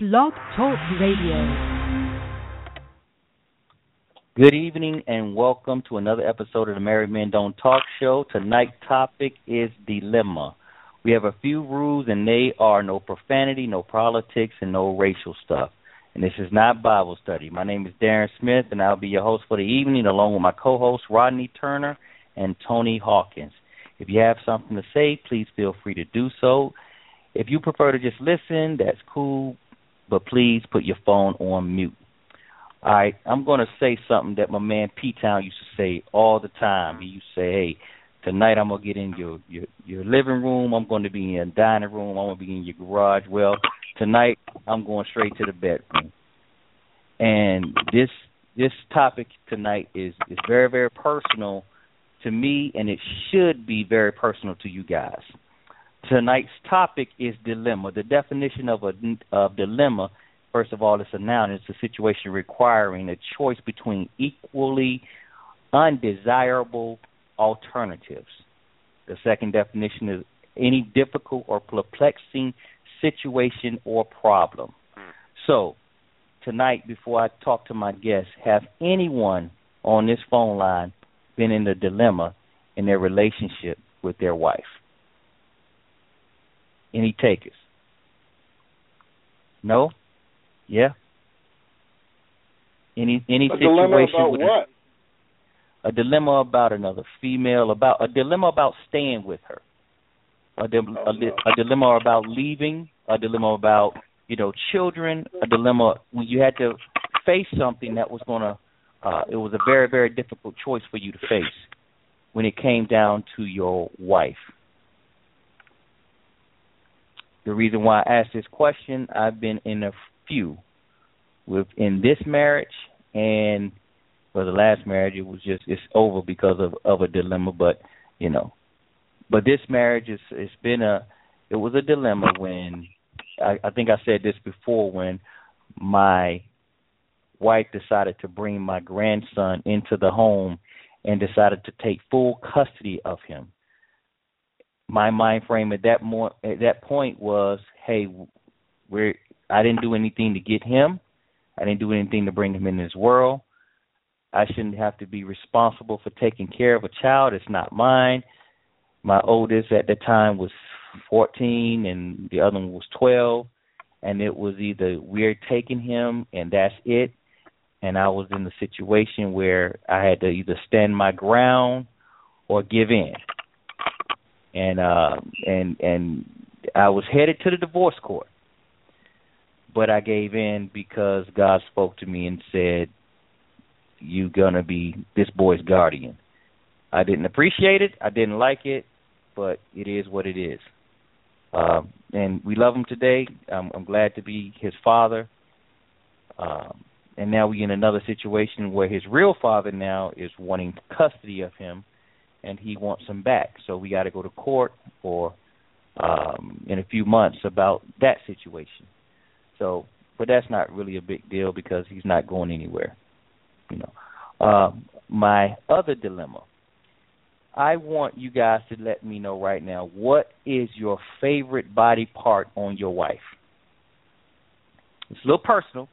Blog Talk Radio. Good evening and welcome to another episode of the Married Men Don't Talk Show. Tonight's topic is dilemma. We have a few rules and they are no profanity, no politics, and no racial stuff. And this is not Bible study. My name is Darren Smith and I'll be your host for the evening along with my co-hosts Rodney Turner and Tony Hawkins. If you have something to say, please feel free to do so. If you prefer to just listen, that's cool but please put your phone on mute. All right, I'm going to say something that my man P Town used to say all the time. He used to say, "Hey, tonight I'm gonna get in your your your living room. I'm going to be in your dining room. I'm going to be in your garage. Well, tonight I'm going straight to the bedroom." And this this topic tonight is is very very personal to me, and it should be very personal to you guys. Tonight's topic is dilemma. The definition of a of dilemma, first of all, it's a noun. It's a situation requiring a choice between equally undesirable alternatives. The second definition is any difficult or perplexing situation or problem. Hmm. So, tonight, before I talk to my guests, have anyone on this phone line been in a dilemma in their relationship with their wife? Any takers? No? Yeah? Any any a situation dilemma about with what? A, a dilemma about another female, about a dilemma about staying with her. A, di- Oh, a, no. a dilemma about leaving, a dilemma about, you know, children, a dilemma when you had to face something that was going to uh it was a very very difficult choice for you to face when it came down to your wife the reason why I asked this question, I've been in a few within this marriage and for the last marriage it was just it's over because of of a dilemma but you know. But this marriage is it's been a it was a dilemma when I, I think I said this before when my wife decided to bring my grandson into the home and decided to take full custody of him my mind frame at that more at that point was, hey, we're I didn't do anything to get him. I didn't do anything to bring him in this world. I shouldn't have to be responsible for taking care of a child. It's not mine. My oldest at the time was 14 and the other one was 12 and it was either we're taking him and that's it and I was in the situation where I had to either stand my ground or give in and uh and and I was headed to the divorce court. But I gave in because God spoke to me and said, "You're gonna be this boy's guardian. I didn't appreciate it, I didn't like it, but it is what it is. Um and we love him today. I'm, I'm glad to be his father. Um and now we're in another situation where his real father now is wanting custody of him and he wants him back. So we got to go to court for um in a few months about that situation. So, but that's not really a big deal because he's not going anywhere. You know. Um my other dilemma. I want you guys to let me know right now what is your favorite body part on your wife? It's a little personal,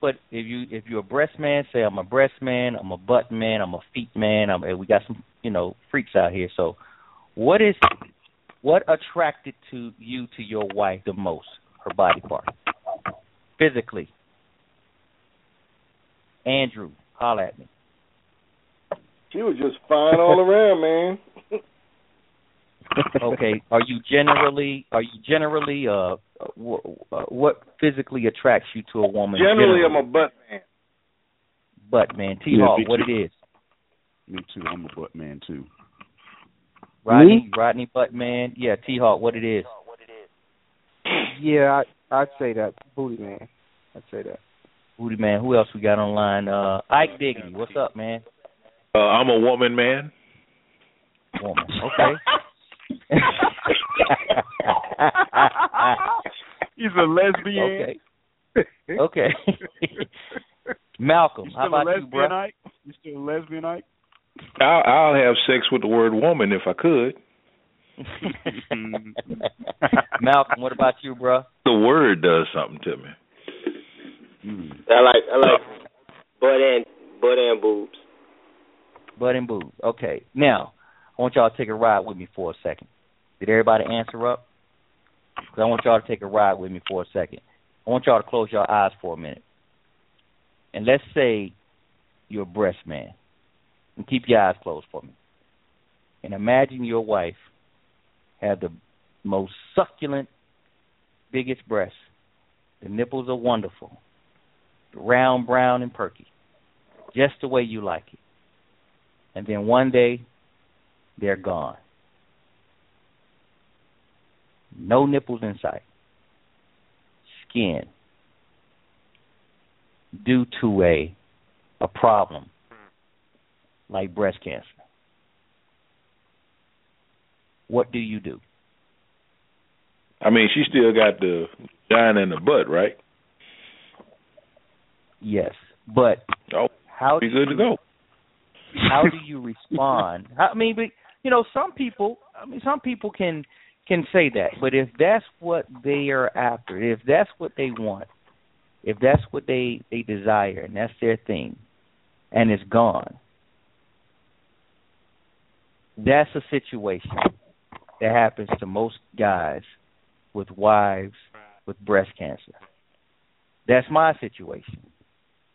but if you if you're a breast man, say I'm a breast man, I'm a butt man, I'm a feet man. I'm, we got some you know freaks out here. So, what is what attracted to you to your wife the most? Her body part, physically. Andrew, holla at me. She was just fine all around, man. Okay, are you generally are you generally uh, w- uh what physically attracts you to a woman? Generally, I'm a butt man. butt man. T Yeah, Hawk, what it is? Me too. I'm a butt man too. Rodney, Rodney Butt Man. Yeah, T Hawk, what it is? Yeah, I, I'd say that. Booty man. I'd say that. Booty man. Who else we got online? Uh, Ike Diggity. What's up, man? Uh, I'm a woman, man. Woman. Okay. He's a lesbian. okay. Okay. Malcolm, how about you, bro? Ike? You still a lesbian, Ike? I'll, I'll have sex with the word woman if I could. Malcolm, what about you, bro? The word does something to me. Mm. I like I like butt and butt and boobs. Butt and boobs. Okay. Now, I want y'all to take a ride with me for a second. Did everybody answer up? Because I want y'all to take a ride with me for a second. I want y'all to close your eyes for a minute. And let's say you're a breast man. And keep your eyes closed for me. And imagine your wife had the most succulent, biggest breasts. The nipples are wonderful. Round, brown, and perky. Just the way you like it. And then one day, they're gone. No nipples in sight. Skin. Due to a a problem like breast cancer. What do you do? I mean, she still got the vagina in the butt, right? Yes. But Oh, how be do good to go. how do you respond? I mean, but you know, some people. I mean, some people can can say that, but if that's what they are after, if that's what they want, if that's what they they desire, and that's their thing, and it's gone, that's a situation that happens to most guys with wives with breast cancer. That's my situation.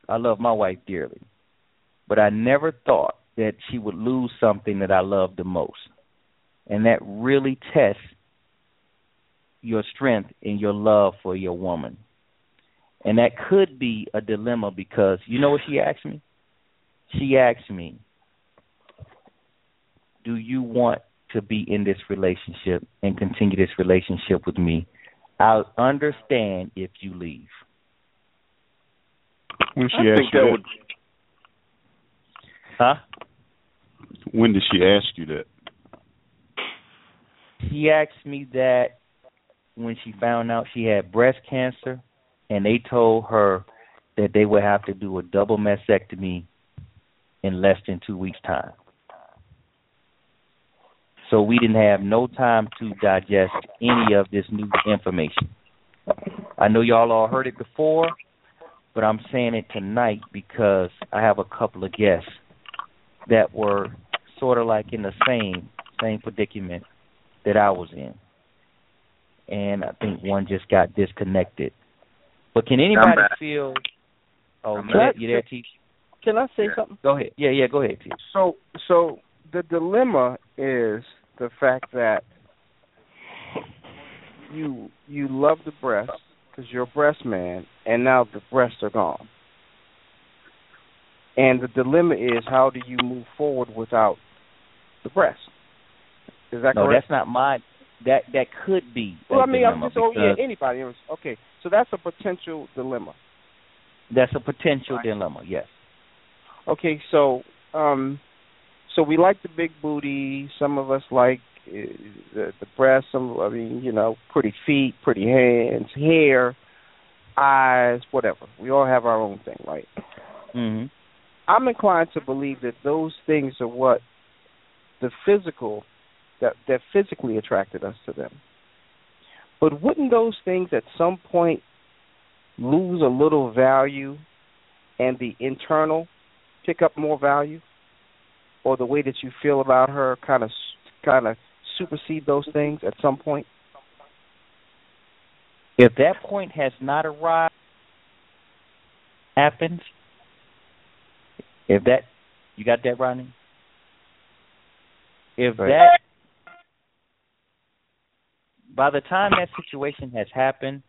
I love my wife dearly but I never thought that she would lose something that I love the most. And that really tests your strength and your love for your woman. And that could be a dilemma because you know what she asked me? She asked me, Do you want to be in this relationship and continue this relationship with me? I'll understand if you leave. When she I asked think you that that, would. Huh? when did she ask you that? She asked me that when she found out she had breast cancer, and they told her that they would have to do a double mastectomy in less than two weeks' time. So we didn't have no time to digest any of this new information. I know y'all all heard it before, but I'm saying it tonight because I have a couple of guests that were sort of like in the same same predicament that I was in. And I think one just got disconnected. But can anybody feel Oh, you Can I- there, you there, T? Can I say something? Go ahead. Yeah, yeah, go ahead, T. So, so the dilemma is the fact that you you love the breast because you're a breast man, and now the breasts are gone. And the dilemma is how do you move forward without the breast? Is that No, correct? that's not my that that could be well, I mean, I'm just oh yeah, anybody. Okay, so that's a potential dilemma. that's a potential dilemma, yes. Okay, so um, so we like the big booty. Some of us like uh, the, the breast. Some, I mean, you know, pretty feet, pretty hands, hair, eyes, whatever. We all have our own thing, right? Mhm. I'm inclined to believe that those things are what the physical that that physically attracted us to them. But wouldn't those things at some point lose a little value and the internal pick up more value or the way that you feel about her kind of kind of supersede those things at some point? If that point has not arrived happens, if that you got that, Rodney? If Right. that by the time that situation has happened,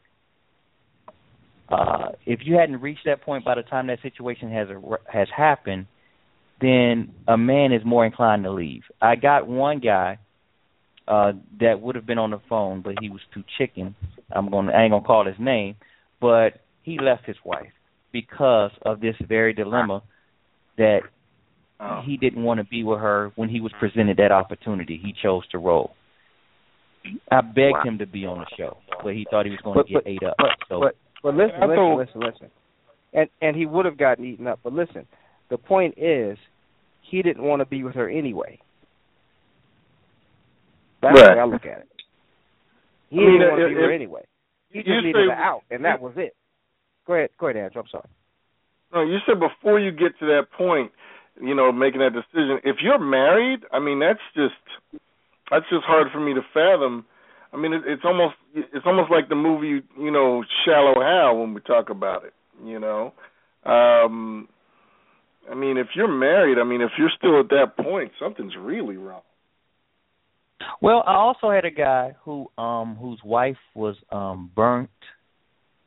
uh, if you hadn't reached that point by the time that situation has has happened, then a man is more inclined to leave. I got one guy uh that would have been on the phone, but he was too chicken. I'm going to I ain't gonna call his name, but he left his wife because of this very dilemma that he didn't want to be with her when he was presented that opportunity. He chose to roll. I begged Wow. him to be on the show, but he thought he was going But- to get but- ate up. But so but but listen, listen, listen, listen. And and he would have gotten eaten up. But listen, the point is, he didn't want to be with her anyway. That's the way I look at it. He I mean, didn't want to be with her anyway. He just needed say- her out, and that was it. Go ahead, go ahead, Andrew. I'm sorry. No, you said before you get to that point, you know, making that decision. If you're married, I mean, that's just that's just hard for me to fathom. I mean, it, it's almost it's almost like the movie, you know, Shallow Hal when we talk about it. You know, um, I mean, if you're married, I mean, if you're still at that point, something's really wrong. Well, I also had a guy who um whose wife was um burnt.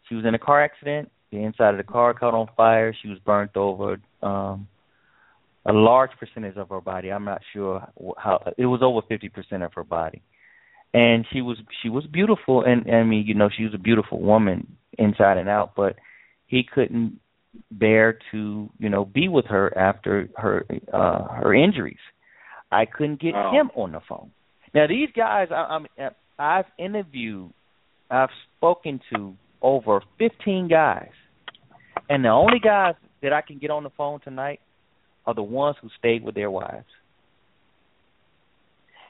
She was in a car accident. The inside of the car caught on fire. She was burnt over. Um a large percentage of her body. I'm not sure how it was over 50% of her body. And she was she was beautiful and I mean, you know, she was a beautiful woman inside and out, but he couldn't bear to, you know, be with her after her uh her injuries. I couldn't get him on the phone. Now these guys I I'm I've interviewed I've spoken to over 15 guys. And the only guys that I can get on the phone tonight are the ones who stayed with their wives.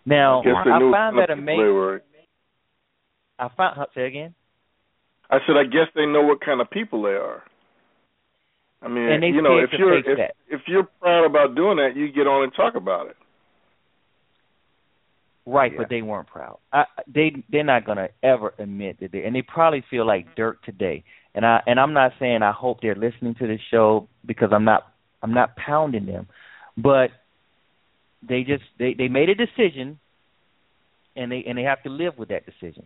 Now, I knew found that kind of people they amazing. I found say again. I said, I guess they know what kind of people they are. I mean, And they you know, if you're if that. if you're proud about doing that, you get on and talk about it. Right, Yeah. but they weren't proud. I, they they're not gonna ever admit that they and they probably feel like dirt today. And I and I'm not saying I hope they're listening to this show because I'm not I'm not pounding them, but they just they they made a decision, and they and they have to live with that decision.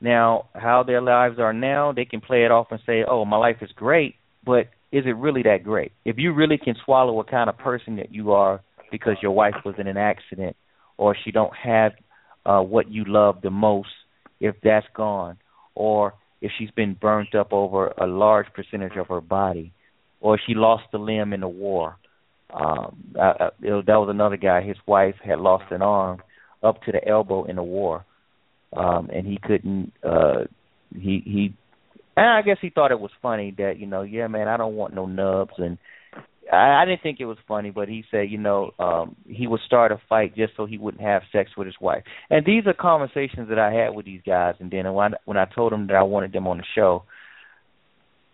Now, how their lives are now, they can play it off and say, "Oh, my life is great," but is it really that great? If you really can swallow what kind of person that you are because your wife was in an accident or she don't have uh what you love the most if that's gone or if she's been burnt up over a large percentage of her body or she lost a limb in the war um I, I, that was another guy his wife had lost an arm up to the elbow in the war um and he couldn't uh he he and I guess he thought it was funny that you know yeah man I don't want no nubs and I, I didn't think it was funny, but he said, you know, um, he would start a fight just so he wouldn't have sex with his wife. And these are conversations that I had with these guys. And then when I, when I told them that I wanted them on the show,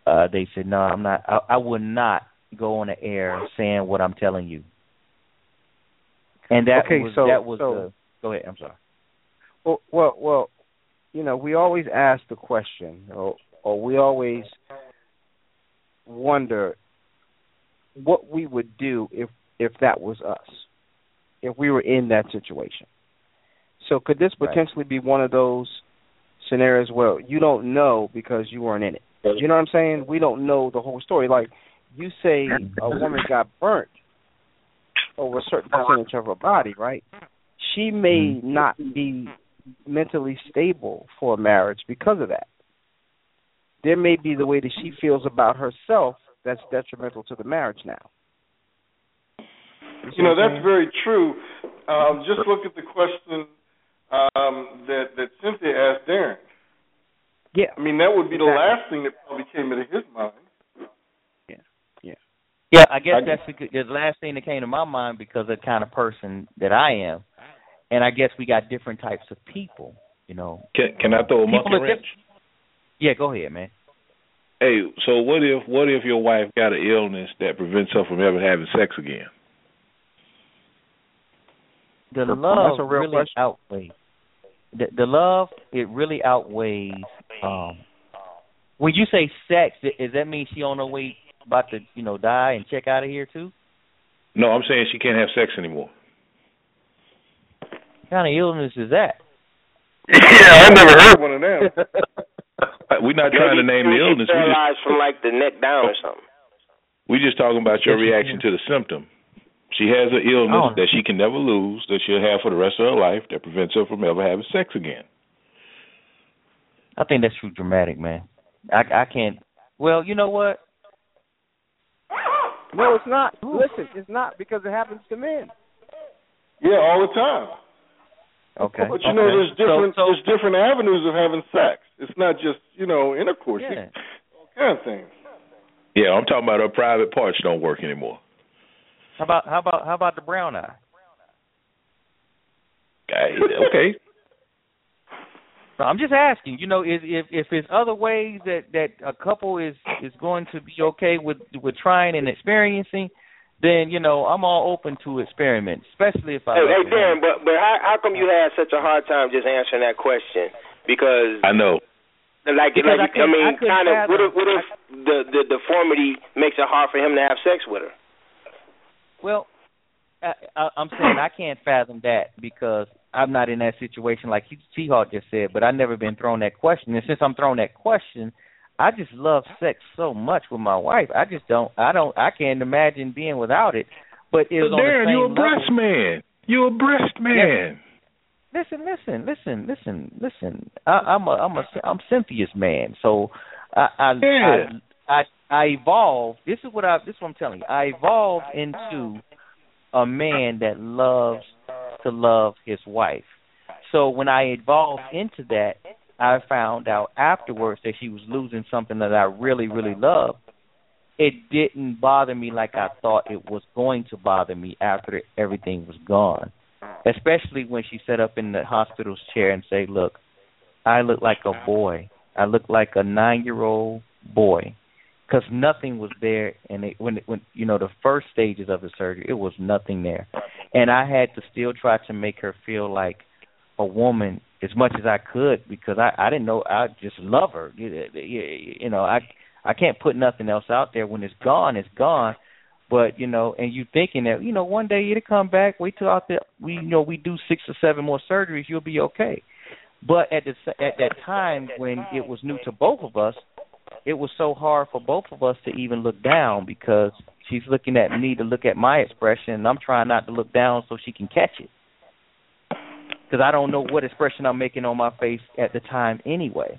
uh, they said, no, I'm not. I, I would not go on the air saying what I'm telling you. And that Okay, was so- that was so- the. Go ahead. I'm sorry. Well, well, well, you know, we always ask the question, or, or we always wonder what we would do if if that was us, if we were in that situation. So, could this Right. potentially be one of those scenarios where you don't know because you weren't in it? You know what I'm saying? We don't know the whole story. Like you say, a woman got burnt over a certain percentage of her body, right? She may mm-hmm. not be mentally stable for a marriage because of that. There may be the way that she feels about herself that's detrimental to the marriage now. You know, that's very true. Um, just look at the question um, that that Cynthia asked Darren. Yeah. I mean, that would be the Exactly. last thing that probably came into his mind. Yeah, yeah, yeah. I guess I- that's the, the last thing that came to my mind because of the kind of person that I am, and I guess we got different types of people. You know. Can can I throw a People monkey are wrench? different. Yeah, go ahead, man. Hey, so what if what if your wife got an illness that prevents her from ever having sex again? The That's love a real really question. outweighs the the love. It really outweighs. Um, when you say sex, does that mean she on her way about to you know die and check out of here too? No, I'm saying she can't have sex anymore. What kind of illness is that? yeah, I never heard one of them. We're not trying to name the illness. We just paralyzed from like the neck down or something. we just talking about your reaction to the symptom. She has an illness Oh. that she can never lose, that she'll have for the rest of her life, that prevents her from ever having sex again. I think that's too dramatic, man. I I can't. Well, you know what? No, it's not. Listen, it's not because it happens to men. Yeah, all the time. Okay. But you know, there's different So, so, there's different avenues of having sex. It's not just you know intercourse. yeah. All kind of things. Yeah, I'm talking about her private parts don't work anymore. How about how about how about the brown eye? Okay. okay. So I'm just asking, you know, if if if there's other ways that that a couple is is going to be okay with with trying and experiencing, then you know I'm all open to experiment, especially if I. Hey, hey Darren, but but how how come you had such a hard time just answering that question? Because I know. Like, Because like I I, couldn't- mean, I kind of. What if, what if the the deformity makes it hard for him to have sex with her? Well, I, I, I'm saying I can't fathom that because I'm not in that situation like he- T Hawk just said. But I've never been thrown that question, and since I'm thrown that question, I just love sex so much with my wife. I just don't. I don't. I can't imagine being without it. But it was But Darren, you're a level. breast man. You're a breast man. listen, listen, listen, listen, listen. I, I'm a, I'm a, I'm Cynthia's man. So I, I, Yeah. I, I, I evolved. This is what I, this is what I'm telling you. I evolved into a man that loves to love his wife. So when I evolved into that, I found out afterwards that she was losing something that I really, really loved. It didn't bother me like I thought it was going to bother me after everything was gone especially when she sat up in the hospital's chair and say, "Look, I look like a boy. I look like a nine-year-old boy." Because nothing was there, and it, when when you know the first stages of the surgery, it was nothing there, and I had to still try to make her feel like a woman as much as I could because I I didn't know I just love her. You, you know I I can't put nothing else out there. When it's gone, it's gone but you know, and you thinking that you know one day it'll come back. Wait till there, we you know we do six or seven more surgeries, you'll be okay. But at the at that time when it was new to both of us, it was so hard for both of us to even look down because she's looking at me to look at my expression, and I'm trying not to look down so she can catch it. Because I don't know what expression I'm making on my face at the time anyway.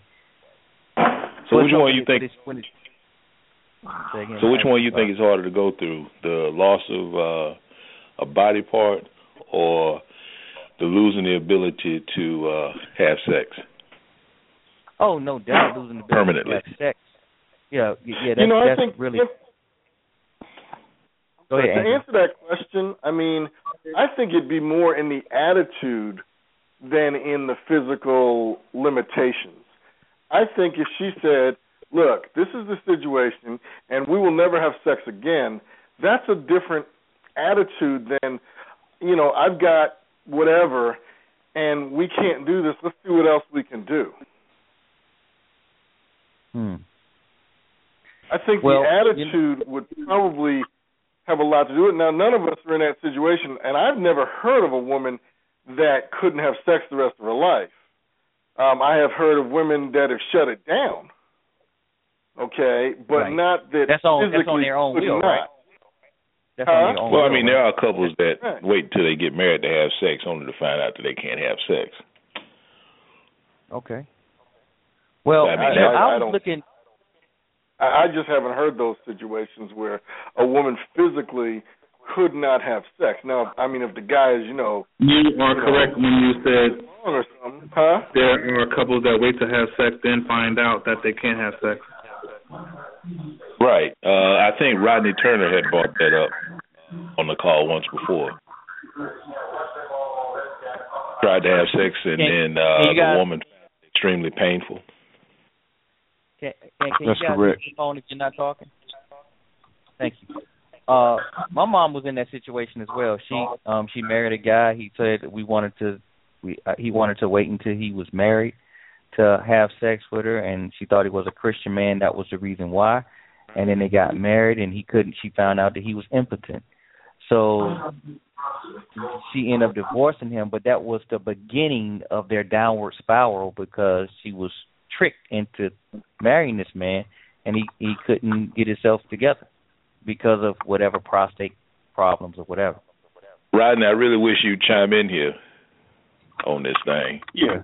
So But which one you think? when it's- when it's-. So which one you think is harder to go through? The loss of uh, a body part, or the losing the ability to uh, have sex? Oh, no doubt losing the ability Permanently. to have sex. Yeah, yeah, that's, you know, I that's think really. if, Go ahead, to answer that question, I mean, I think it'd be more in the attitude than in the physical limitations. I think if she said, "Look, this is the situation, and we will never have sex again," that's a different attitude than, you know, I've got whatever, and we can't do this. Let's see what else we can do. Hmm. I think Well, the you- attitude would probably have a lot to do with it. Now, none of us are in that situation, and I've never heard of a woman that couldn't have sex the rest of her life. Um, I have heard of women that have shut it down. Okay, but Right. not that That's on- physically that's on their own will, not. right? That's Huh? on their own Well, I mean, there are couples that Right. wait until they get married to have sex, only to find out that they can't have sex. Okay. Well, I mean, I- I, I was don't- looking. I, I just haven't heard those situations where a woman physically could not have sex. Now, I mean, if the guy is, you know, You are correct when you said or something, huh? there are couples that wait to have sex, then find out that they can't have sex. Right. Uh, I think Rodney Turner had brought that up on the call once before. Tried to have sex and then uh, the woman found it extremely painful. Can, can, can That's you guys correct. keep on if you're not talking? Thank you. Uh, my mom was in that situation as well. She um she married a guy. He said we wanted to we uh, he wanted to wait until he was married to have sex with her, and she thought he was a Christian man. That was the reason why. And then they got married, and he couldn't. She found out that he was impotent. So she ended up divorcing him, but that was the beginning of their downward spiral because she was tricked into marrying this man, and he he couldn't get himself together because of whatever prostate problems or whatever. Rodney, I really wish you'd chime in here on this thing. Yeah.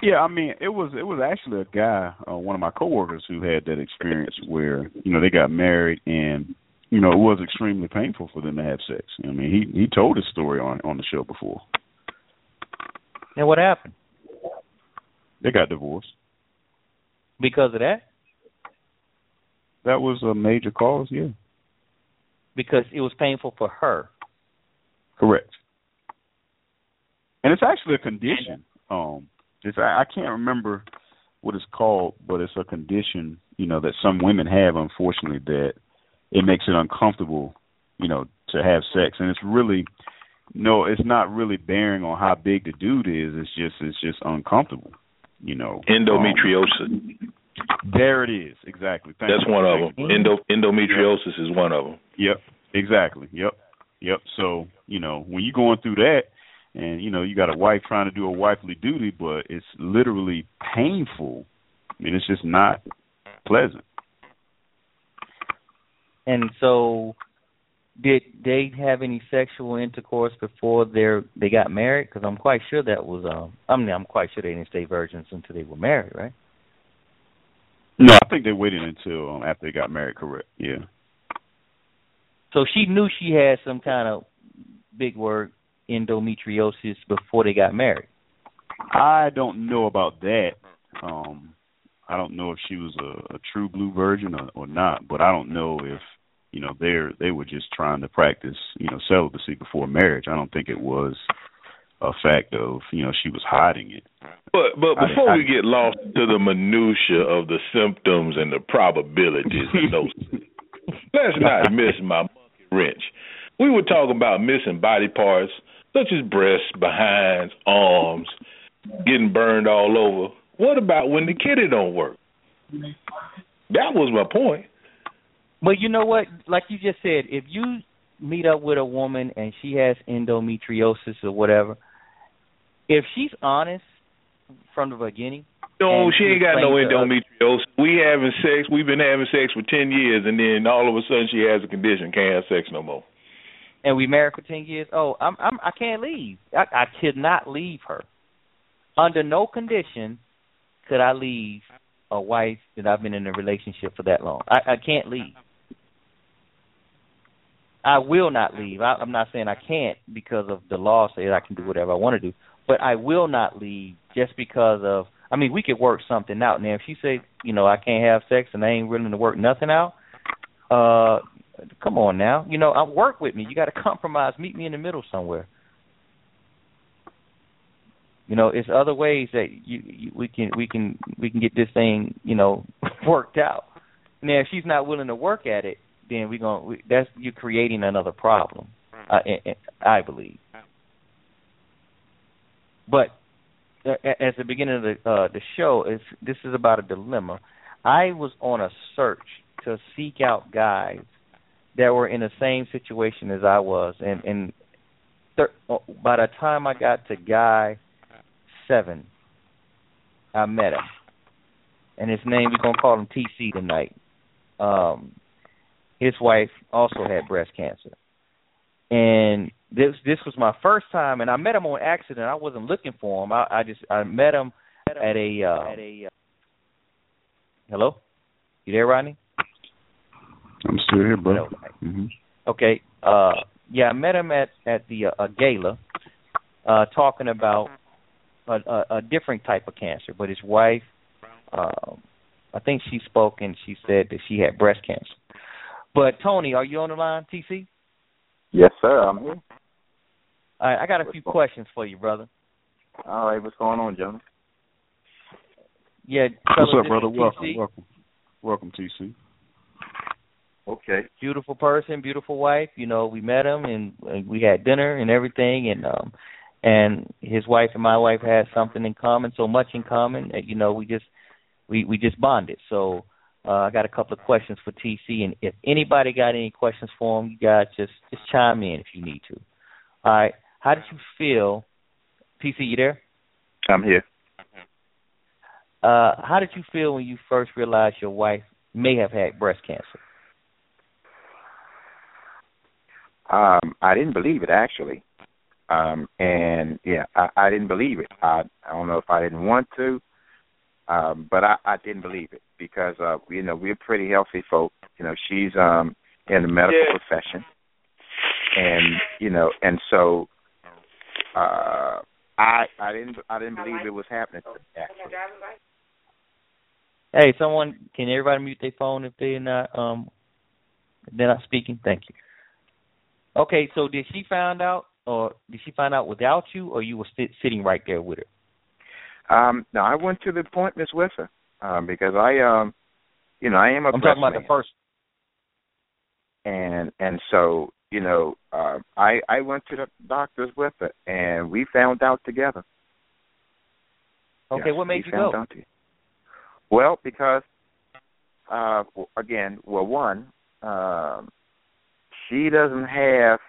Yeah, I mean, it was it was actually a guy, uh, one of my coworkers, who had that experience where you know they got married and you know it was extremely painful for them to have sex. I mean, he he told his story on on the show before. And what happened? They got divorced. Because of that? That was a major cause. Yeah, Because it was painful for her. correct. And it's actually a condition. Um, it's I, I can't remember what it's called, but it's a condition, you know, that some women have unfortunately that it makes it uncomfortable, you know, to have sex. And it's really no, it's not really bearing on how big the dude is. It's just it's just uncomfortable, you know. Endometriosis. Um, there it is. Exactly. Thank That's you. one of them. Endo, endometriosis is one of them. Yep. Exactly. Yep. Yep. So, you know, when you're going through that and, you know, you got a wife trying to do a wifely duty, but it's literally painful. I mean, it's just not pleasant. And so, did they have any sexual intercourse before they they got married? Because I'm quite sure that was um. I mean, I'm quite sure they didn't stay virgins until they were married, right? No, I think they waited until um, after they got married. Correct. Yeah. So she knew she had some kind of big word endometriosis before they got married. I don't know about that. Um I don't know if she was a, a true blue virgin or, or not, but I don't know if you know they're they were just trying to practice you know celibacy before marriage. I don't think it was a fact of you know she was hiding it. But but before I- we get lost to the minutia of the symptoms and the probabilities of those, let's not miss my monkey wrench. We were talking about missing body parts such as breasts, behinds, arms, getting burned all over. What about when the kitty don't work? That was my point. But you know what? Like you just said, if you meet up with a woman and she has endometriosis or whatever, if she's honest from the beginning, No, she ain't got no explain to us- endometriosis. We having sex. We've been having sex for ten years, and then all of a sudden she has a condition, can't have sex no more. and we married for ten years, oh, I'm I'm I can't leave. I, I could not leave her. Under no condition could I leave a wife that I've been in a relationship for that long. I, I can't leave. I will not leave. I, I'm not saying I can't because of the law says I can do whatever I want to do, but I will not leave just because of. I mean, we could work something out. Now, if she say, you know, I can't have sex and I ain't willing to work nothing out, uh, come on now. You know, I work with me. You got to compromise. Meet me in the middle somewhere. You know, it's other ways that you, you we can we can we can get this thing you know worked out. Now, if she's not willing to work at it, then we're gonna we, that's you're creating another problem. I, I, I believe. But uh, at the beginning of the uh, the show, is this is about a dilemma. I was on a search to seek out guys that were in the same situation as I was, and and thir- uh, by the time I got to guy seven, I met him, and his name we're gonna call him TC tonight. Um, his wife also had breast cancer, and this this was my first time, and I met him on accident. I wasn't looking for him. I, I just I met him at a uh, at a. Uh, hello, you there, Rodney? I'm still here, bro. Hello. hmm Okay. Uh yeah, I met him at at the uh, a gala uh talking about a, a a different type of cancer, but his wife um I think she spoke and she said that she had breast cancer. But Tony, are you on the line, TC? Yes, sir. I'm here. All right, I got a few questions for you, brother. All right, what's going on, gentlemen? Yeah, What's up, brother? Welcome, TC. welcome, welcome, TC. Okay. beautiful person, beautiful wife. You know, we met him and, and we had dinner and everything, and um, and his wife and my wife had something in common, so much in common. that, You know, we just we we just bonded. So uh, I got a couple of questions for TC, and if anybody got any questions for him, you guys just just chime in if you need to. All right, how did you feel, TC? You there? I'm here. Uh, how did you feel when you first realized your wife may have had breast cancer? Um, I didn't believe it actually. Um, and yeah, I, I didn't believe it. I I don't know if I didn't want to, um, but I, I didn't believe it because uh, you know we're pretty healthy folk. You know, she's um in the medical Yeah. profession, and you know, and so uh, I I didn't I didn't believe it was happening actually. Hey, someone, can everybody mute their phone if they're not um they're not speaking? Thank you. Okay, so did she find out, or did she find out without you, or you were sit, sitting right there with her? Um, no, I went to the appointments with her um, because I, um, you know, I am a. I'm talking about man. the first. And and so you know, uh, I I went to the doctors with her, and we found out together. Okay, Yes, what made you go? Well, because uh, again, well, one, um, she doesn't have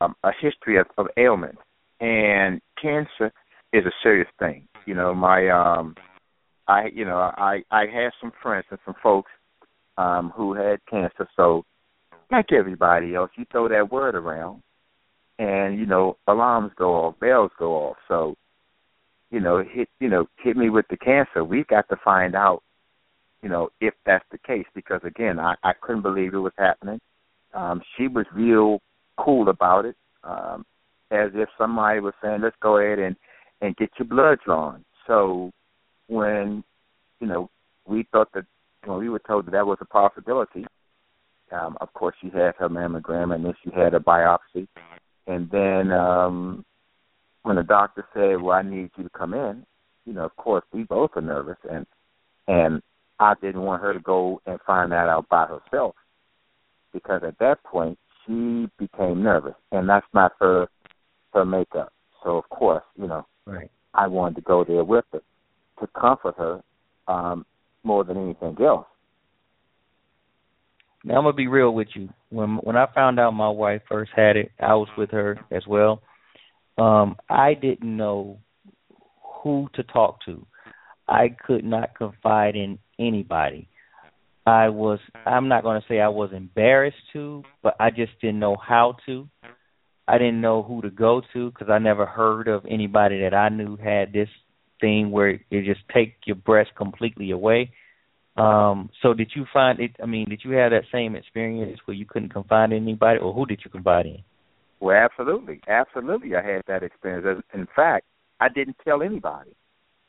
um, a history of, of ailment, and cancer is a serious thing. You know, my um, I you know I I had some friends and some folks um, who had cancer, so like everybody else, you throw that word around, and you know alarms go off, bells go off. So, you know, hit you know hit me with the cancer. We've got to find out, you know, if that's the case because again, I I couldn't believe it was happening. Um, she was real cool about it, um, as if somebody was saying, "Let's go ahead and and get your blood drawn." So, when you know we thought that when we were told that that was a possibility, um, of course, she had her mammogram and then she had a biopsy. And then um, when the doctor said, "Well, I need you to come in," you know, of course, we both are nervous, and and I didn't want her to go and find that out by herself because at that point she became nervous, and that's not her her makeup. So of course, you know, Right. I wanted to go there with her to comfort her um, more than anything else. Now I'm gonna be real with you. When when I found out my wife first had it, I was with her as well. Um, I didn't know who to talk to. I could not confide in anybody. I was I'm not going to say I was embarrassed to, but I just didn't know how to. I didn't know who to go to because I never heard of anybody that I knew had this thing where it just take your breast completely away. Um, so did you find it? I mean, did you have that same experience where you couldn't confide in anybody, or who did you confide in? Well, absolutely, absolutely. I had that experience. In fact, I didn't tell anybody.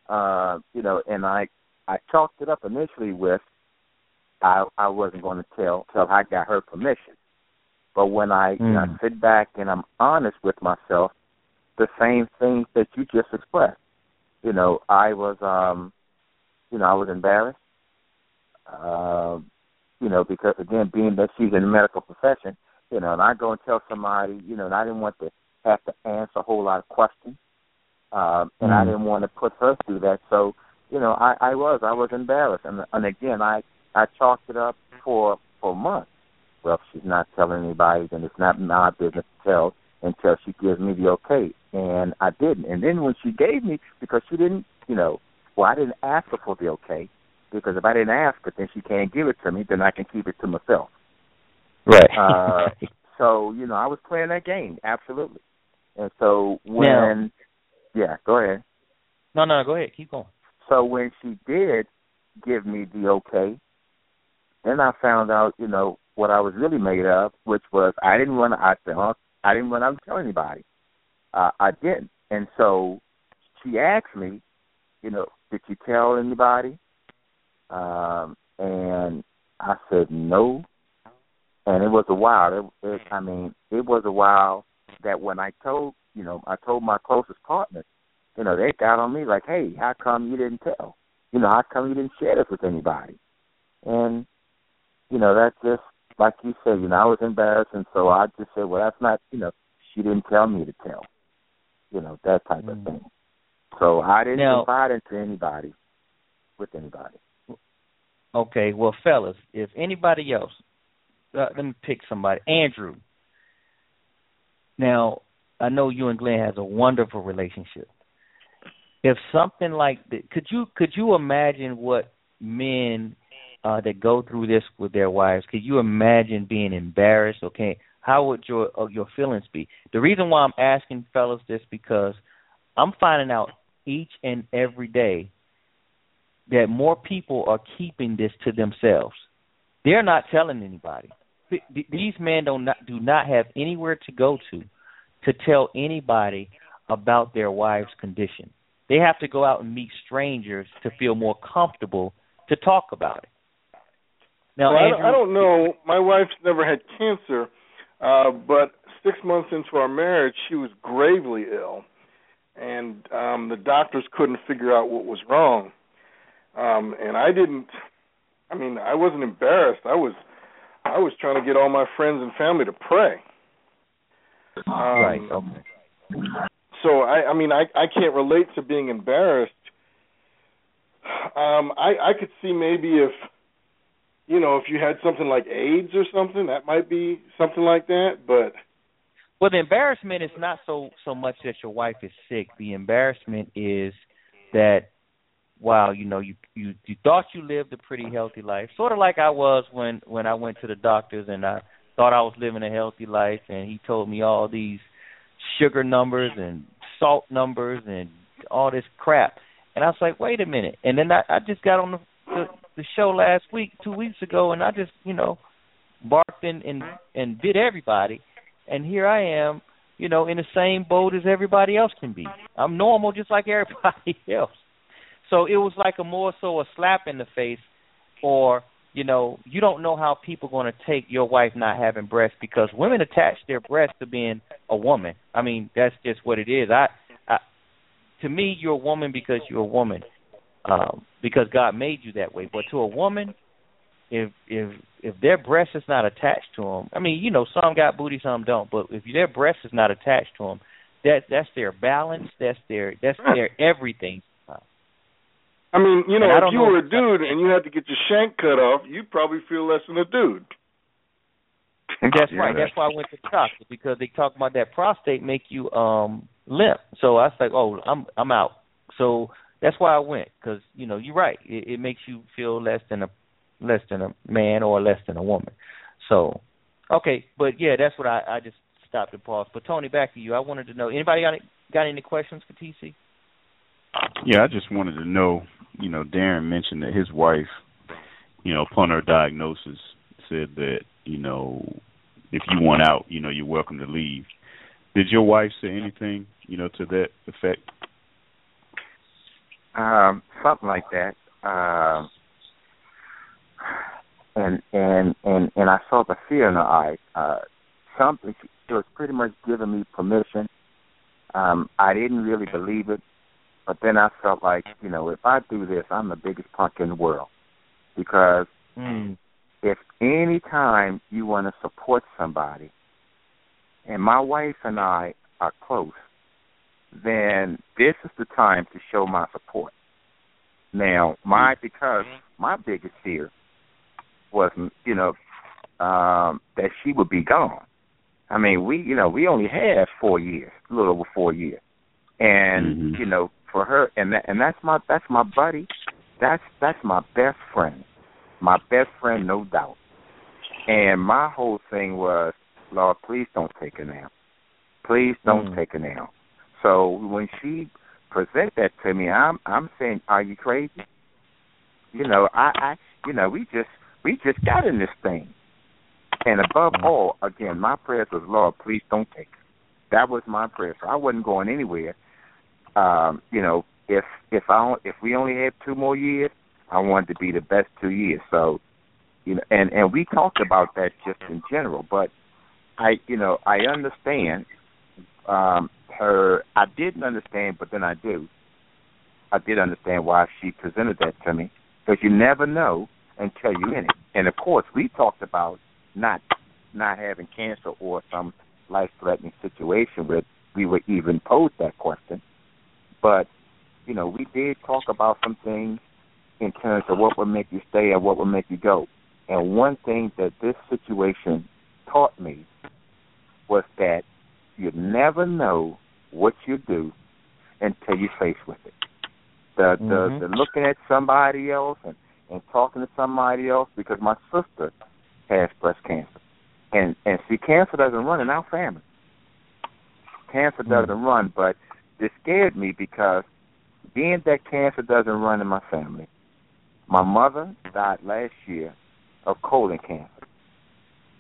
Uh, you know, and I I chalked it up initially with I I wasn't going to tell till I got her permission. But when I, you know, Mm. sit back and I'm honest with myself, the same things that you just expressed. You know, I was um, you know, I was embarrassed. Um, you know, because again, being that she's in the medical profession, you know, and I go and tell somebody, you know, and I didn't want to have to answer a whole lot of questions, um, and I Mm. didn't want to put her through that. So, you know, I, I was, I was embarrassed, and and again, I I chalked it up for for months. Well, if she's not telling anybody, then it's not my business to tell until she gives me the okay, and I didn't. And then when she gave me, because she didn't, you know, well, I didn't ask her for the okay, because if I didn't ask her, then she can't give it to me, then I can keep it to myself. Right. Uh, so you know, I was playing that game absolutely. And so when, yeah, go ahead. no, no, go ahead. Keep going. So when she did give me the okay, then I found out, you know, what I was really made of, which was I didn't want to. I said, huh? I didn't want to tell anybody. Uh, I didn't, and so she asked me, you know, did you tell anybody? Um, and I said no, and it was a while. It, it, I mean, it was a while that when I told, you know, I told my closest partners, you know, they got on me like, hey, how come you didn't tell? You know, how come you didn't share this with anybody? And you know, that's just like you said. You know, I was embarrassed, and so I just said, well, that's not, you know, she didn't tell me to tell. You know, that type of Mm. thing. So I didn't Now- confide into anybody with anybody. Okay, well, fellas, if anybody else, uh, let me pick somebody. Andrew. Now, I know you and Glenn has a wonderful relationship. If something like that, could you could you imagine what men uh, that go through this with their wives? Could you imagine being embarrassed? Okay, how would your uh, your feelings be? The reason why I'm asking fellas this because I'm finding out each and every day that more people are keeping this to themselves. They're not telling anybody. Th- th- These men do not do not have anywhere to go to to tell anybody about their wife's condition. They have to go out and meet strangers to feel more comfortable to talk about it. Now, well, I, don't, I don't know. My wife's never had cancer, uh, but six months into our marriage, she was gravely ill, and um the doctors couldn't figure out what was wrong. Um and I didn't I mean, I wasn't embarrassed. I was I was trying to get all my friends and family to pray. Um, right. Okay. So I I mean I I can't relate to being embarrassed. Um I I could see maybe if you know, if you had something like AIDS or something, that might be something like that, but well, the embarrassment is not so so much that your wife is sick. The embarrassment is that wow, you know, you you you thought you lived a pretty healthy life, sort of like I was when when I went to the doctors and I thought I was living a healthy life, and he told me all these sugar numbers and salt numbers and all this crap, and I was like, wait a minute, and then I I just got on the the, the show last week, two weeks ago, and I just you know barked and and and bit everybody and here I am, you know, in the same boat as everybody else can be. I'm normal just like everybody else. So it was like a more so a slap in the face or you know, you don't know how people are going to take your wife not having breasts because women attach their breasts to being a woman. I mean, that's just what it is. I, I to me, you're a woman because you're a woman, um, because God made you that way. But to a woman, if if if their breast is not attached to them, I mean, you know, some got booty, some don't. But if their breast is not attached to them, that that's their balance. That's their that's their everything. I mean, you know, if you know were a dude and you had to get your shank cut off, you'd probably feel less than a dude. That's yeah, right. That's why I went to the doctor because they talk about that prostate make you um limp. So I was like, oh, I'm I'm out. So that's why I went because you know you're right. It, it makes you feel less than a less than a man or less than a woman. So, okay, but yeah, that's what I I just stopped and paused. But Tony, back to you. I wanted to know anybody got any, got any questions for TC? Yeah, I just wanted to know. You know, Darren mentioned that his wife, you know, upon her diagnosis, said that you know, if you want out, you know, you're welcome to leave. Did your wife say anything, you know, to that effect? Um, something like that. Um, and and and and I saw the fear in her eye. Uh, something she was pretty much giving me permission. Um, I didn't really believe it, but then I felt like you know if I do this, I'm the biggest punk in the world because mm. if any time you want to support somebody, and my wife and I are close, then this is the time to show my support. Now, my because my biggest fear wasn't, you know, um, that she would be gone. I mean, we, you know, we only had four years, a little over four years, and mm-hmm. you know, for her, and that, and that's my, that's my buddy, that's that's my best friend, my best friend, no doubt. And my whole thing was, Lord, please don't take her now. Please don't mm. take her now. So when she present that to me, I'm I'm saying, are you crazy? You know, I, I you know, we just we just got in this thing. And above all, again, my prayers was, Lord, please don't take her. That was my prayer. So I wasn't going anywhere. Um, you know, if if I if we only had two more years, I wanted to be the best two years. So, you know, and and we talked about that just in general. But I, you know, I understand um her. I didn't understand, but then I do. I did understand why she presented that to me because you never know until you're in it. And of course, we talked about not not having cancer or some life threatening situation where we would even pose that question. But, you know, we did talk about some things in terms of what would make you stay and what would make you go. And one thing that this situation taught me was that you never know what you do until you're faced with it. The the, mm-hmm. the looking at somebody else and and talking to somebody else because my sister has breast cancer. And and see cancer doesn't run in our family. Cancer doesn't mm. run, but it scared me because being that cancer doesn't run in my family, my mother died last year of colon cancer.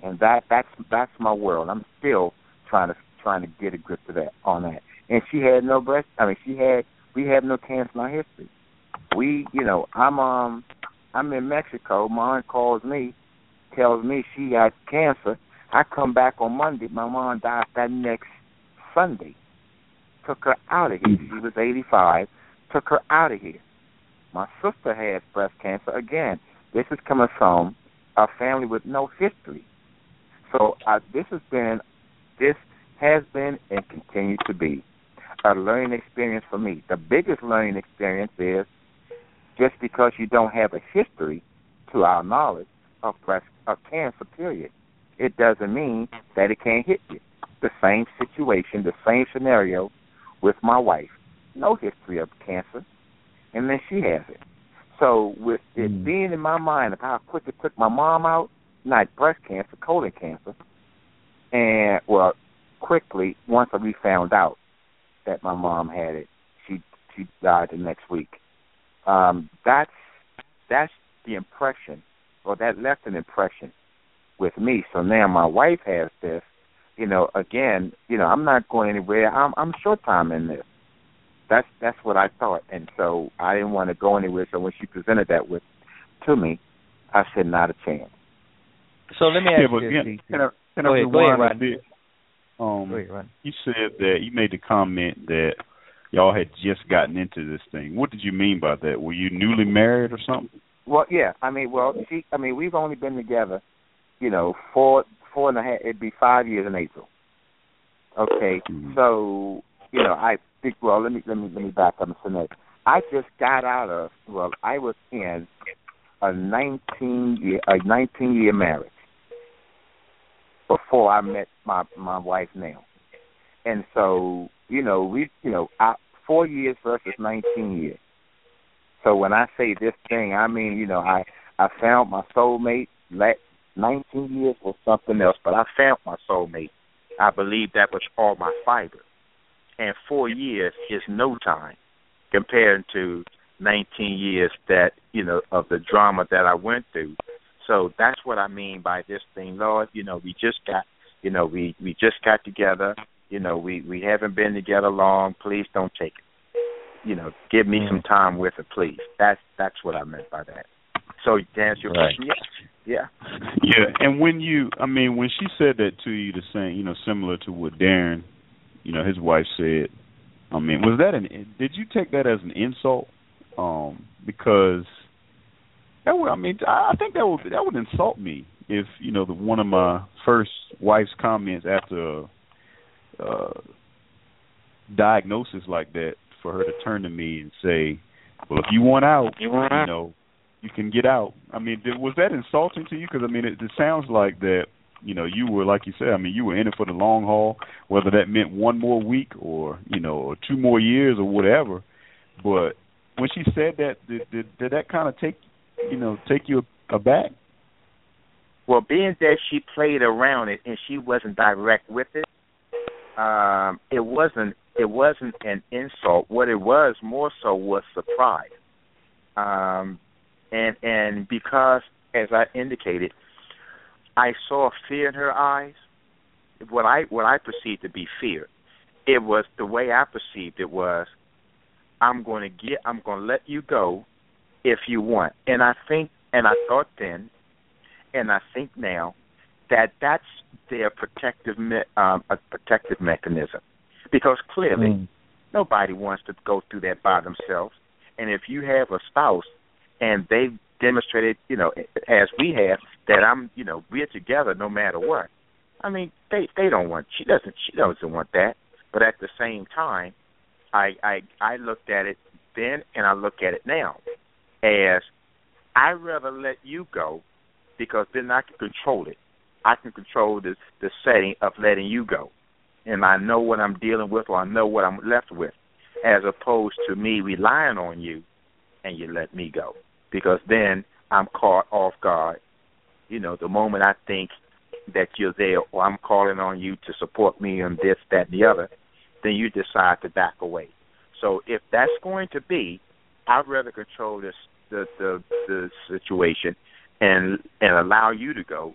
And that that's that's my world. I'm still trying to trying to get a grip to that on that. And she had no breast I mean she had we have no cancer in our history. We you know, I'm um I'm in Mexico. Mom calls me, tells me she got cancer. I come back on Monday. My mom died that next Sunday. took her out of here. She was 85, took her out of here. My sister has breast cancer. Again, this is coming from a family with no history. So uh, this has been, this has been and continues to be a learning experience for me. The biggest learning experience is just because you don't have a history, to our knowledge, of breast of cancer. Period. It doesn't mean that it can't hit you. The same situation, the same scenario with my wife. No history of cancer, and then she has it. So with it mm. being in my mind of how quick it took my mom out, not breast cancer, colon cancer, and well, quickly once we found out that my mom had it, she she died the next week. Um, that's that's the impression, or that left an impression with me. So now my wife has this. You know, again, you know, I'm not going anywhere. I'm I'm short time in this. That's that's what I thought, and so I didn't want to go anywhere. So when she presented that with to me, I said not a chance. So let me ask yeah, you this. Can, can I, can go I ahead, go ahead, Rodney. bit? Um, go ahead, you said that you made the comment that y'all had just gotten into this thing. What did you mean by that? Were you newly married or something? Well, yeah. I mean, well, she. I mean, we've only been together, you know, four four and a half. It'd be five years in April. Okay, mm-hmm. so you know, I think. Well, let me let me let me back up a minute. I just got out of. Well, I was in a nineteen year a nineteen year marriage before I met my my wife now, and so you know we you know I, four years versus nineteen years. So when I say this thing, I mean you know I I found my soulmate. Let nineteen years was something else, but I found my soulmate. I believe that was all my fiber, and four years is no time compared to 19 years that you know of the drama that I went through. So that's what I mean by this thing, Lord. You know, we just got, you know, we we just got together. You know, we we haven't been together long. Please don't take it. You know, give me some time with it, please. That's that's what I meant by that. So to answer your right. question, yes, yeah, yeah. And when you, I mean, when she said that to you, the same, you know, similar to what Darren, you know, his wife said. I mean, was that an? Did you take that as an insult? Um, because that would, I mean, I think that would that would insult me if you know the one of my first wife's comments after a uh, diagnosis like that for her to turn to me and say, "Well, if you want out, you, want you know, you can get out." I mean, did, was that insulting to you? Because I mean, it, it sounds like that. You know, you were like you said. I mean, you were in it for the long haul, whether that meant one more week or you know, or two more years or whatever. But when she said that, did did, did that kind of take you know take you aback? Well, being that she played around it and she wasn't direct with it, um, it wasn't it wasn't an insult. What it was more so was surprise. Um, and and because as I indicated, I saw fear in her eyes. What I what I perceived to be fear, it was the way I perceived it was, I'm going to get I'm going to let you go if you want. And I think, and I thought then, and I think now, that that's their protective me- um, a protective mechanism, because clearly mm. nobody wants to go through that by themselves. And if you have a spouse and they've demonstrated, you know, as we have, that I'm, you know, we're together no matter what. I mean, they they don't want. She doesn't. She doesn't want that. But at the same time, I I I looked at it then and I look at it now as I'd rather let you go because then I can control it. I can control the the setting of letting you go, and I know what I'm dealing with, or I know what I'm left with, as opposed to me relying on you, and you let me go because then I'm caught off guard. You know, the moment I think that you're there, or I'm calling on you to support me on this, that, and the other, then you decide to back away. So if that's going to be, I'd rather control this the the the situation and and allow you to go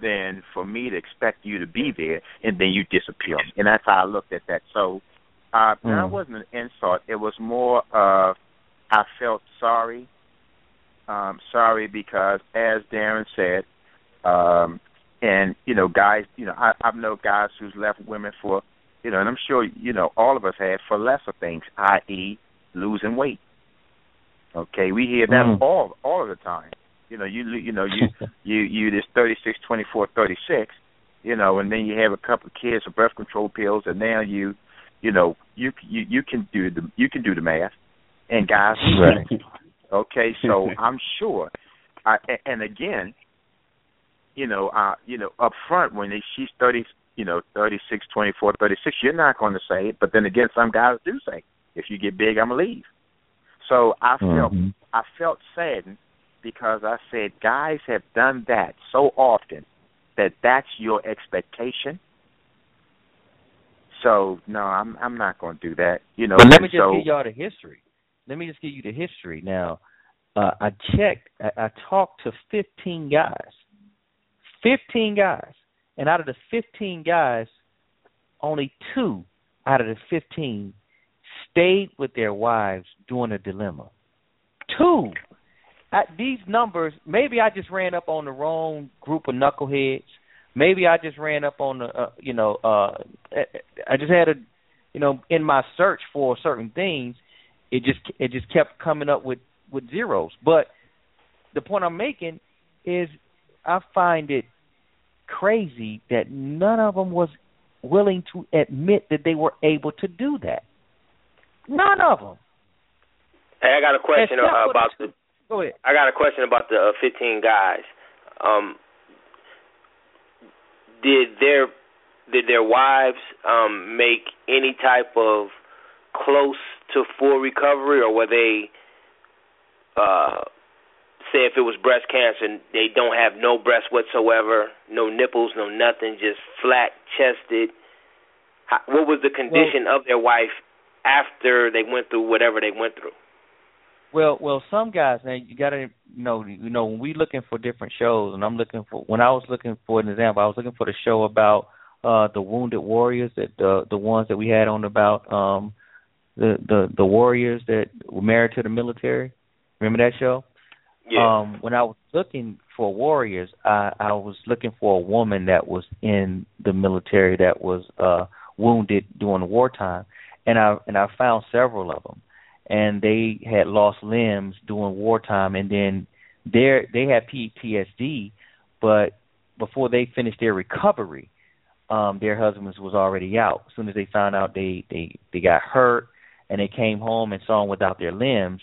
than for me to expect you to be there and then you disappear. And that's how I looked at that. So uh mm. that wasn't an insult. It was more of I felt sorry. Um, sorry because as Darren said, um and you know, guys, you know, I I've known guys who's left women for you know, and I'm sure you know all of us had for lesser things, i.e., losing weight. Okay, we hear that Mm. all all of the time. You know, you you know you you you this thirty six twenty four thirty six, you know, and then you have a couple of kids with birth control pills, and now you, you know, you you you can do the you can do the math, and guys, Right. okay, so I'm sure, I and again, you know, uh, you know, up front when they, she's thirty, you know, thirty six twenty four thirty six, you're not going to say it, but then again, some guys do say, if you get big, I'm gonna leave. So I felt Mhm. I felt saddened because I said guys have done that so often that that's your expectation. So no, I'm I'm not going to do that. You know. But let me just so, give y'all the history. Let me just give you the history. Now, uh, I checked. I, I talked to 15 guys. 15 guys, and out of the 15 guys, only two out of the 15 stayed with their wives during a dilemma. Two. At these numbers, maybe I just ran up on the wrong group of knuckleheads. Maybe I just ran up on the, uh, you know, uh, I just had a you know, in my search for certain things, it just it just kept coming up with with zeros. But the point I'm making is, I find it crazy that none of them was willing to admit that they were able to do that. None of them. Hey, I got a question uh, about the. Go ahead. I got a question about the uh, 15 guys. Um, did their did their wives um, make any type of close to full recovery, or were they uh, say if it was breast cancer, they don't have no breast whatsoever, no nipples, no nothing, just flat chested? How, what was the condition of their wife after they went through whatever they went through? Well, well, some guys now you gotta you know you know when we looking for different shows, and I'm looking for when I was looking for an example, I was looking for the show about uh the wounded warriors that the the ones that we had on about um the the the warriors that were married to the military. Remember that show? Yeah. Um when I was looking for warriors, I I was looking for a woman that was in the military that was uh wounded during wartime, and I and I found several of them and they had lost limbs during wartime and then they they had PTSD but before they finished their recovery um their husbands was already out. As soon as they found out they they they got hurt and they came home and saw them without their limbs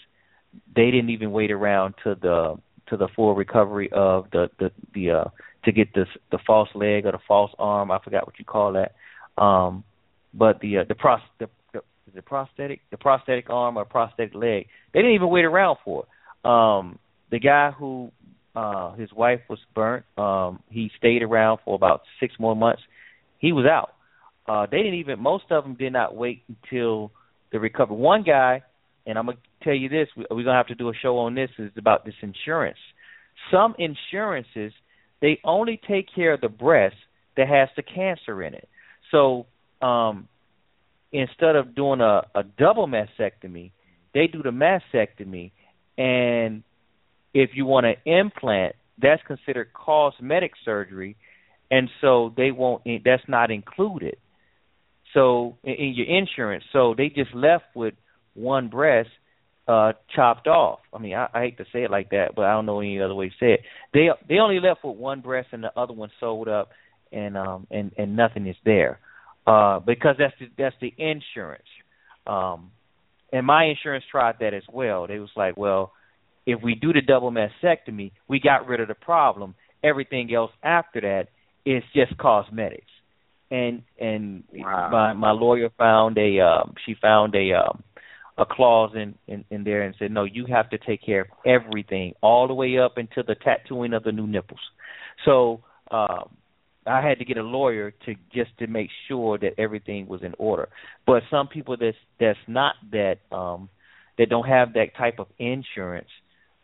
they didn't even wait around to the to the full recovery of the the the uh to get the the false leg or the false arm I forgot what you call that. Um but the uh, the pros the the prosthetic the prosthetic arm or prosthetic leg. They didn't even wait around for it. Um the guy who uh his wife was burnt, um, he stayed around for about six more months. He was out. Uh they didn't even most of them did not wait until the recovery. One guy, and I'm gonna tell you this, we, we're gonna have to do a show on this, is about this insurance. Some insurances they only take care of the breast that has the cancer in it. So um instead of doing a, a double mastectomy, they do the mastectomy, and if you want an implant, that's considered cosmetic surgery, and so they won't. That's not included. So in, in your insurance, so they just left with one breast uh chopped off. I mean, I, I hate to say it like that, but I don't know any other way to say it. They they only left with one breast, and the other one sewed up, and um and and nothing is there uh because that's the that's the insurance. Um and my insurance tried that as well. They was like well if we do the double mastectomy we got rid of the problem. Everything else after that is just cosmetics. And and Wow. my my lawyer found a um she found a um a clause in, in in there and said no you have to take care of everything all the way up into the tattooing of the new nipples. So um I had to get a lawyer to just to make sure that everything was in order. But some people that's that's not that um that don't have that type of insurance,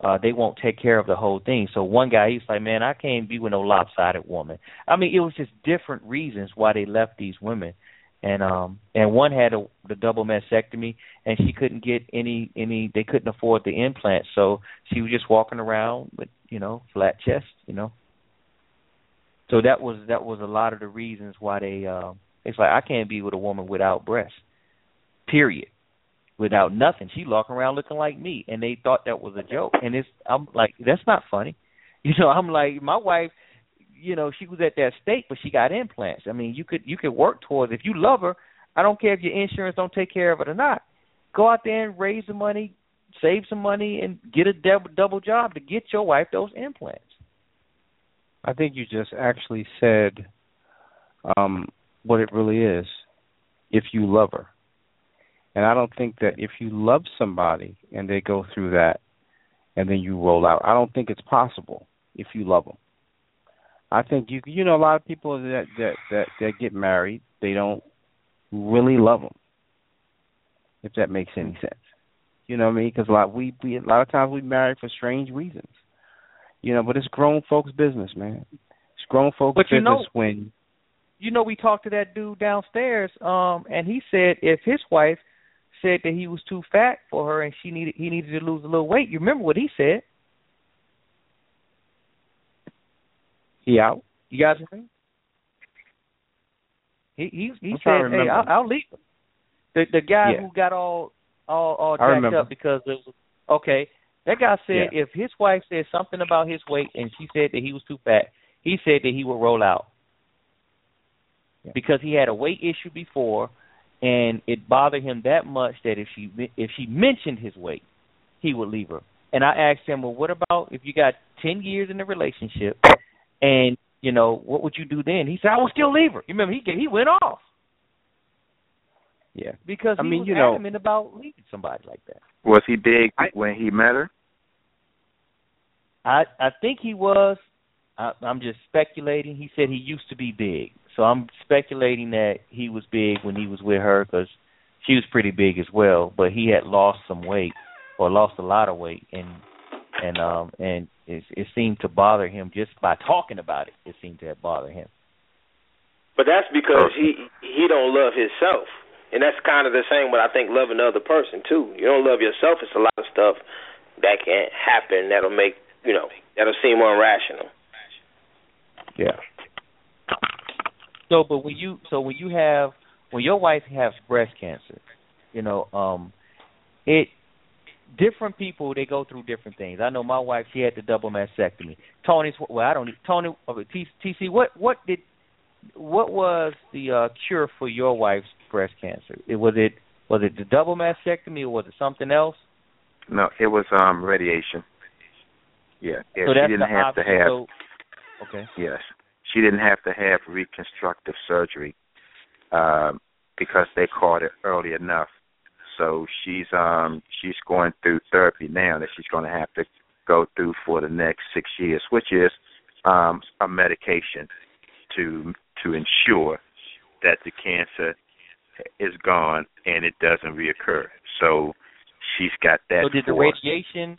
uh they won't take care of the whole thing. So one guy he's like, Man, I can't be with no lopsided woman. I mean, it was just different reasons why they left these women. And um and one had a the double mastectomy and she couldn't get any any they couldn't afford the implant, so she was just walking around with, you know, flat chest, you know. So that was that was a lot of the reasons why they uh, It's like I can't be with a woman without breasts. Period. Without nothing. She walking around looking like me and they thought that was a joke. And it's I'm like, that's not funny. You know, I'm like my wife, you know, she was at that state but she got implants. I mean, you could you could work towards if you love her, I don't care if your insurance don't take care of it or not. Go out there and raise the money, save some money and get a double double job to get your wife those implants. I think you just actually said um, what it really is if you love her. And I don't think that if you love somebody and they go through that and then you roll out, I don't think it's possible if you love them. I think you you know a lot of people that that that that get married, they don't really love them. If that makes any sense. You know what I mean? Because a lot we we a lot of times we marry for strange reasons. You know, but it's grown folks' business, man. It's grown folks' but business know, when you know we talked to that dude downstairs, um, and he said if his wife said that he was too fat for her and she needed he needed to lose a little weight. You remember what he said? He out. You guys remember? He he he I'm said, "Hey, I'll, I'll leave." Him. The the guy Yeah. who got all all all jacked up because it was okay. That guy said Yeah. if his wife said something about his weight and she said that he was too fat, he said that he would roll out Yeah. because he had a weight issue before, and it bothered him that much that if she if she mentioned his weight, he would leave her. And I asked him, well, what about if you got ten years in a relationship, and you know what would you do then? He said, I would still leave her. You remember he he went off Yeah. because I mean, was you know- about leaving somebody like that. Was he big I- when he met her? I I think he was. I, I'm just speculating. He said he used to be big, so I'm speculating that he was big when he was with her because she was pretty big as well. But he had lost some weight or lost a lot of weight, and and um and it, it seemed to bother him just by talking about it. It seemed to have bothered him. But that's because he he don't love himself, and that's kind of the same. But I think loving the other person too. You don't love yourself. It's a lot of stuff that can happen that'll make you know that'll seem irrational. Yeah. So, but when you so when you have when your wife has breast cancer, you know, um, it different people they go through different things. I know my wife she had the double mastectomy. Tony's well, I don't Tony TC. What what did what was the uh cure for your wife's breast cancer? It was it was it the double mastectomy or was it something else? No, it was um radiation. Yeah, yeah. so she didn't have to have. So, okay. Yes, she didn't have to have reconstructive surgery um, because they caught it early enough. So she's um she's going through therapy now that she's going to have to go through for the next six years, which is um a medication to to ensure that the cancer is gone and it doesn't reoccur. So she's got that. So did the radiation?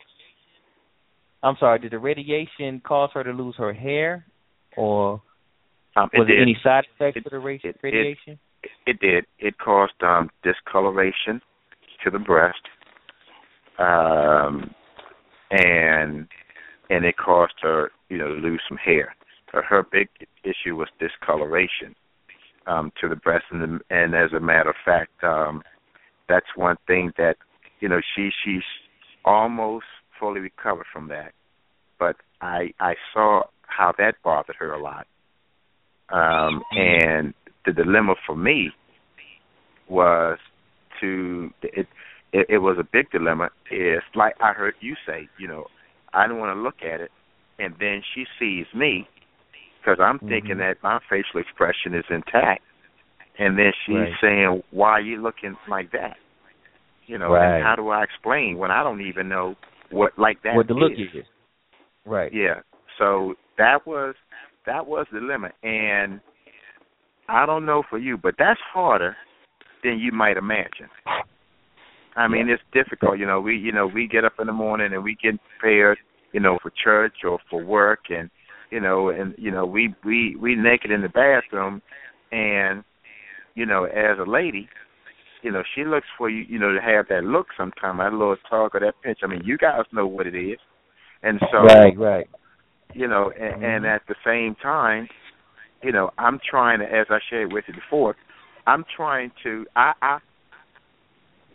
I'm sorry. Did the radiation cause her to lose her hair, or Um, was there any side effects It- to the ra- it- it- radiation? It did. It caused um discoloration to the breast. Um and and it caused her, you know, to lose some hair. Her, her big issue was discoloration um to the breast and the, and as a matter of fact, um that's one thing that you know, she she's almost fully recovered from that. But I I saw how that bothered her a lot. Um and the dilemma for me was to it, it it was a big dilemma is like I heard you say, you know, I don't want to look at it and then she sees me because I'm mm-hmm. thinking that my facial expression is intact and then she's Right. saying, "Why are you looking like that?" You know, Right. and how do I explain when I don't even know what like that what the look is? is? Right. Yeah. So that was that was the limit, and I don't know for you, but that's harder than you might imagine. I mean, it's difficult. You know, we you know we get up in the morning and we get prepared, you know, for church or for work, and you know, and you know we we we naked in the bathroom, and you know, as a lady, you know, she looks for you, you know, to have that look sometime, that little talk or that pinch. I mean, you guys know what it is. And so Right. Right. you know, and, and Mhm. at the same time, you know, I'm trying to, as I shared with you before, I'm trying to. I, I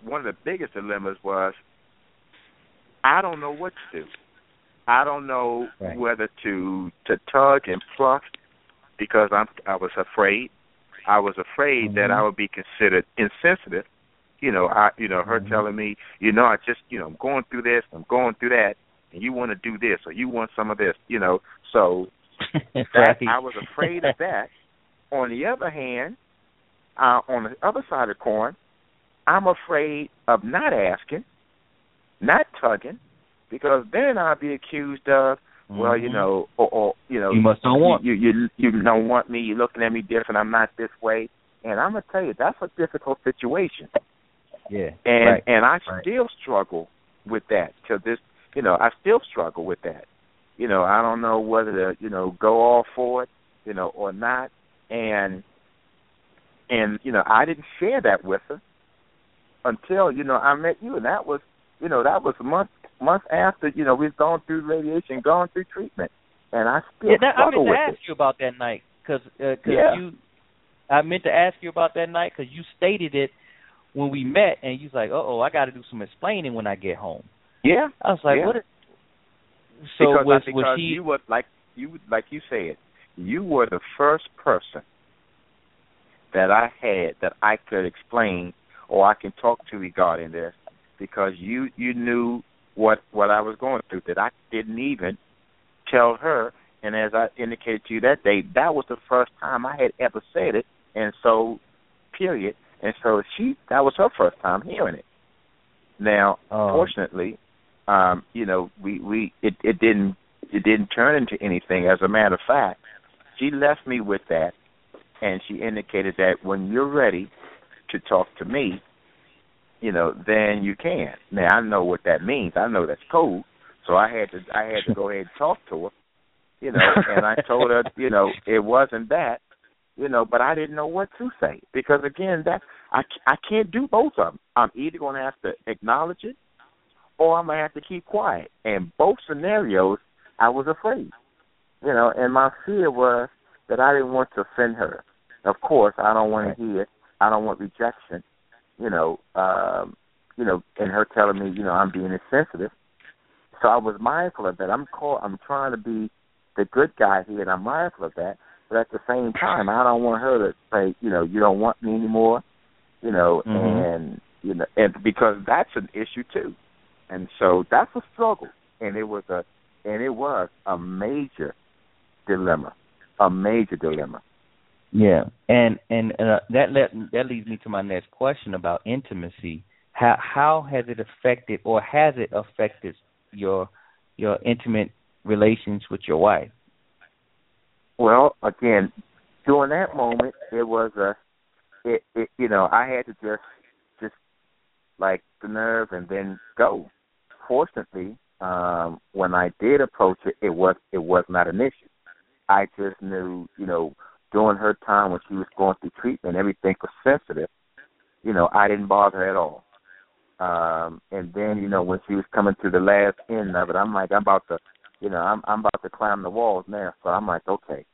one of the biggest dilemmas was I don't know what to do. I don't know right. whether to to tug and pluck because I'm I was afraid. I was afraid mm-hmm. that I would be considered insensitive. You know, I you know her mm-hmm. telling me, you know, I just you know I'm going through this, I'm going through that, and you want to do this or you want some of this, you know. So that right. I was afraid of that. On the other hand, uh, on the other side of the coin, I'm afraid of not asking, not tugging, because then I'd be accused of, well, mm-hmm. you know, or, or you know, you must don't want you, you you don't want me. You're looking at me different. I'm not this way, and I'm gonna tell you that's a difficult situation. Yeah, and right. and I right. still struggle with that till this. You know, I still struggle with that. You know, I don't know whether to you know go all for it, you know, or not. And and you know, I didn't share that with her until you know I met you, and that was you know that was a month month after you know we've gone through radiation, gone through treatment, and I still yeah, that, I struggle meant to with ask it. you about that night because uh, cause Yeah. you. I meant to ask you about that night because you stated it when we met, and you was like, "Uh oh, I got to do some explaining when I get home." Yeah, I was like, Yeah. "What?" Is... So because was because was she? you were like you like you said, you were the first person that I had that I could explain or I can talk to regarding this because you you knew what what I was going through that I didn't even tell her. And as I indicated to you that day that was the first time I had ever said it and so period. And so she that was her first time hearing it. Now Oh. fortunately um you know we we it it didn't it didn't turn into anything. As a matter of fact she left me with that and she indicated that when you're ready to talk to me you know then you can. Now i know what that means. I know that's code so i had to i had to go ahead and talk to her you know and i told her you know it wasn't that you know but i didn't know what to say. Because again that i i can't do both of them i'm either going to have to acknowledge it or i'm going to have to keep quiet. And both scenarios i was afraid you know and my fear was that i didn't want to offend her. Of course i don't want to hear i don't want rejection you know um you know and her telling me you know i'm being insensitive. So i was mindful of that. I'm call i'm trying to be the good guy here and i'm mindful of that. But at the same time i don't want her to say you know you don't want me anymore you know Mhm. and you know and because that's an issue too. And so that's a struggle. And it was a and it was a major dilemma a major dilemma Yeah, and and uh, that that leads me to my next question about intimacy. How how has it affected, or has it affected your your intimate relations with your wife? Well, again, during that moment, it was a, it, it, you know, I had to just, just like the nerve and then go. Fortunately, um, when I did approach it, it was, it was not an issue. I just knew, you know, during her time when she was going through treatment, everything was sensitive. You know, I didn't bother her at all. Um, and then, you know, when she was coming to the last end of it, I'm like, I'm about to, you know, I'm I'm about to climb the walls now. So I'm like, okay,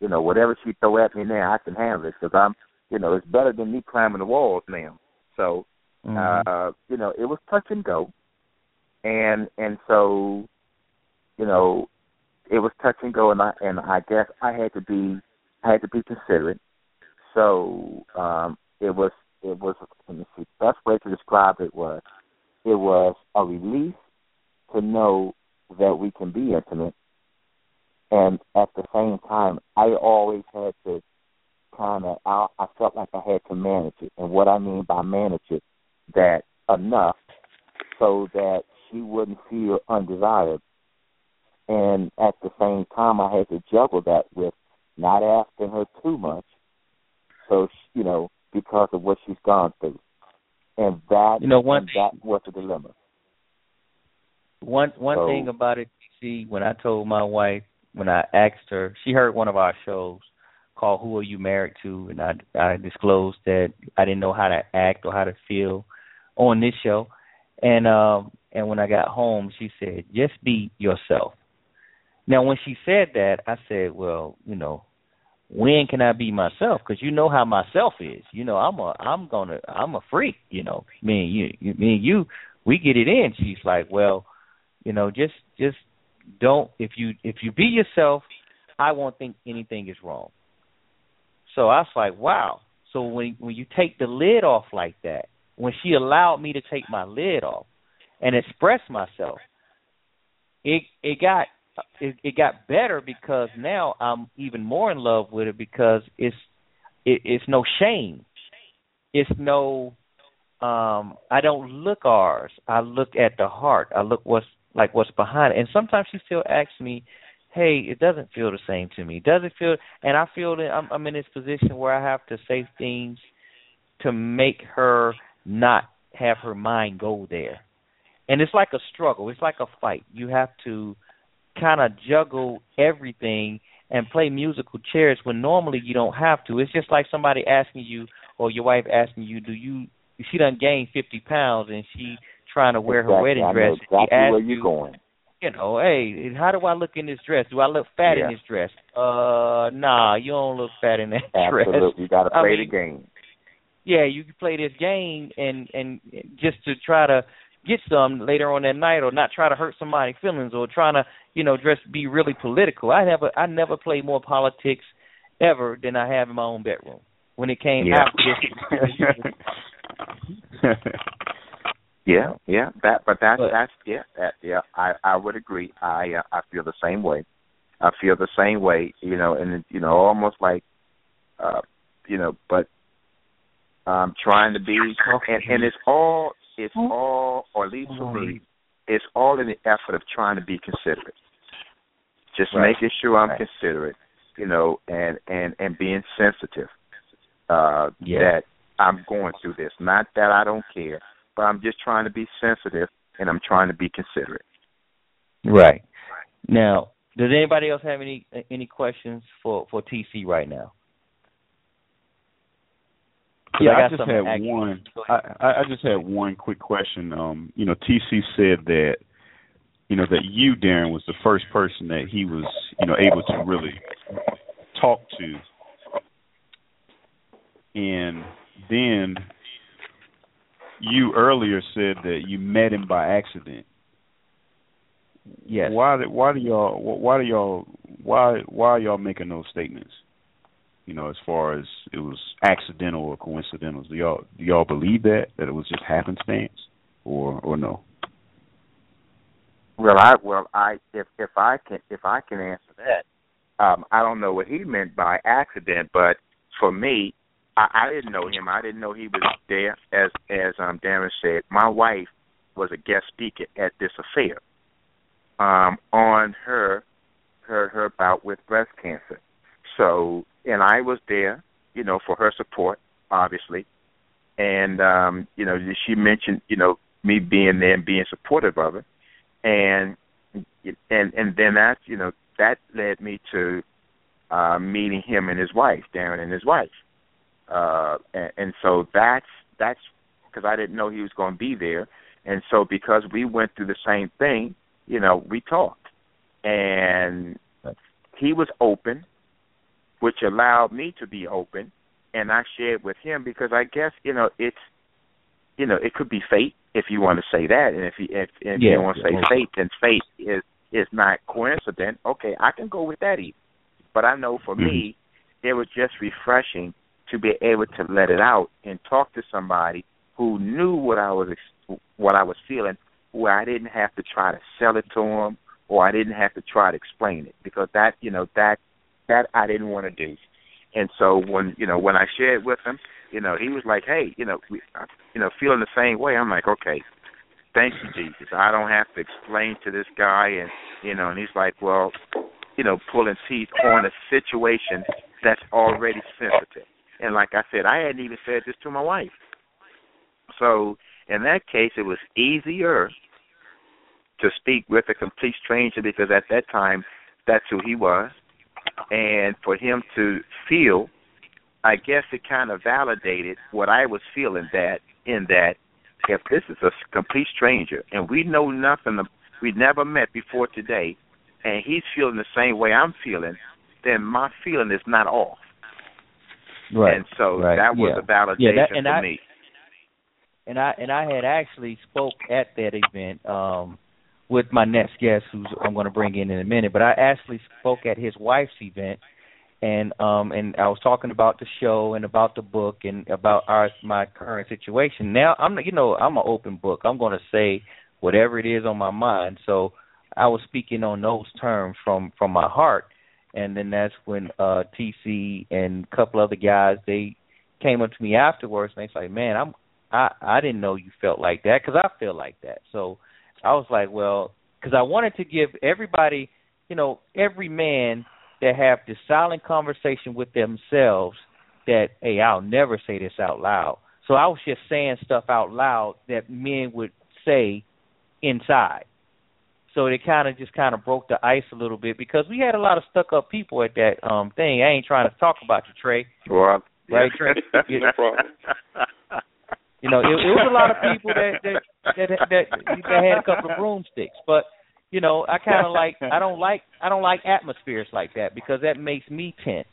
you know, whatever she throw at me now, I can handle it because I'm, you know, it's better than me climbing the walls now. So, Mhm. uh, you know, it was touch and go, and and so, you know, it was touch and go, and I and I guess I had to be, had to be considerate. So um, it was it was let me see, best way to describe it was it was a relief to know that we can be intimate. And at the same time I always had to kind of I, I felt like I had to manage it. And what I mean by manage it that enough so that she wouldn't feel undesired. And at the same time I had to juggle that with not asking her too much. So she, you know because of what she's gone through. And that You know, one and that was the dilemma. One one So- thing about it, see, when I told my wife, when I asked her, she heard one of our shows called "Who Are You Married To," and I I disclosed that I didn't know how to act or how to feel on this show, and um and when I got home, she said, "Just be yourself." Now, when she said that, I said, "Well, you know, when can I be myself? Because you know how myself is. You know, I'm a I'm gonna I'm a freak. You know, me and you, you me and you, we get it in. She's like, well, you know, just just don't if you if you be yourself, I won't think anything is wrong. So I was like, wow. So when when you take the lid off like that, when she allowed me to take my lid off and express myself, it it got it, it got better because now I'm even more in love with it because it's it, it's no shame. It's no um I don't look ours. I look at the heart. I look what's like what's behind it. And sometimes she still asks me, "Hey, it doesn't feel the same to me. Does it feel?" And I feel that I'm, I'm in this position where I have to say things to make her not have her mind go there. And it's like a struggle. It's like a fight. You have to kind of juggle everything and play musical chairs when normally you don't have to. It's just like somebody asking you or your wife asking you, "Do you?" She done gained fifty pounds and she trying to wear exactly. her wedding dress. exactly she where you going. You know, hey, how do I look in this dress? Do I look fat yeah. in this dress? Uh, nah, you don't look fat in that Absolutely. dress. You got to play I mean, the game. Yeah, you can play this game and and just to try to get some later on that night, or not try to hurt somebody's feelings, or trying to you know just be really political. I never I never played more politics ever than I have in my own bedroom when it came Yeah. after this. Yeah, yeah. That, but that's But- that's yeah, that yeah. I I would agree. I uh, I feel the same way. I feel the same way. You know, and you know, almost like, uh, you know, but um trying to be, and and it's all it's all, or at least for me, it's all in the effort of trying to be considerate. Just Right. making sure I'm Right. considerate, you know, and and and being sensitive. Uh, Yeah. that I'm going through this. Not that I don't care, but I'm just trying to be sensitive and I'm trying to be considerate. Right. Now, does anybody else have any any questions for for TC right now? Yeah, I I, just had to ask you. one. Go I, ahead. I I just had one quick question. Um, you know, TC said that, you know, that you, Darren, was the first person that he was, you know, able to really talk to, and then you earlier said that you met him by accident. Yes. Why? do- Why do y'all? Why do y'all? Why? Why are y'all making those statements? You know, as far as it was accidental or coincidental. Do y'all do y'all believe that that it was just happenstance, or or no? Well, I well I if if I can if I can answer that, um, I don't know what he meant by accident, but for me, I, I didn't know him. I didn't know he was there. As as um Darren said, my wife was a guest speaker at this affair, um, on her her her bout with breast cancer. So and I was there, you know, for her support, obviously. And um, you know, she mentioned, you know, me being there and being supportive of her. And and and then that, you know, that led me to uh meeting him and his wife, Darren and his wife. Uh and, and so that's that's because I didn't know he was going to be there. And so because we went through the same thing, you know, we talked. And he was open which allowed me to be open and I shared with him because I guess, you know, it's you know, it could be fate if you want to say that and if you if, if Yeah, you want to say yeah. fate then fate is is not coincident. Okay, I can go with that even. But I know for me mm-hmm. it was just refreshing to be able to let it out and talk to somebody who knew what I was what I was feeling where I didn't have to try to sell it to him or I didn't have to try to explain it because that, you know, that that I didn't want to do. And so when you know when I shared with him, you know, he was like, "Hey, you know, we, you know, feeling the same way." I'm like, "Okay, thank you, Jesus. I don't have to explain to this guy." And you know, and he's like, "Well, you know, pulling teeth on a situation that's already sensitive." And like I said, I hadn't even said this to my wife. So in that case, it was easier to speak with a complete stranger because at that time, that's who he was and for him to feel I guess it kind of validated what I was feeling that in that if this is a complete stranger and we know nothing we never met before today and he's feeling the same way I'm feeling then my feeling is not off. Right. And so right. that was yeah. a validation yeah, that, and for I, me. And I and I had actually spoke at that event um with my next guest who I'm going to bring in in a minute, but I actually spoke at his wife's event and um and I was talking about the show and about the book and about our my current situation. Now I'm you know, I'm an open book. I'm going to say whatever it is on my mind. So I was speaking on those terms from from my heart and then that's when uh TC and a couple other guys they came up to me afterwards and they like, "Man, I'm I I didn't know you felt like that cuz I feel like that." So I was like, "Well, cuz I wanted to give everybody, you know, every man that have this silent conversation with themselves that, "Hey, I'll never say this out loud." So I was just saying stuff out loud that men would say inside so it kind of just kind of broke the ice a little bit because we had a lot of stuck up people at that um thing. I ain't trying to talk about you, Trey. Well, right. Trey? no problem. You know, it, it was a lot of people that that that that, that had a couple of broomsticks, but you know, I kind of like I don't like I don't like atmospheres like that because that makes me tense.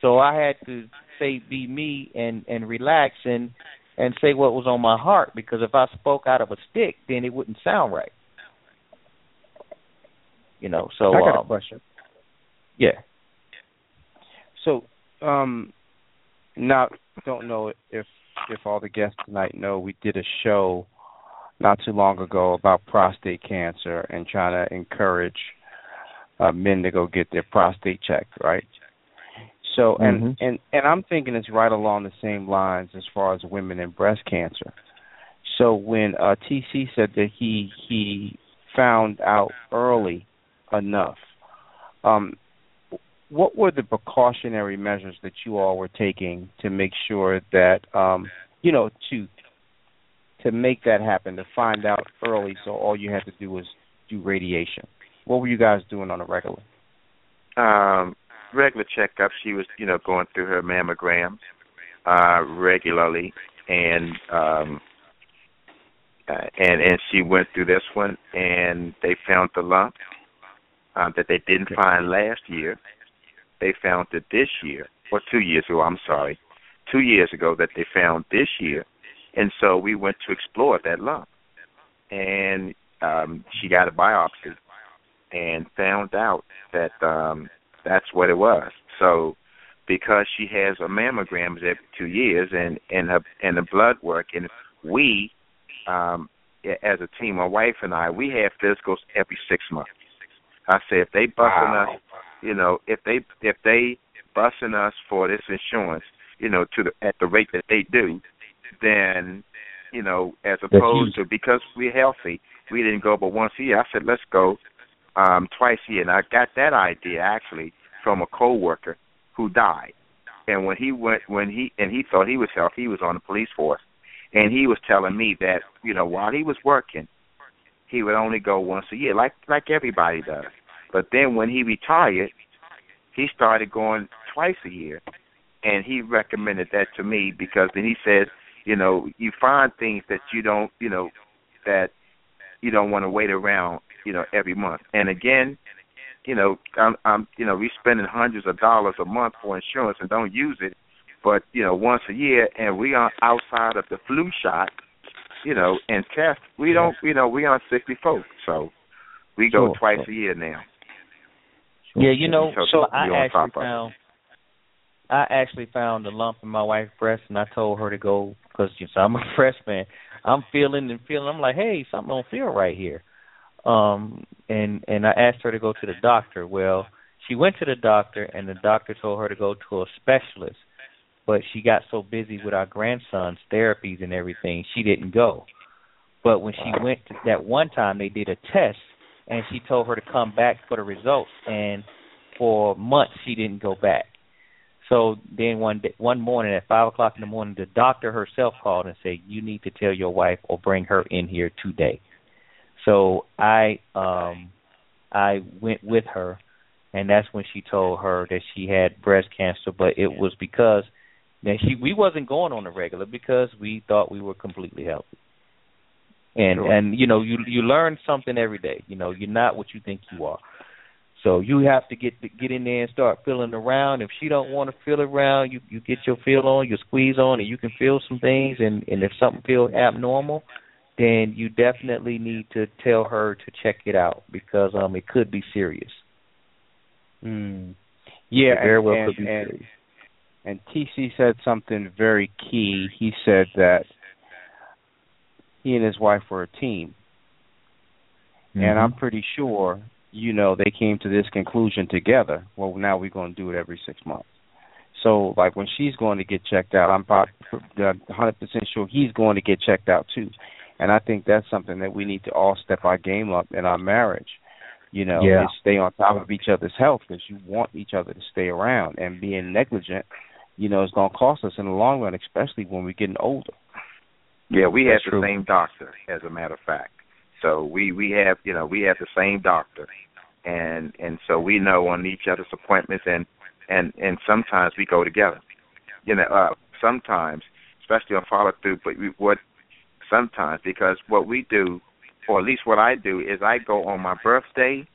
So I had to say be me and and relax and and say what was on my heart because if I spoke out of a stick, then it wouldn't sound right. You know, so I got um, a question. Yeah. So, um, now don't know if if all the guests tonight know we did a show not too long ago about prostate cancer and trying to encourage uh, men to go get their prostate checked, right? So, and Mhm. and and I'm thinking it's right along the same lines as far as women and breast cancer. So when uh, TC said that he he found out early enough, um, what were the precautionary measures that you all were taking to make sure that um, you know to to make that happen to find out early so all you had to do was do radiation? What were you guys doing on a regular? Um regular checkups she was you know going through her mammograms uh regularly and um uh, and and she went through this one and they found the lump um that they didn't find last year they found it this year or two years ago i'm sorry two years ago that they found this year and so we went to explore that lump and um she got a biopsy and found out that um that's what it was. So because she has a mammogram every two years and and her and the blood work and we um as a team, my wife and I, we have physicals every six months. I say if they busting Wow. us, you know, if they if they busting us for this insurance, you know, to the at the rate that they do, then you know, as opposed to because we're healthy, we didn't go but once a year. I said let's go um twice a year, and I got that idea actually from a coworker who died. And when he went, when he and he thought he was healthy, he was on the police force, and he was telling me that you know while he was working, he would only go once a year, like like everybody does. But then when he retired, he started going twice a year, and he recommended that to me because then he says, you know, you find things that you don't, you know, that you don't want to wait around, you know, every month. And again, you know, I'm, I'm, you know, we're spending hundreds of dollars a month for insurance and don't use it, but you know, once a year, and we are outside of the flu shot, you know, and test. We don't, you know, we are sixty folks, so we go Sure, twice sure. a year now. Yeah, you know, So I actually top of it. found I actually found a lump in my wife's breast, and I told her to go because you know, I'm a freshman. I'm feeling and feeling. I'm like, hey, something don't feel right here. Um, and and I asked her to go to the doctor. Well, she went to the doctor, and the doctor told her to go to a specialist. But she got so busy with our grandson's therapies and everything, she didn't go. But when she went to that one time, they did a test, and she told her to come back for the results. And for months, she didn't go back. So then one day, one morning at five o'clock in the morning, the doctor herself called and said, "You need to tell your wife or bring her in here today." So I um I went with her, and that's when she told her that she had breast cancer, but it was because that she we wasn't going on the regular because we thought we were completely healthy. And Sure. and you know you you learn something every day. You know you're not what you think you are. So you have to get to get in there and start feeling around. If she don't want to feel around, you you get your feel on, you squeeze on, and you can feel some things. And and if something feels abnormal, then you definitely need to tell her to check it out because um it could be serious. Mm. Yeah, it very well and, could be and, serious. And TC said something very key. He said that he and his wife were a team. Mm-hmm. And I'm pretty sure, you know, they came to this conclusion together. Well, now we're going to do it every six months. So, like when she's going to get checked out, I'm about 100% sure he's going to get checked out too. And I think that's something that we need to all step our game up in our marriage. You know, Yeah. and stay on top of each other's health because you want each other to stay around. And being negligent, you know, is going to cost us in the long run, especially when we're getting older. Yeah, we have That's the true. same doctor, as a matter of fact. So we we have you know we have the same doctor, and and so we know on each other's appointments, and and and sometimes we go together. You know, uh, sometimes, especially on follow through, but we, what sometimes because what we do, or at least what I do, is I go on my birthday,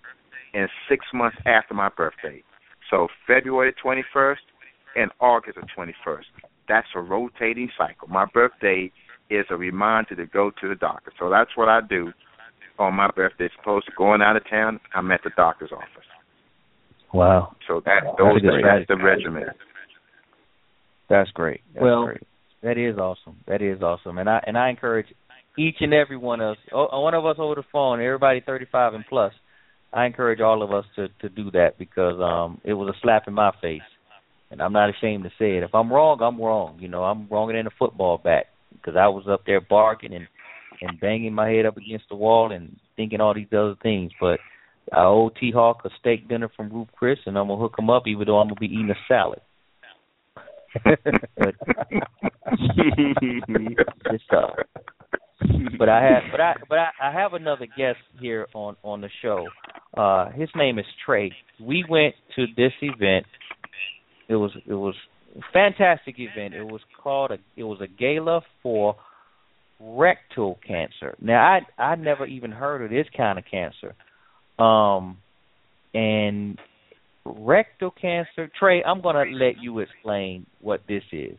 and six months after my birthday. So February twenty first and August the twenty first. That's a rotating cycle. My birthday is a reminder to go to the doctor. So that's what I do on my birthday. As opposed to going out of town, I'm at the doctor's office. Wow. So that That's those a good that's the regimen. That's great. That's well, great. that is awesome. That is awesome, and I and I encourage each and every one of us, oh, one of us over the phone, everybody 35 and plus. I encourage all of us to to do that because um it was a slap in my face, and I'm not ashamed to say it. If I'm wrong, I'm wrong. You know, I'm wronger than a football bat because I was up there barking and and banging my head up against the wall and thinking all these other things. But I owe T Hawk a steak dinner from Ruth Chris, and I'm gonna hook him up even though I'm gonna be eating a salad. but good stuff. But I have, but I, but I, I have another guest here on on the show. Uh, his name is Trey. We went to this event. It was it was fantastic event. It was called a it was a gala for rectal cancer. Now I I never even heard of this kind of cancer. Um, and rectal cancer. Trey, I'm gonna let you explain what this is.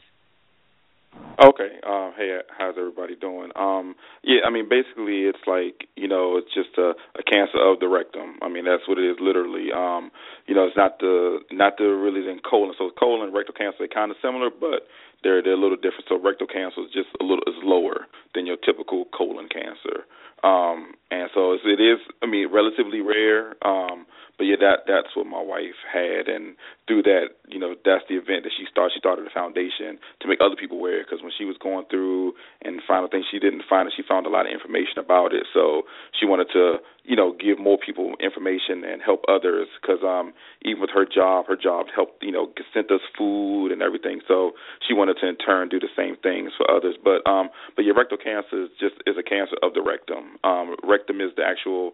Okay. Uh, hey, how's everybody doing? Um, yeah, I mean, basically, it's like you know, it's just a, a cancer of the rectum. I mean, that's what it is, literally. Um, you know, it's not the not the really in colon. So colon and rectal cancer are kind of similar, but they're they're a little different. So rectal cancer is just a little is lower than your typical colon cancer. Um, and so it is, I mean, relatively rare. Um, but yeah, that that's what my wife had, and through that, you know, that's the event that she started. She started a foundation to make other people aware, because when she was going through and final thing she didn't find it, she found a lot of information about it. So she wanted to, you know, give more people information and help others, because um, even with her job, her job helped, you know, sent us food and everything. So she wanted to in turn do the same things for others. But um, but yeah, rectal cancer is just is a cancer of the rectum. Um, rectum is the actual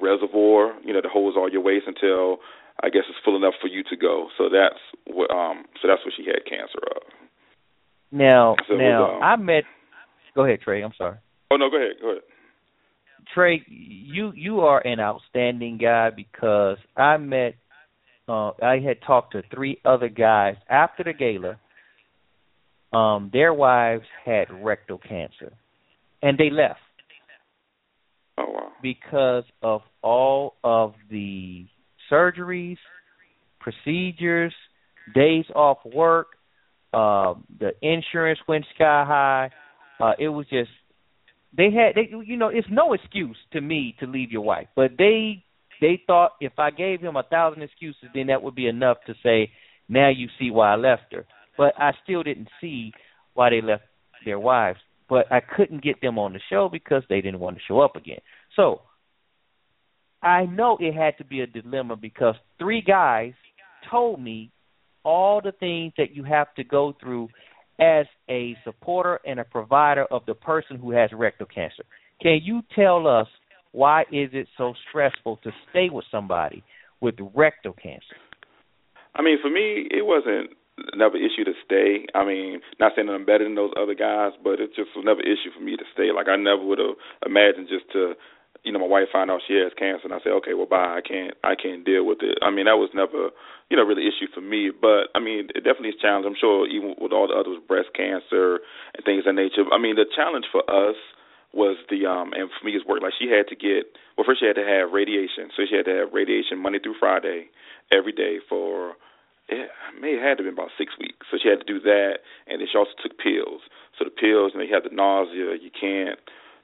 reservoir, you know, that holds all your waste until I guess it's full enough for you to go. So that's what um so that's what she had cancer of. Now, So was, now um, I met. Go ahead, Trey. I'm sorry. Oh no, go ahead, go ahead. Trey, you you are an outstanding guy because I met. Uh, I had talked to three other guys after the gala. Um, their wives had rectal cancer, and they left Oh wow. because of all of the surgeries, procedures, days off work. Uh, the insurance went sky high. Uh, it was just they had they you know it's no excuse to me to leave your wife, but they they thought if I gave him a thousand excuses, then that would be enough to say now you see why I left her. But I still didn't see why they left their wives. But I couldn't get them on the show because they didn't want to show up again. So I know it had to be a dilemma because three guys told me all the things that you have to go through as a supporter and a provider of the person who has rectal cancer. Can you tell us why is it so stressful to stay with somebody with rectal cancer? I mean, for me, it wasn't never issue to stay. I mean, not saying that I'm better than those other guys, but it just was never issue for me to stay. Like I never would have imagined just to you know, my wife found out she has cancer, and I said, okay, well, bye. I can't, I can't deal with it. I mean, that was never, you know, really issue for me. But I mean, it definitely is challenge. I'm sure even with all the others, breast cancer and things of that nature. I mean, the challenge for us was the um and for me it's work like she had to get well first she had to have radiation so she had to have radiation Monday through Friday every day for it may have had to been about six weeks so she had to do that and then she also took pills so the pills and you have the nausea you can't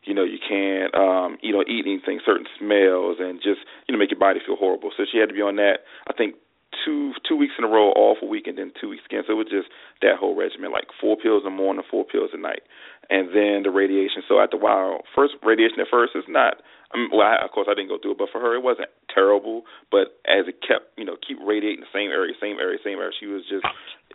you know you can't um you know eat anything certain smells and just you know make your body feel horrible so she had to be on that I think two two weeks in a row off a week and then two weeks again so it was just that whole regimen like four pills in the morning four pills at night and then the radiation. So after a while, first radiation at first is not. I mean, well, I, of course I didn't go through it, but for her it wasn't terrible. But as it kept, you know, keep radiating the same area, same area, same area, she was just,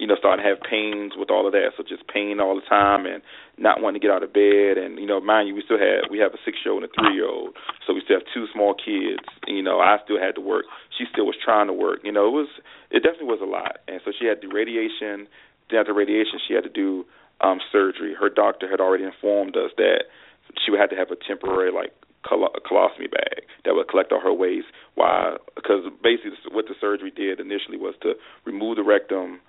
you know, starting to have pains with all of that. So just pain all the time and not wanting to get out of bed. And you know, mind you, we still had we have a six year old and a three year old, so we still have two small kids. You know, I still had to work. She still was trying to work. You know, it was it definitely was a lot. And so she had do radiation. Then after radiation, she had to do um, surgery. Her doctor had already informed us that she would have to have a temporary like col- colostomy bag that would collect all her waste. Why? Because basically what the surgery did initially was to remove the rectum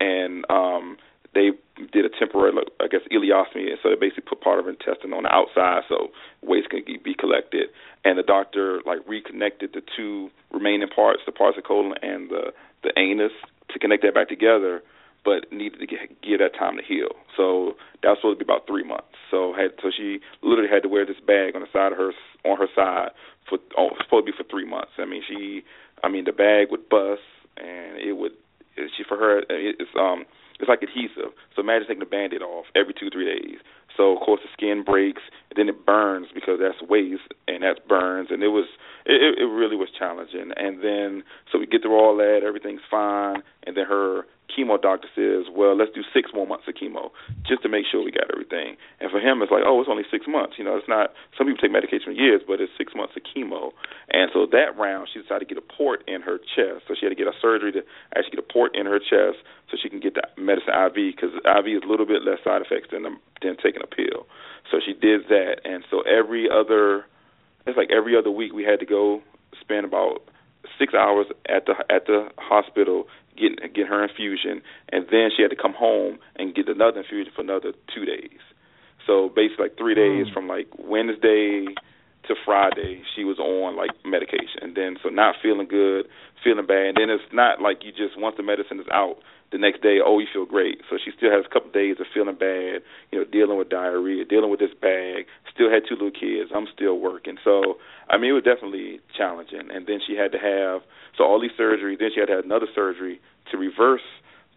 and um they did a temporary, I guess, ileostomy, and so they basically put part of her intestine on the outside so waste can be collected. And the doctor like reconnected the two remaining parts, the parts of colon and the the anus, to connect that back together but needed to get, get that time to heal. So that was supposed to be about three months. So had so she literally had to wear this bag on the side of her on her side for oh, supposed to be for three months. I mean she, I mean the bag would bust and it would she for her it's um it's like adhesive. So imagine taking the band-aid off every two three days. So of course the skin breaks, and then it burns because that's waste and that's burns, and it was it, it really was challenging. And then so we get through all that, everything's fine, and then her chemo doctor says, well, let's do six more months of chemo just to make sure we got everything. And for him, it's like, oh, it's only six months. You know, it's not. Some people take medication for years, but it's six months of chemo. And so that round, she decided to get a port in her chest. So she had to get a surgery to actually get a port in her chest so she can get the medicine IV because IV is a little bit less side effects than um, than taking a pill. So she did that, and so every other, it's like every other week we had to go spend about six hours at the at the hospital get get her infusion, and then she had to come home and get another infusion for another two days. So basically, like three days mm. from like Wednesday to Friday, she was on like medication, and then so not feeling good, feeling bad, and then it's not like you just once the medicine is out, the next day, oh, you feel great. So she still has a couple days of feeling bad, you know, dealing with diarrhea, dealing with this bag. Still had two little kids. I'm still working. So I mean, it was definitely challenging. And then she had to have so all these surgeries. Then she had to have another surgery to reverse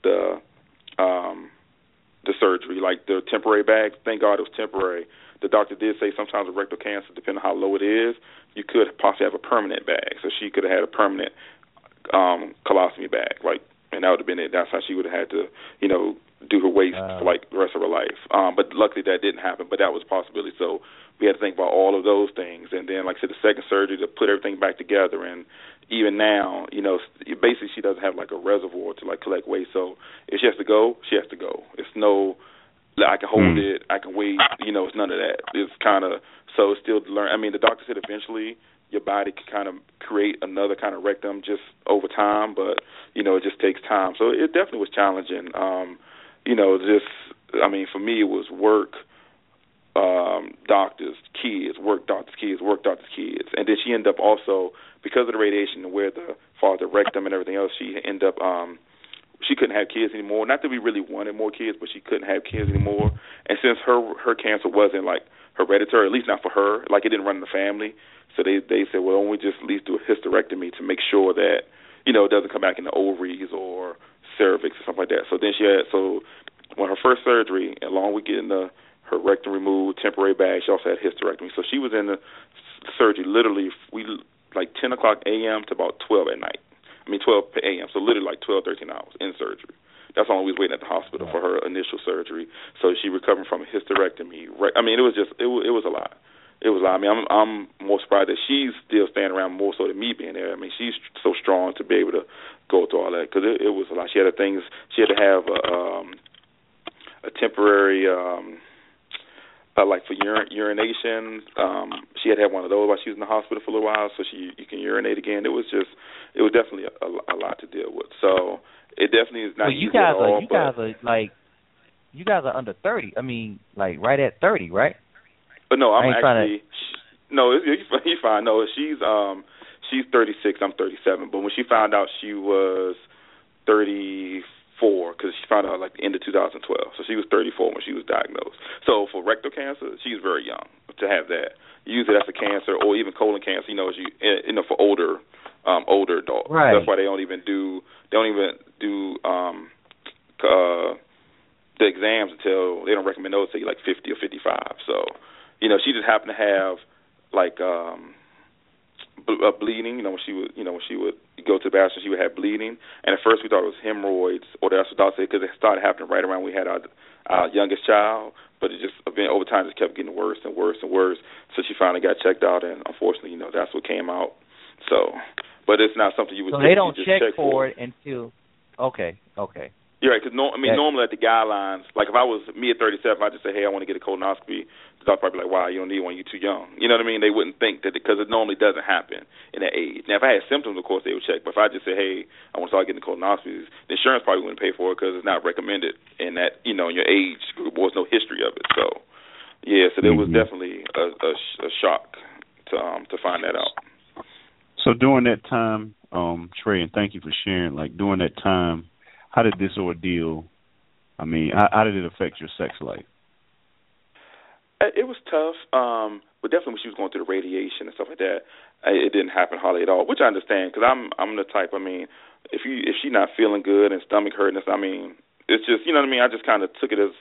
the um the surgery, like the temporary bag. Thank God it was temporary. The doctor did say sometimes with rectal cancer, depending on how low it is, you could possibly have a permanent bag. So she could have had a permanent um colostomy bag, like, and that would have been it. That's how she would have had to, you know, do her waste wow. for like the rest of her life. Um, but luckily that didn't happen. But that was a possibility. So we had to think about all of those things. And then, like I said, the second surgery to put everything back together. And even now, you know, basically she doesn't have like a reservoir to like collect waste. So if she has to go, she has to go. It's no, I can hold mm. it, I can wait. You know, it's none of that. It's kind of so it's still learn. I mean, the doctor said eventually your body can kind of create another kind of rectum just over time, but you know, it just takes time. So it definitely was challenging. Um, you know, just I mean, for me it was work um, doctors, kids, work doctors, kids, work doctors, kids, and then she ended up also because of the radiation and where the far the rectum and everything else, she ended up um, she couldn't have kids anymore. Not that we really wanted more kids, but she couldn't have kids anymore. And since her her cancer wasn't like hereditary, at least not for her, like it didn't run in the family, so they they said, well, don't we just at least do a hysterectomy to make sure that you know it doesn't come back in the ovaries or cervix or something like that. So then she had so when her first surgery, along with getting the her rectum removed, temporary bag. She also had hysterectomy. So she was in the surgery literally we like 10 o'clock a.m. to about 12 at night. I mean 12 a.m. So literally like 12, 13 hours in surgery. That's all we was waiting at the hospital for her initial surgery. So she recovered from a hysterectomy. I mean, it was just it was, it was a lot. It was a lot. I mean, I'm I'm more surprised that she's still staying around more so than me being there. I mean, she's so strong to be able to go through all that because it, it was a lot. She had things. She had to have a um, a temporary um, uh, like for ur- urination. Um, she had had one of those while she was in the hospital for a little while, so she you can urinate again. It was just, it was definitely a, a, a lot to deal with. So it definitely is not well, you guys all. are you but guys are like you guys are under thirty. I mean, like right at thirty, right? But no, I I'm actually no. It's, it's fine- he's fine. No, she's um she's 36. I'm 37. But when she found out she was 34, because she found out like the end of 2012. So she was 34 when she was diagnosed. So for rectal cancer, she's very young to have that. Usually that's a cancer, or even colon cancer. You know, as you you know for older um older adults. Right. That's why they don't even do they don't even do um uh the exams until they don't recommend those until you're like 50 or 55. So, you know, she just happened to have like um uh, bleeding. You know, when she would, you know, when she would go to the bathroom, she would have bleeding. And at first we thought it was hemorrhoids, or that's what doctors said because it started happening right around we had our our youngest child. But it just been over time, just kept getting worse and worse and worse. So she finally got checked out, and unfortunately, you know, that's what came out. So, but it's not something you would. So they don't check, check for it until. Okay, okay. You're right, because no, I mean, That- normally at the guidelines, like if I was me at 37, I just say, hey, I want to get a colonoscopy. The doctor probably be like, wow, you don't need one, you're too young. You know what I mean? They wouldn't think that because it normally doesn't happen in that age. Now, if I had symptoms, of course they would check. But if I just say, hey, I want to start getting colonoscopies, the insurance probably wouldn't pay for it because it's not recommended in that, you know, in your age group. There was no history of it. So, yeah, so there was Mhm. definitely a, a, a shock to um to find that out. So during that time, um, Trey, and thank you for sharing. Like during that time, how did this ordeal? I mean, how, how did it affect your sex life? Uh, It was tough, um, but definitely when she was going through the radiation and stuff like that, uh, it didn't happen hardly at all. Which I understand because I'm I'm the type. I mean, if you if she's not feeling good and stomach hurting, I mean, it's just you know what I mean. I just kind of took it as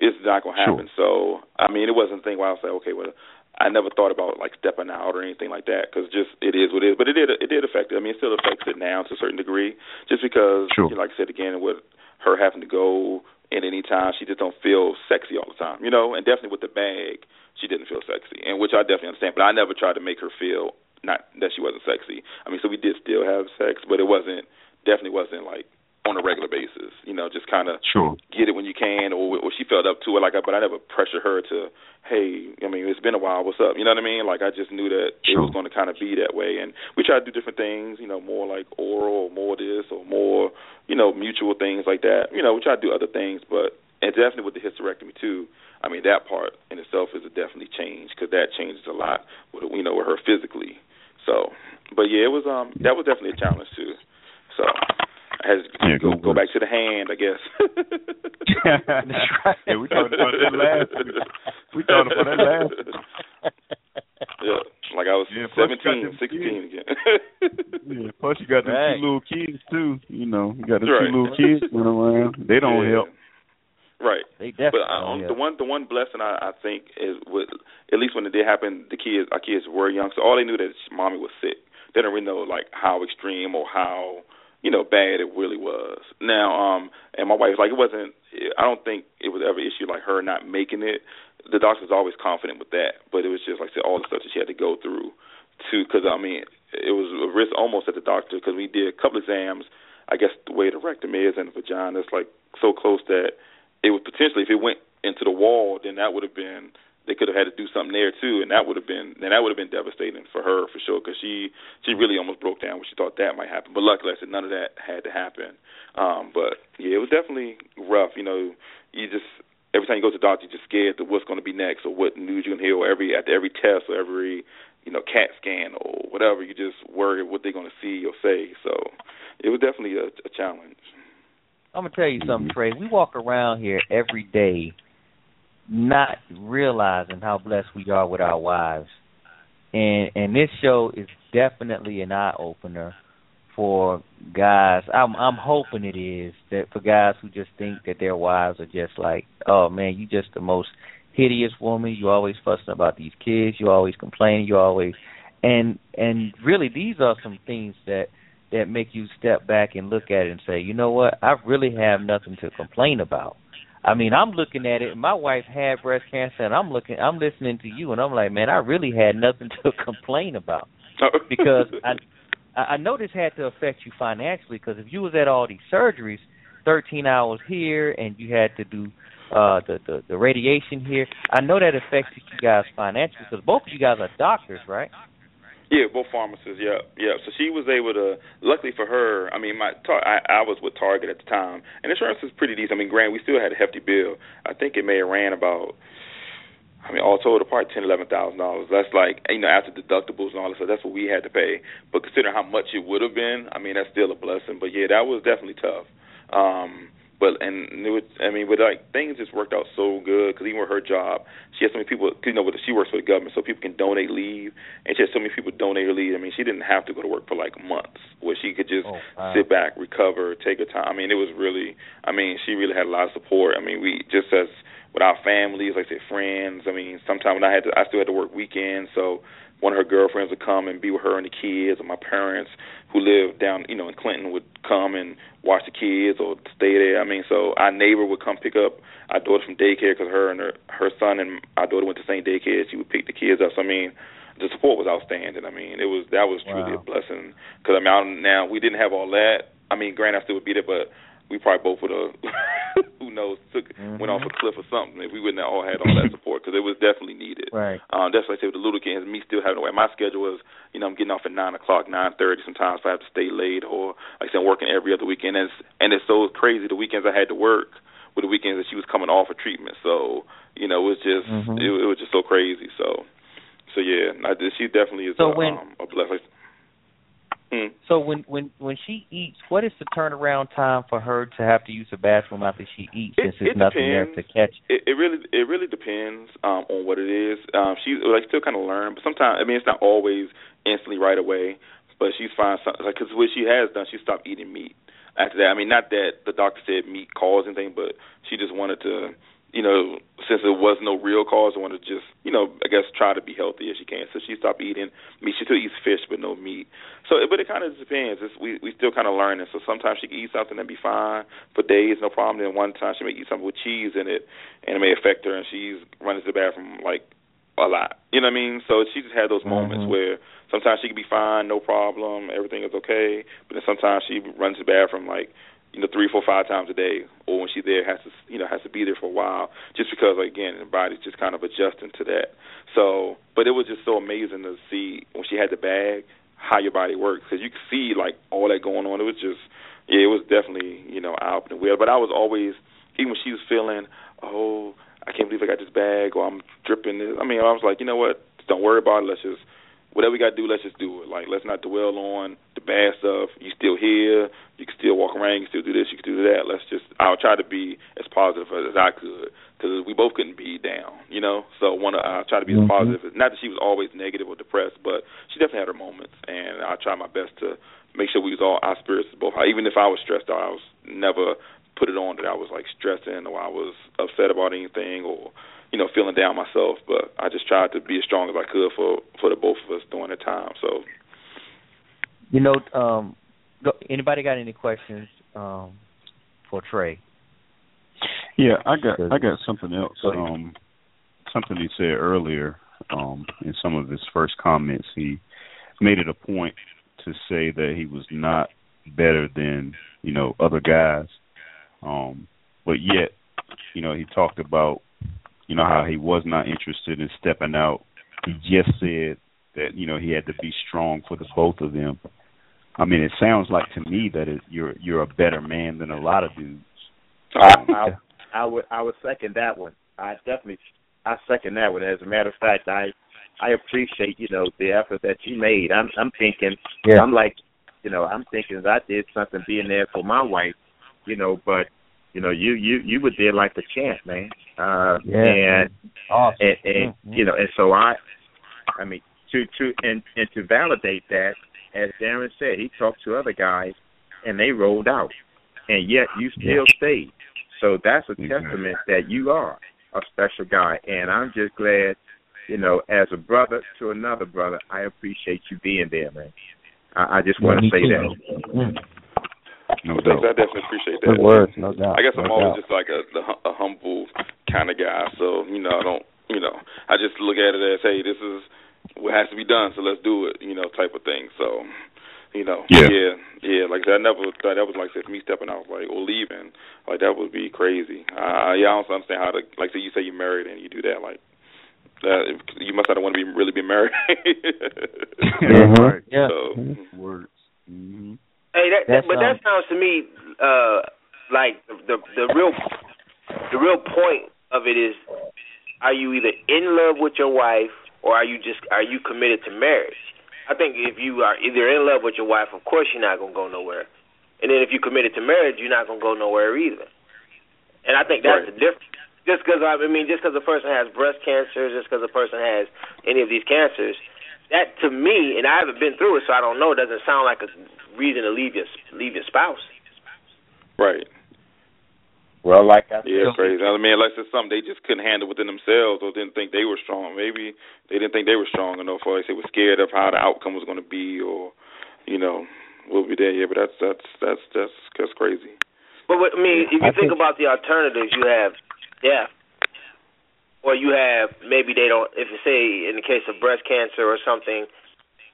it's not gonna happen. So I mean, it wasn't a thing where I was like, okay, well, I never thought about like stepping out or anything like that because just it is what it is. But it did it did affect it. I mean, it still affects it now to a certain degree, just because Sure. you know, like I said again, with her having to go in any time, she just don't feel sexy all the time, you know. And definitely with the bag, she didn't feel sexy, and which I definitely understand. But I never tried to make her feel not that she wasn't sexy. I mean, so we did still have sex, but it wasn't definitely wasn't like on a regular basis, you know, just kind of Sure. get it when you can, or or she felt up to it. Like, I, but I never pressure her to, hey, I mean, it's been a while, what's up? You know what I mean? Like, I just knew that it was going to kind of be that way, and we tried to do different things, you know, more like oral, or more this, or more, you know, mutual things like that. You know, we tried to do other things, but and definitely with the hysterectomy too. I mean, that part in itself is a definitely change because that changes a lot with you know with her physically. So, but yeah, it was um that was definitely a challenge too. So. I had to Yeah, go, go go back to the hand, I guess. yeah, we talked about that last week. We talked about that last week. Yeah, like I was Yeah, plus you got seventeen, them sixteen again. Yeah, plus you got the Right. two little kids too. You know, you got the Right. two little kids running around. They don't Yeah. help. Right. They But definitely. uh, don't the help. one the one blessing I, I think is with at least when it did happen, the kids our kids were young, so all they knew that mommy was sick. They didn't really know like how extreme or how you know bad it really was. Now, um, and my wife's like it wasn't. I don't think it was ever an issue like her not making it. The doctor was always confident with that, but it was just like I said, all the stuff that she had to go through to because I mean it was a risk almost at the doctor because we did a couple exams. I guess the way the rectum is and the vagina is like so close that it would potentially if it went into the wall, then that would have been they could have had to do something there too, and that would have been then that would have been devastating for her for sure because she she really almost broke down when she thought that might happen. But luckily, I said none of that had to happen. Um, but yeah, it was definitely rough. You know, you just every time you go to the doctor, you're just scared that what's going to be next or what news you're going to hear or every after every test or every you know CAT scan or whatever. You just worry what they're going to see or say. So it was definitely a, a challenge. I'm gonna tell you something, Trey. We walk around here every day, not realizing how blessed we are with our wives, and and this show is definitely an eye opener for guys. I'm I'm hoping it is that for guys who just think that their wives are just like, oh man, you just the most hideous woman. You always fussing about these kids. You always complaining. You always and and really these are some things that that make you step back and look at it and say, you know what, I really have nothing to complain about. I mean, I'm looking at it. My wife had breast cancer, and I'm looking, I'm listening to you, and I'm like, man, I really had nothing to complain about because I, I know this had to affect you financially because if you was at all these surgeries, 13 hours here, and you had to do uh the the, the radiation here. I know that affects you guys financially because both of you guys are doctors, right? Yeah, both pharmacists. Yeah, yeah. So she was able to. Luckily for her, I mean, my tar- I, I was with Target at the time, and insurance is pretty decent. I mean, granted, we still had a hefty bill. I think it may have ran about. I mean, all told, apart ten, eleven thousand dollars. That's like you know after deductibles and all that stuff. That's what we had to pay. But considering how much it would have been, I mean, that's still a blessing. But yeah, that was definitely tough. Um, but and it was, I mean, but like things just worked out so good because even with her job, she has so many people. You know, she works for the government, so people can donate leave, and she has so many people donate her leave. I mean, she didn't have to go to work for like months, where she could just oh, wow. sit back, recover, take her time. I mean, it was really. I mean, she really had a lot of support. I mean, we just as with our families, like I said, friends. I mean, sometimes when I had to, I still had to work weekends, so one of her girlfriends would come and be with her and the kids, or my parents who lived down, you know, in Clinton would come and watch the kids or stay there. I mean, so our neighbor would come pick up our daughter from daycare because her and her her son and our daughter went to the same daycare. She would pick the kids up. So I mean, the support was outstanding. I mean, it was that was truly Wow. a blessing. Because I mean, I, now we didn't have all that. I mean, granted, I still would be there, but we probably both would have, who knows, took went off a cliff or something if we wouldn't have all had all that support because it was definitely needed. Right. Um, that's why I say with the little kids, me still having to wait. My schedule was, you know, I'm getting off at nine o'clock, nine thirty. Sometimes so I have to stay late, or like I said, I'm working every other weekend. And it's, and it's so crazy. The weekends I had to work were the weekends that she was coming off of treatment. So you know, it was just Mhm. it, it was just so crazy. So so yeah, I, she definitely is So a, when- um, a blessing. Mm. So when when when she eats, what is the turnaround time for her to have to use the bathroom after she eats? It- since there's nothing there to catch. It, it really it really depends um, on what it is. Um, she like still kind of learn, but sometimes I mean it's not always instantly right away. But she's fine some- like because what she has done, she stopped eating meat after that. I mean, not that the doctor said meat caused anything, but she just wanted to, you know, since there was no real cause, I wanted to just, you know, I guess try to be healthy as she can. So she stopped eating meat. She still eats fish, but no meat. So, but it kind of depends. It's, we we still kind of learning. So sometimes she can eat something and be fine for days, no problem. Then one time she may eat something with cheese in it, and it may affect her, and she's running to the bathroom like a lot. You know what I mean? So she just had those moments Mhm. where sometimes she can be fine, no problem, everything is okay. But then sometimes she runs to the bathroom like you know three, four, five times a day, or when she's there has to you know has to be there for a while, just because again the body's just kind of adjusting to that. So, but it was just so amazing to see when she had the bag how your body works because you could see like all that going on. It was just yeah, it was definitely you know eye opening weird. But I was always even when she was feeling oh I can't believe I got this bag or I'm dripping this. I mean I was like you know what don't worry about it. Let's just whatever we got to do, let's just do it. Like, let's not dwell on the bad stuff. You still here. You can still walk around. You can still do this. You can do that. Let's just. I'll try to be as positive as I could because we both couldn't be down, you know. So one, I try to be Mhm. as positive. Not that she was always negative or depressed, but she definitely had her moments, and I tried my best to make sure we was all our spirits both. high. Even if I was stressed out, I was never put it on that I was like stressing or I was upset about anything or you know, feeling down myself, but I just tried to be as strong as I could for for the both of us during the time. So You know, um, anybody got any questions um, for Trey? Yeah, I got I got something else. Um, something he said earlier um, in some of his first comments. He made it a point to say that he was not better than you know other guys, um, but yet you know he talked about you know how he was not interested in stepping out. He mm-hmm. just said that you know he had to be strong for the both of them. I mean, it sounds like to me that it, you're you're a better man than a lot of dudes. I, I, I would I would second that one. I definitely I second that one. As a matter of fact, I I appreciate you know the effort that you made. I'm I'm thinking Yeah. I'm like you know I'm thinking I did something being there for my wife, you know, but you know you you you were there like the champ, man. Uh, Yeah. and Awesome. and, and Mhm. you know and so I I mean to to and and to validate that, as Darren said, he talked to other guys and they rolled out, and yet you still stayed. So that's a Mhm. testament that you are a special guy, and I'm just glad, you know, as a brother to another brother, I appreciate you being there, man. I, I just want to say that. No thanks, doubt. I definitely appreciate that. Good words, no doubt. I guess no I'm always doubt. just like a, the a humble kind of guy. So you know, I don't, you know, I just look at it as, hey, this is what has to be done, so let's do it, you know, type of thing. So, You know, Yeah. yeah, yeah. Like I never thought that was like said me stepping out like or leaving. Like that would be crazy. Uh, yeah, I don't understand how to like. So you say you married and you do that. Like that, you must not want to be really be married. Mhm. Right. Yeah. So, Words. hmm Hey, that, that but that um, sounds to me uh like the the real the real point of it is are you either in love with your wife or are you just are you committed to marriage? I think if you are either in love with your wife, of course you're not gonna go nowhere. And then if you're committed to marriage, you're not gonna go nowhere either. And I think that's Right. the difference. Just because I mean, just because a person has breast cancer, just because a person has any of these cancers, that to me, and I haven't been through it, so I don't know. Doesn't sound like a reason to leave your leave your spouse. right. Well, like I Yeah, crazy. I mean, unless it's something they just couldn't handle within themselves, or didn't think they were strong. Maybe they didn't think they were strong enough, or they were scared of how the outcome was going to be, or you know, we'll be there. Yeah, but that's that's that's that's that's crazy. But what, I mean, if you I think think- about the alternatives, you have death, or you have maybe they don't. If you say in the case of breast cancer or something,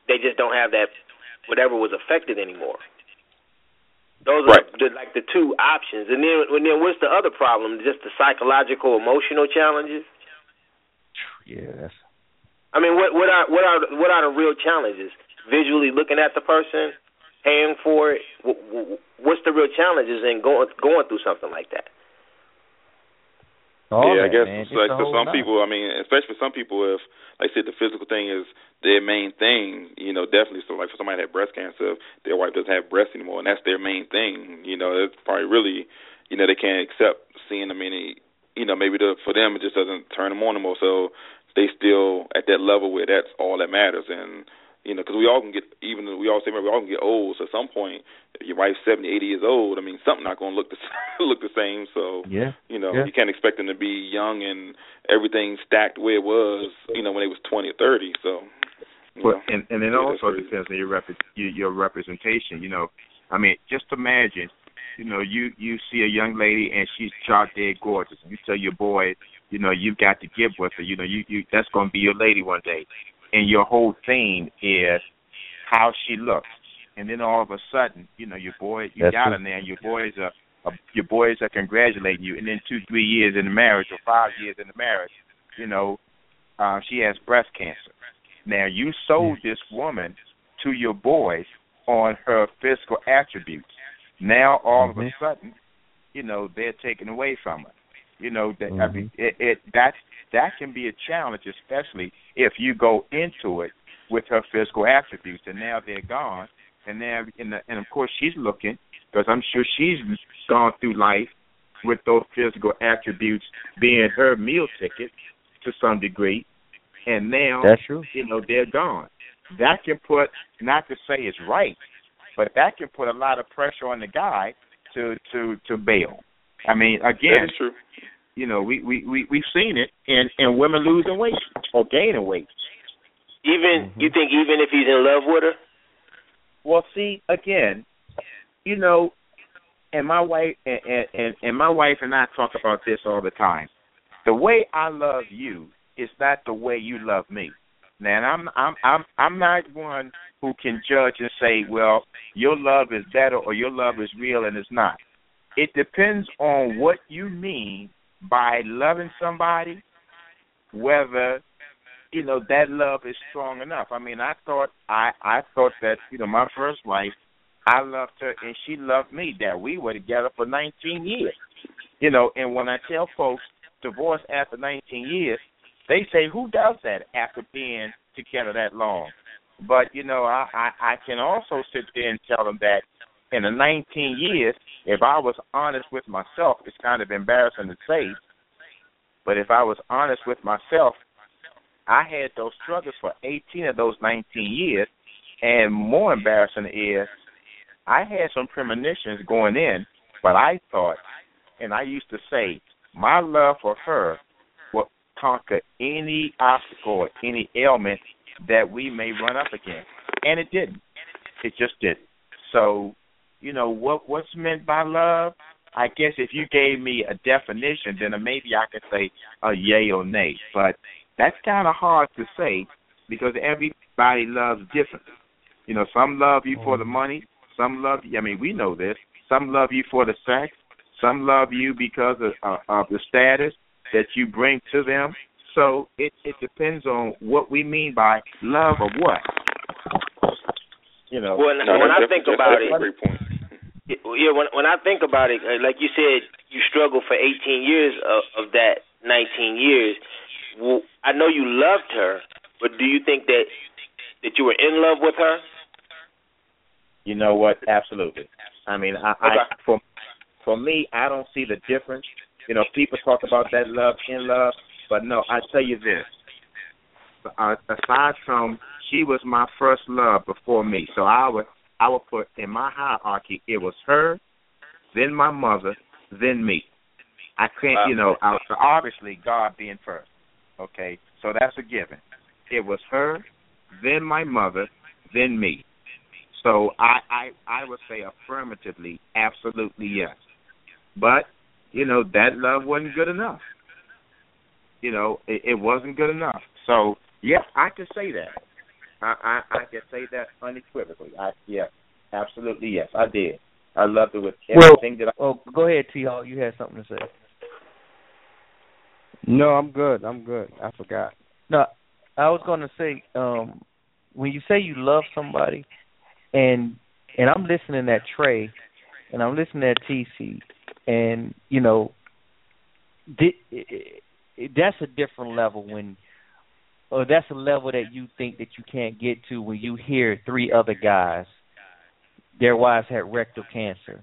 they just don't have that whatever was affected anymore. Those are the, like the two options, and then and then what's the other problem? Just the psychological, emotional challenges. Yeah, that's I mean, what what are what are what are the real challenges? Visually looking at the person, paying for it. Wh- wh- What's the real challenges in going going through something like that? All yeah, I guess man. like for some people, I mean, especially for some people, if like I said, the physical thing is their main thing, you know, definitely. So like for somebody that had breast cancer, their wife doesn't have breasts anymore, and that's their main thing, you know, it's probably really, you know, they can't accept seeing them any, you know, maybe the, for them it just doesn't turn them on anymore. So they still at that level where that's all that matters, and you know, because we all can get even we all say we all can get old. So at some point, if your wife's seventy, eighty years old, I mean, something not going to look the look the same. So Yeah. you know, Yeah. you can't expect them to be young and everything stacked where it was, you know, when they was twenty or thirty. So, Well, know, and and it yeah, also depends on your rep your, your representation. You know, I mean, just imagine, you know, you you see a young lady and she's drop dead gorgeous. You tell your boy, you know, you've got to get with her. You know, you you that's going to be your lady one day, and your whole thing is how she looks. And then all of a sudden, you know, your boy you That's got her there, and your boys are. Uh, your boys are congratulating you, and then two, three years in the marriage or five years in the marriage, you know, uh, she has breast cancer. Now you sold this woman to your boys on her physical attributes. Now all of a Mhm. sudden, you know, they're taken away from her. You know that I Mhm. mean it, it that that can be a challenge, especially if you go into it with her physical attributes, and now they're gone, and now and, the, and of course she's looking because I'm sure she's gone through life with those physical attributes being her meal ticket to some degree, and now That's true. you know they're gone. That can put not to say it's right, but that can put a lot of pressure on the guy to to to bail. I mean, again, is true. You know, we we we we've seen it and and women losing weight or gaining weight. Even Mhm. you think even if he's in love with her, Well, see, again, you know, and my wife and, and and my wife and I talk about this all the time. The way I love you is not the way you love me. Now, and I'm I'm I'm I'm not one who can judge and say, well, your love is better or your love is real and it's not. It depends on what you mean by loving somebody, whether you know that love is strong enough. I mean, I thought I I thought that you know my first wife, I loved her and she loved me. That we were together for 19 years. You know, and when I tell folks divorce after 19 years, they say who does that after being together that long? But you know, I I, I can also sit there and tell them that in the 19 years, if I was honest with myself, it's kind of embarrassing to say, but if I was honest with myself, I had those struggles for 18 of those 19 years, and more embarrassing is I had some premonitions going in, but I thought, and I used to say, my love for her will conquer any obstacle or any ailment that we may run up against, and it didn't. It just didn't. So, you know what what's meant by love? I guess if you gave me a definition, then maybe I could say a yay or nay. But that's kind of hard to say because everybody loves differently. You know, some love you for the money. Some love you. I mean, we know this. Some love you for the sex. Some love you because of, uh, of the status that you bring to them. So it it depends on what we mean by love or what. You know. Well, No, when I think about it, point. Yeah, when when I think about it, uh, like you said, you struggled for 18 years of, of that 19 years. Well, I know you loved her, but do you think that that you were in love with her? You know what? Absolutely. I mean, I, I for for me, I don't see the difference. You know, people talk about that love in love, but no, I tell you this. Uh, aside from she was my first love before me, so I would I would put in my hierarchy it was her, then my mother, then me. I can't, you know, obviously God being first. Okay, so that's a given. It was her, then my mother, then me. So I, I I would say affirmatively, absolutely yes. But you know that love wasn't good enough. You know it, it wasn't good enough. So yes, I can say that. I I, I can say that unequivocally. I yes, absolutely yes, I did. I loved it with Well, everything that I. oh, go ahead, T Hawk. You had something to say. No, I'm good. I'm good. I forgot. No, I was going to say, um, when you say you love somebody, and and I'm listening at Trey, and I'm listening at TC, and you know, di- it- it- that's a different level when, or that's a level that you think that you can't get to when you hear three other guys, their wives had rectal cancer,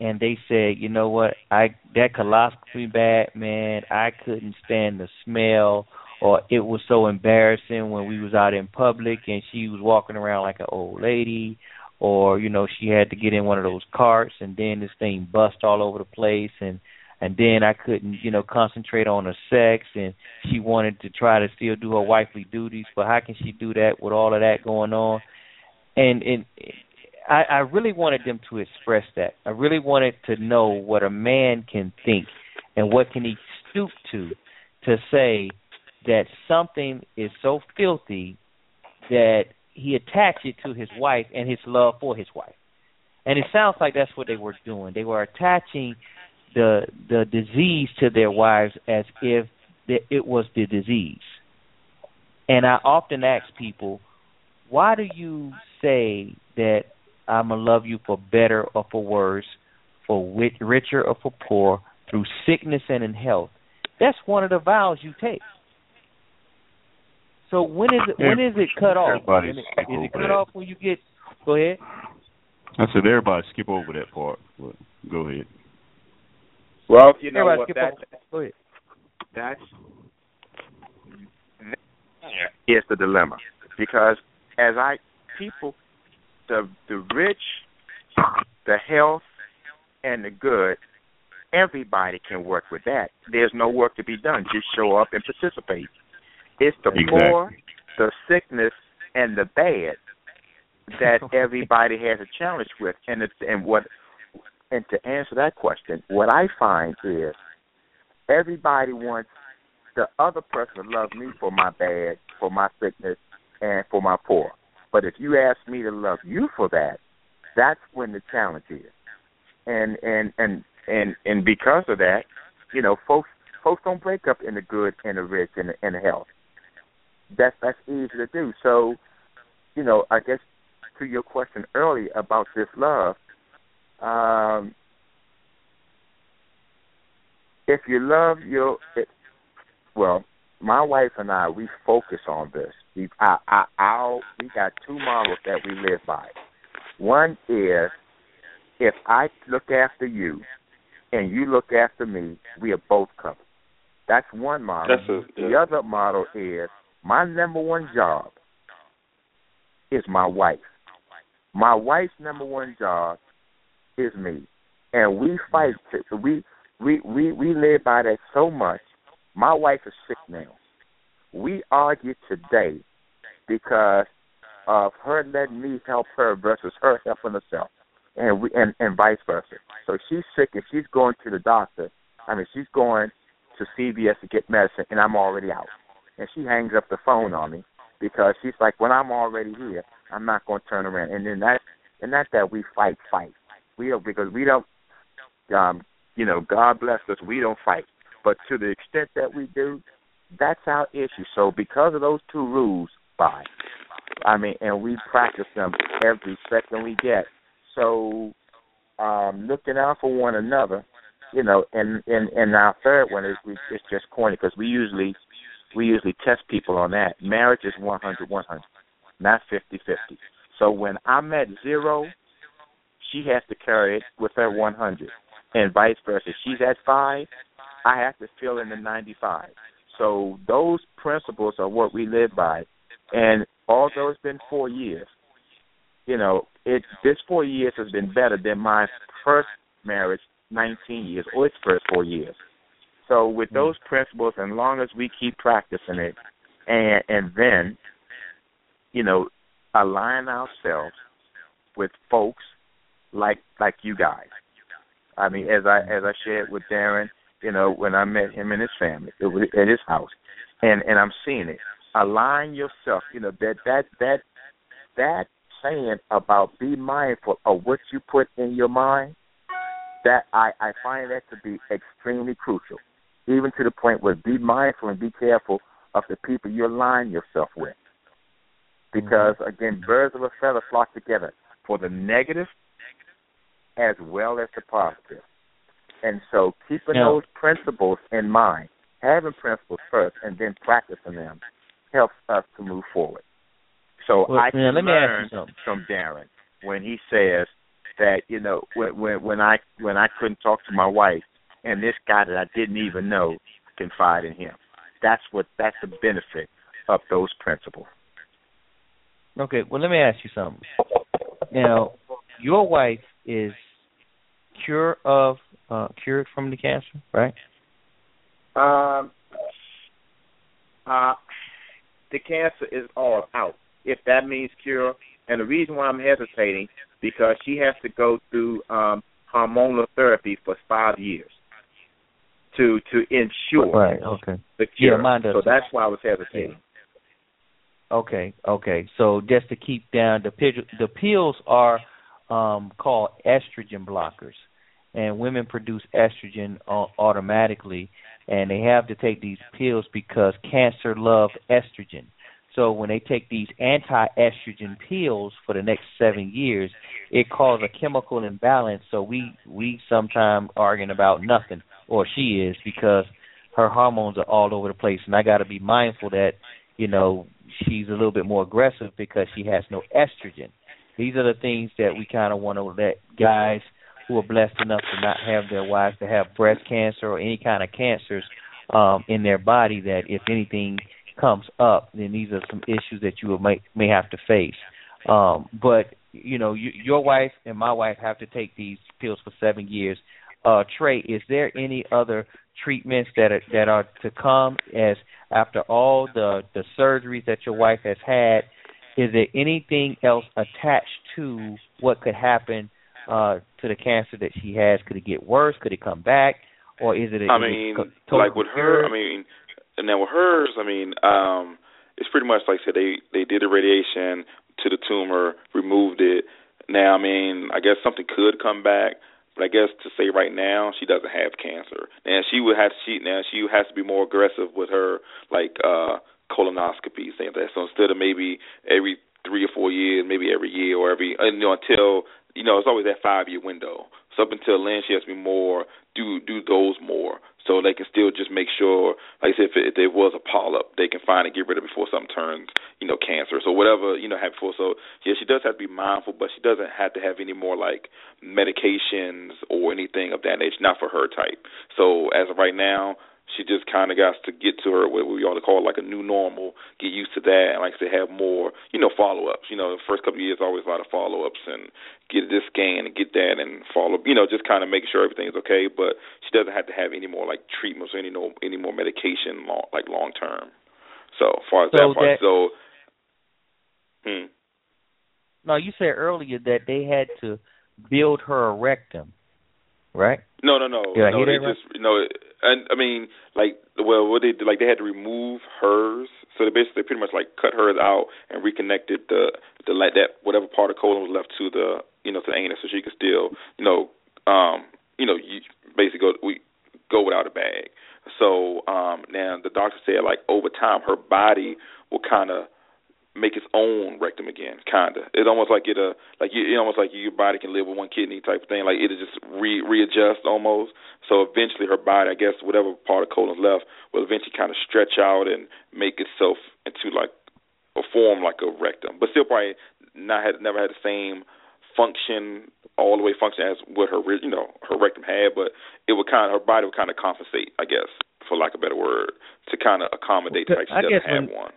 and they said, you know what, I that colostomy bad, man, I couldn't stand the smell. Or it was so embarrassing when we was out in public and she was walking around like an old lady. Or you know she had to get in one of those carts and then this thing bust all over the place and and then I couldn't you know concentrate on her sex and she wanted to try to still do her wifely duties but how can she do that with all of that going on and and I I really wanted them to express that I really wanted to know what a man can think and what can he stoop to to say that something is so filthy that he attached it to his wife and his love for his wife. And it sounds like that's what they were doing. They were attaching the the disease to their wives as if that it was the disease. And I often ask people, why do you say that I'm gonna love you for better or for worse, for wi- richer or for poor, through sickness and in health? That's one of the vows you take. So when is it when is it cut off? It- is it cut that. off when you get? Go ahead. I said everybody skip over that part. But go ahead. Well, you know what skip that over. Go that's is the dilemma because as I people the the rich, the health, and the good, everybody can work with that. There's no work to be done. Just show up and participate. It's the Exactly. poor, the sickness, and the bad that everybody has a challenge with. And it's and what and to answer that question, what I find is everybody wants the other person to love me for my bad, for my sickness, and for my poor. But if you ask me to love you for that, that's when the challenge is. And and and and and because of that, you know, folks folks don't break up in the good and the rich and the, and the health. That's that's easy to do. So, you know, I guess to your question earlier about this love, um, if you love your, it, well, my wife and I, we focus on this. We, I, I, our, we got two models that we live by. One is if I look after you and you look after me, we are both covered. That's one model. That's a- the other model is my number one job is my wife. My wife's number one job is me, and we fight. To, we we we we live by that so much. My wife is sick now. We argue today because of her letting me help her versus her helping herself, and we and and vice versa. So she's sick and she's going to the doctor. I mean, she's going to CVS to get medicine, and I'm already out. And she hangs up the phone on me because she's like, when I'm already here, I'm not going to turn around. And then that, and not that we fight, fight. We don't because we don't. Um, you know, God bless us. We don't fight, but to the extent that we do, that's our issue. So because of those two rules, by, I mean, and we practice them every second we get. So um looking out for one another, you know, and and and our third one is we, it's just corny because we usually we usually test people on that. Marriage is one hundred one hundred, not fifty fifty. So when I'm at zero, she has to carry it with her 100, and vice versa. She's at five, I have to fill in the 95. So those principles are what we live by. And although it's been four years, you know, it this four years has been better than my first marriage, 19 years, or its first four years. So with Hmm. those principles, and long as we keep practicing it, and and then, you know, align ourselves with folks like like you guys. I mean, as I as I shared with Darren, you know, when I met him and his family it was at his house, and and I'm seeing it. Align yourself. You know that that that that saying about be mindful of what you put in your mind. That I I find that to be extremely crucial, even to the point where be mindful and be careful of the people you align yourself with. Because mm-hmm. again, birds of a feather flock together for the negative as well as the positive. And so keeping Yeah. those principles in mind, having principles first and then practicing them helps us to move forward. So Well, I yeah, can let me ask you learn something. from Darren when he says that, you know, when when when I when I couldn't talk to my wife and this guy that I didn't even know confide in him. That's what that's the benefit of those principles. Okay, well, let me ask you something. Now, your wife is cure of uh, cured from the cancer, right? Um, uh, the cancer is all out. If that means cure, and the reason why I'm hesitating because she has to go through um, hormonal therapy for five years to to ensure Right. Okay. the cure. Yeah, mine does so that's why I was hesitating. Okay. Okay. So just to keep down the pil- the pills are um, called estrogen blockers, and women produce estrogen au- automatically, and they have to take these pills because cancer loves estrogen. So when they take these anti-estrogen pills for the next seven years, it causes a chemical imbalance. So we we sometimes arguing about nothing, or she is because her hormones are all over the place, and I got to be mindful that you know she's a little bit more aggressive because she has no estrogen. These are the things that we kind of want to let guys who are blessed enough to not have their wives to have breast cancer or any kind of cancers um, in their body. That if anything comes up, then these are some issues that you may may have to face. Um, but you know, you, your wife and my wife have to take these pills for seven years. Uh, Trey, is there any other treatments that are, that are to come as after all the the surgeries that your wife has had? Is there anything else attached to what could happen uh, to the cancer that she has? Could it get worse? Could it come back? Or is it? A, I mean, co- like with her? I mean, and then with hers, I mean, um, it's pretty much like I said, they they did the radiation to the tumor, removed it. Now, I mean, I guess something could come back, but I guess to say right now, she doesn't have cancer, and she would have she now she has to be more aggressive with her like uh that. So instead of maybe every three or four years, maybe every year or every you know until you know it's always that five year window. So up until then, she has to be more do do those more, so they can still just make sure, like I said, if, it, if there was a polyp, they can find it, get rid of it before something turns you know cancer. So whatever you know happened before. So yeah, she does have to be mindful, but she doesn't have to have any more like medications or anything of that nature. Not for her type. So as of right now, she just kind of got to get to her what we ought to call like a new normal, get used to that, and like I said, have more, you know, follow ups. You know, the first couple of years always a lot of follow ups and get this scan and get that and follow, you know, just kind of make sure everything's okay. But she doesn't have to have any more like treatments or any no any more medication long like long term. So far as So that part, that- so. Hmm. No, you said earlier that they had to build her a rectum, right? No, no, no, I no. They right? just, know, and I mean, like, well, what they did, like they had to remove hers So they basically pretty much like cut hers out and reconnected the the like that whatever part of colon was left to the you know to the anus, so she could still you know um you know you basically go we go without a bag. So um now the doctor said like over time her body will kind of make its own rectum again, kinda. It's almost like it uh like you it almost like your body can live with one kidney type of thing. Like it'll just re readjust almost. So eventually her body, I guess whatever part of colon's left, will eventually kind of stretch out and make itself into like a form like a rectum, but still probably not had never had the same function all the way function as what her you know her rectum had, but it would kind of her body would kind of compensate, I guess, for lack of a better word, to kind of accommodate the fact she doesn't have when, one.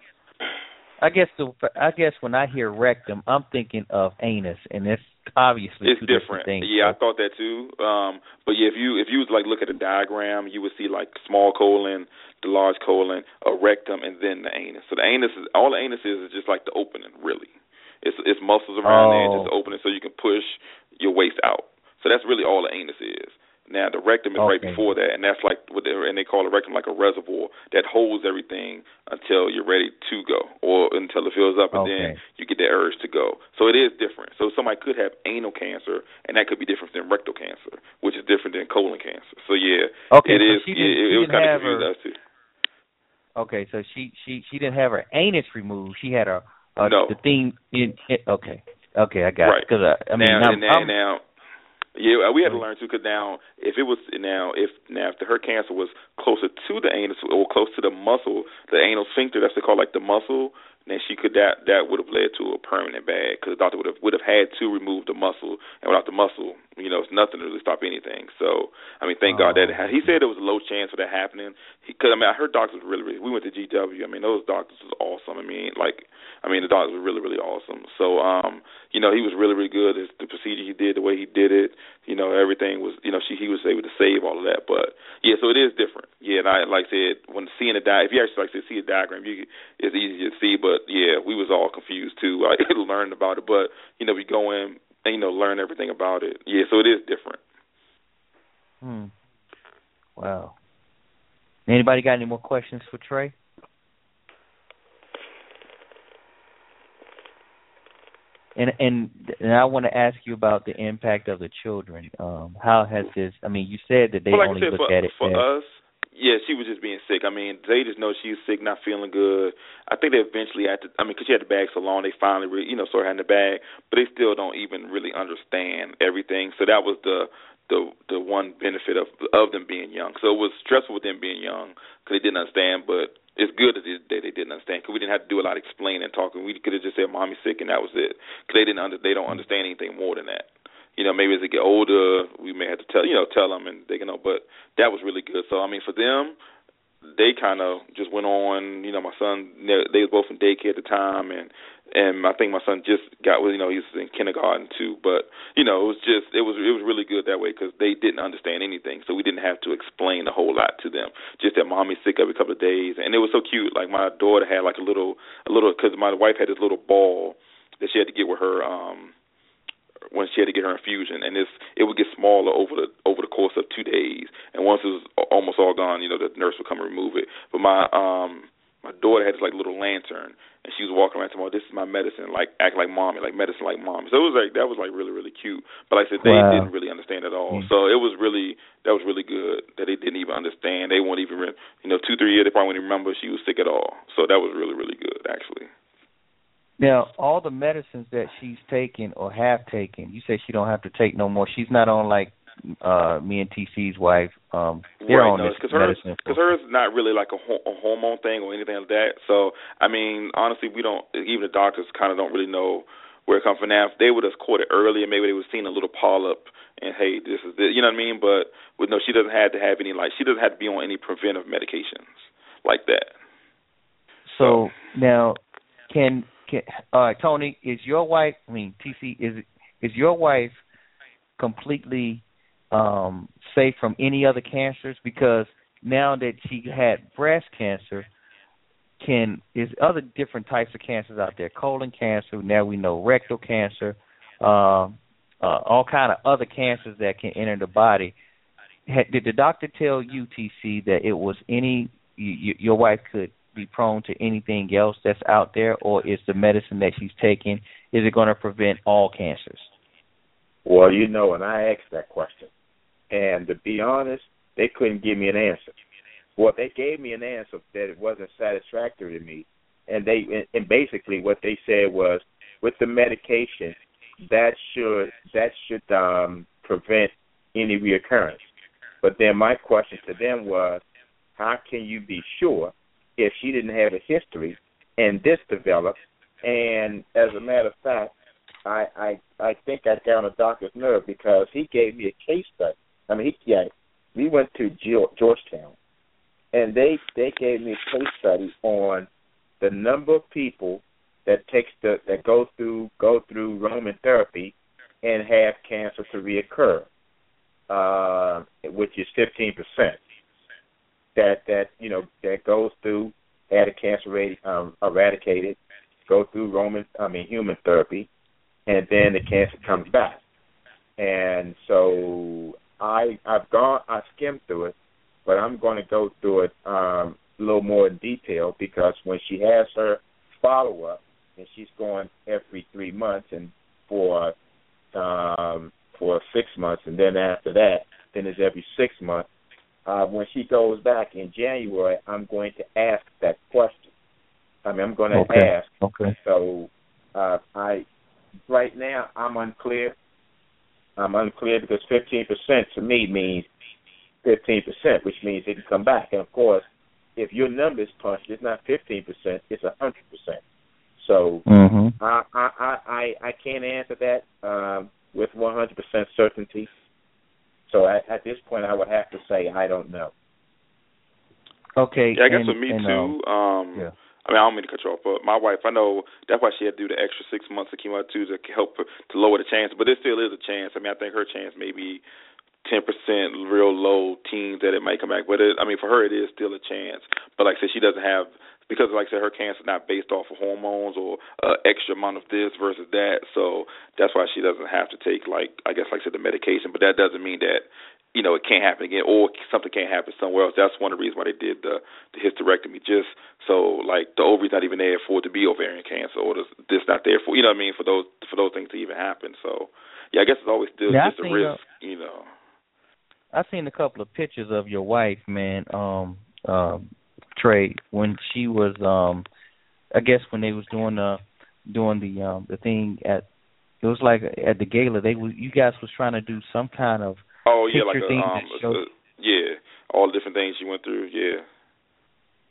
I guess the I guess when I hear rectum, I'm thinking of anus, and it's obviously it's two different. things. Yeah, I thought that too. Um, but yeah, if you if you was like look at a diagram, you would see like small colon, the large colon, a rectum, and then the anus. So the anus is all the anus is is just like the opening, really. It's it's muscles around oh. there, just opening, so you can push your waist out. So that's really all the anus is. Now the rectum is okay. right before that, and that's like what they and they call a rectum like a reservoir that holds everything until you're ready to go, or until it fills up, and okay. then you get the urge to go. So it is different. So somebody could have anal cancer, and that could be different than rectal cancer, which is different than colon cancer. So yeah, okay, it so is. Yeah, it, it was kind of her, us too. Okay, so she she she didn't have her anus removed. She had a, a no. the thing in. Okay, okay, I got right. it. Because I, I mean, now, I'm, now, I'm, now yeah, we had to learn too. Because now, if it was now, if now if the, her cancer was closer to the anus or close to the muscle, the anal sphincter, that's they call like the muscle, then she could that that would have led to a permanent bag because the doctor would have would have had to remove the muscle, and without the muscle, you know, it's nothing to really stop anything. So, I mean, thank oh. God that it had, he said there was a low chance of that happening. Because I mean, I heard doctors were really, really. We went to GW. I mean, those doctors was awesome. I mean, like, I mean, the doctors were really, really awesome. So, um, you know, he was really, really good. His, the procedure he did, the way he did it, you know, everything was, you know, she he was able to save all of that. But yeah, so it is different. Yeah, and I like I said when seeing a di, if you actually like to see a diagram, you it's easy to see. But yeah, we was all confused too. I learned about it, but you know, we go in and you know learn everything about it. Yeah, so it is different. Hmm. Wow. Anybody got any more questions for Trey? And and and I want to ask you about the impact of the children. Um, how has this? I mean, you said that they well, like only said, look for, at it for as, us. Yeah, she was just being sick. I mean, they just know she's sick, not feeling good. I think they eventually had to. I mean, because she had the bag so long, they finally, re, you know, started having the bag, but they still don't even really understand everything. So that was the the the one benefit of of them being young. So it was stressful with them being young because they didn't understand, but it's good that they, they didn't understand because we didn't have to do a lot of explaining and talking. We could have just said "mommy's sick" and that was it because they didn't under, they don't understand anything more than that. You know, maybe as they get older, we may have to tell you know tell them and they can know. But that was really good. So I mean, for them, they kind of just went on. You know, my son they were both in daycare at the time, and and I think my son just got you know he was in kindergarten too. But you know, it was just it was it was really good that way because they didn't understand anything, so we didn't have to explain a whole lot to them. Just that mommy's sick every couple of days, and it was so cute. Like my daughter had like a little a little because my wife had this little ball that she had to get with her. um when she had to get her infusion, and it's it would get smaller over the over the course of two days. And once it was almost all gone, you know, the nurse would come and remove it. But my um my daughter had this like little lantern, and she was walking around "Oh, this is my medicine," like act like mommy, like medicine like mommy. So it was like that was like really really cute. But like I said, they wow. didn't really understand at all. Mm-hmm. So it was really that was really good that they didn't even understand. They won't even you know two three years they probably wouldn't remember she was sick at all. So that was really really good actually. Now, all the medicines that she's taken or have taken, you say she don't have to take no more. She's not on like uh me and TC's wife. Um they're right, on no, this cause medicine. Hers, Because hers is not really like a, ho- a hormone thing or anything like that. So, I mean, honestly, we don't. Even the doctors kind of don't really know where it comes from. Now, if they would have caught it earlier, maybe they would have seen a little polyp and hey, this is this. You know what I mean? But with no, she doesn't have to have any like she doesn't have to be on any preventive medications like that. So, so now, can can uh Tony is your wife? I mean, TC is is your wife completely um safe from any other cancers because now that she had breast cancer can is other different types of cancers out there. Colon cancer now we know rectal cancer um uh, all kind of other cancers that can enter the body. Did the doctor tell you TC that it was any you, your wife could be prone to anything else that's out there, or is the medicine that she's taking is it going to prevent all cancers? Well, you know, and I asked that question, and to be honest, they couldn't give me an answer. Well, they gave me an answer that it wasn't satisfactory to me, and they and basically what they said was with the medication that should that should um, prevent any reoccurrence. But then my question to them was, how can you be sure if she didn't have a history and this developed? And as a matter of fact, I I I think I got on a doctor's nerve because he gave me a case study. I mean, he yeah, we went to Georgetown, and they they gave me a case study on the number of people that takes the that go through go through hormone therapy and have cancer to reoccur, uh, which is fifteen percent. That that you know that goes through had a cancer rate um, eradicated, go through hormone I mean human therapy, and then the cancer comes back. And so I I've gone I skimmed through it, but I'm going to go through it um, a little more in detail because when she has her follow up, and she's going every three months and for um, for six months, and then after that, then it's every six months. Uh, when she goes back in January, I'm going to ask that question. I mean, I'm going to okay. ask. Okay. So uh, I right now I'm unclear. I'm unclear because 15% to me means 15%, which means it can come back. And of course, if your number is punched, it's not 15%, it's 100%. So mm-hmm. I, I I I can't answer that um, with 100% certainty. So at, at this point, I would have to say I don't know. Okay. Yeah, I guess and, with me and, too. Um, Um, yeah. I mean, I don't mean to cut you off, but my wife, I know that's why she had to do the extra six months of chemo too to help her, to lower the chance. But there still is a chance. I mean, I think her chance may be ten percent, real low teens that it might come back. But it, I mean, for her, it is still a chance. But like I said, she doesn't have because, like I said, her cancer is not based off of hormones or uh, extra amount of this versus that. So that's why she doesn't have to take like I guess like I said the medication. But that doesn't mean that you know it can't happen again or something can't happen somewhere else. That's one of the reasons why they did the the hysterectomy just so like the ovary's not even there for it to be ovarian cancer or this not there for you know what I mean for those for those things to even happen. So yeah, I guess it's always still Yeah, just a risk, uh, you know. I've seen a couple of pictures of your wife, man. Um, um, Trey, when she was, um, I guess when they was doing the doing the um the thing at, it was like at the gala. They was you guys was trying to do some kind of Oh yeah, like a, um, a, yeah, all the different things she went through. Yeah.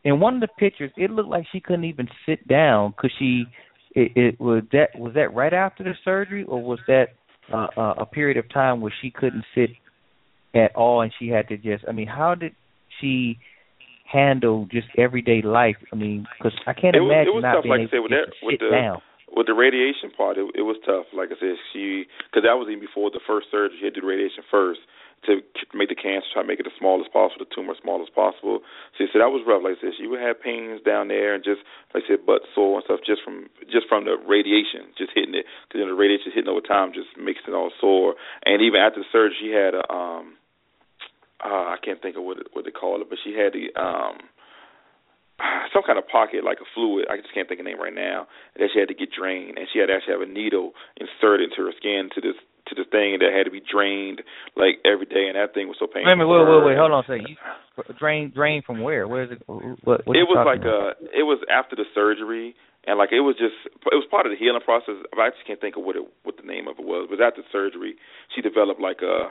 in one of the pictures, it looked like she couldn't even sit down because she. It, it was that was that right after the surgery, or was that uh, uh, a period of time where she couldn't sit at all and she had to just? I mean, how did she handle just everyday life? I mean, because I can't It was- imagine it was not tough, being like able to with that- with sit the- down. With the radiation part, it, it was tough. Like I said, she because that was even before the first surgery. She had to do the radiation first to make the cancer, try to make it as small as possible, the tumor as small as possible. So she said that was rough. Like I said, she would have pains down there and just like I said, butt sore and stuff just from just from the radiation, just hitting it because you know the radiation hitting over time just makes it all sore. And even after the surgery, she had a um, uh, I can't think of what it, what they call it, but she had the um some kind of pocket like a fluid. I just can't think of the name right now. That she had to get drained, and she had to actually have a needle inserted into her skin to this to this thing that had to be drained like every day, and that thing was so painful. Wait a wait, wait, wait, hold on a second. You, drain, drain from where? Where is it? What, what it was like about? uh it was after the surgery and like it was just it was part of the healing process i just can't think of what it what the name of it was but after surgery she developed like a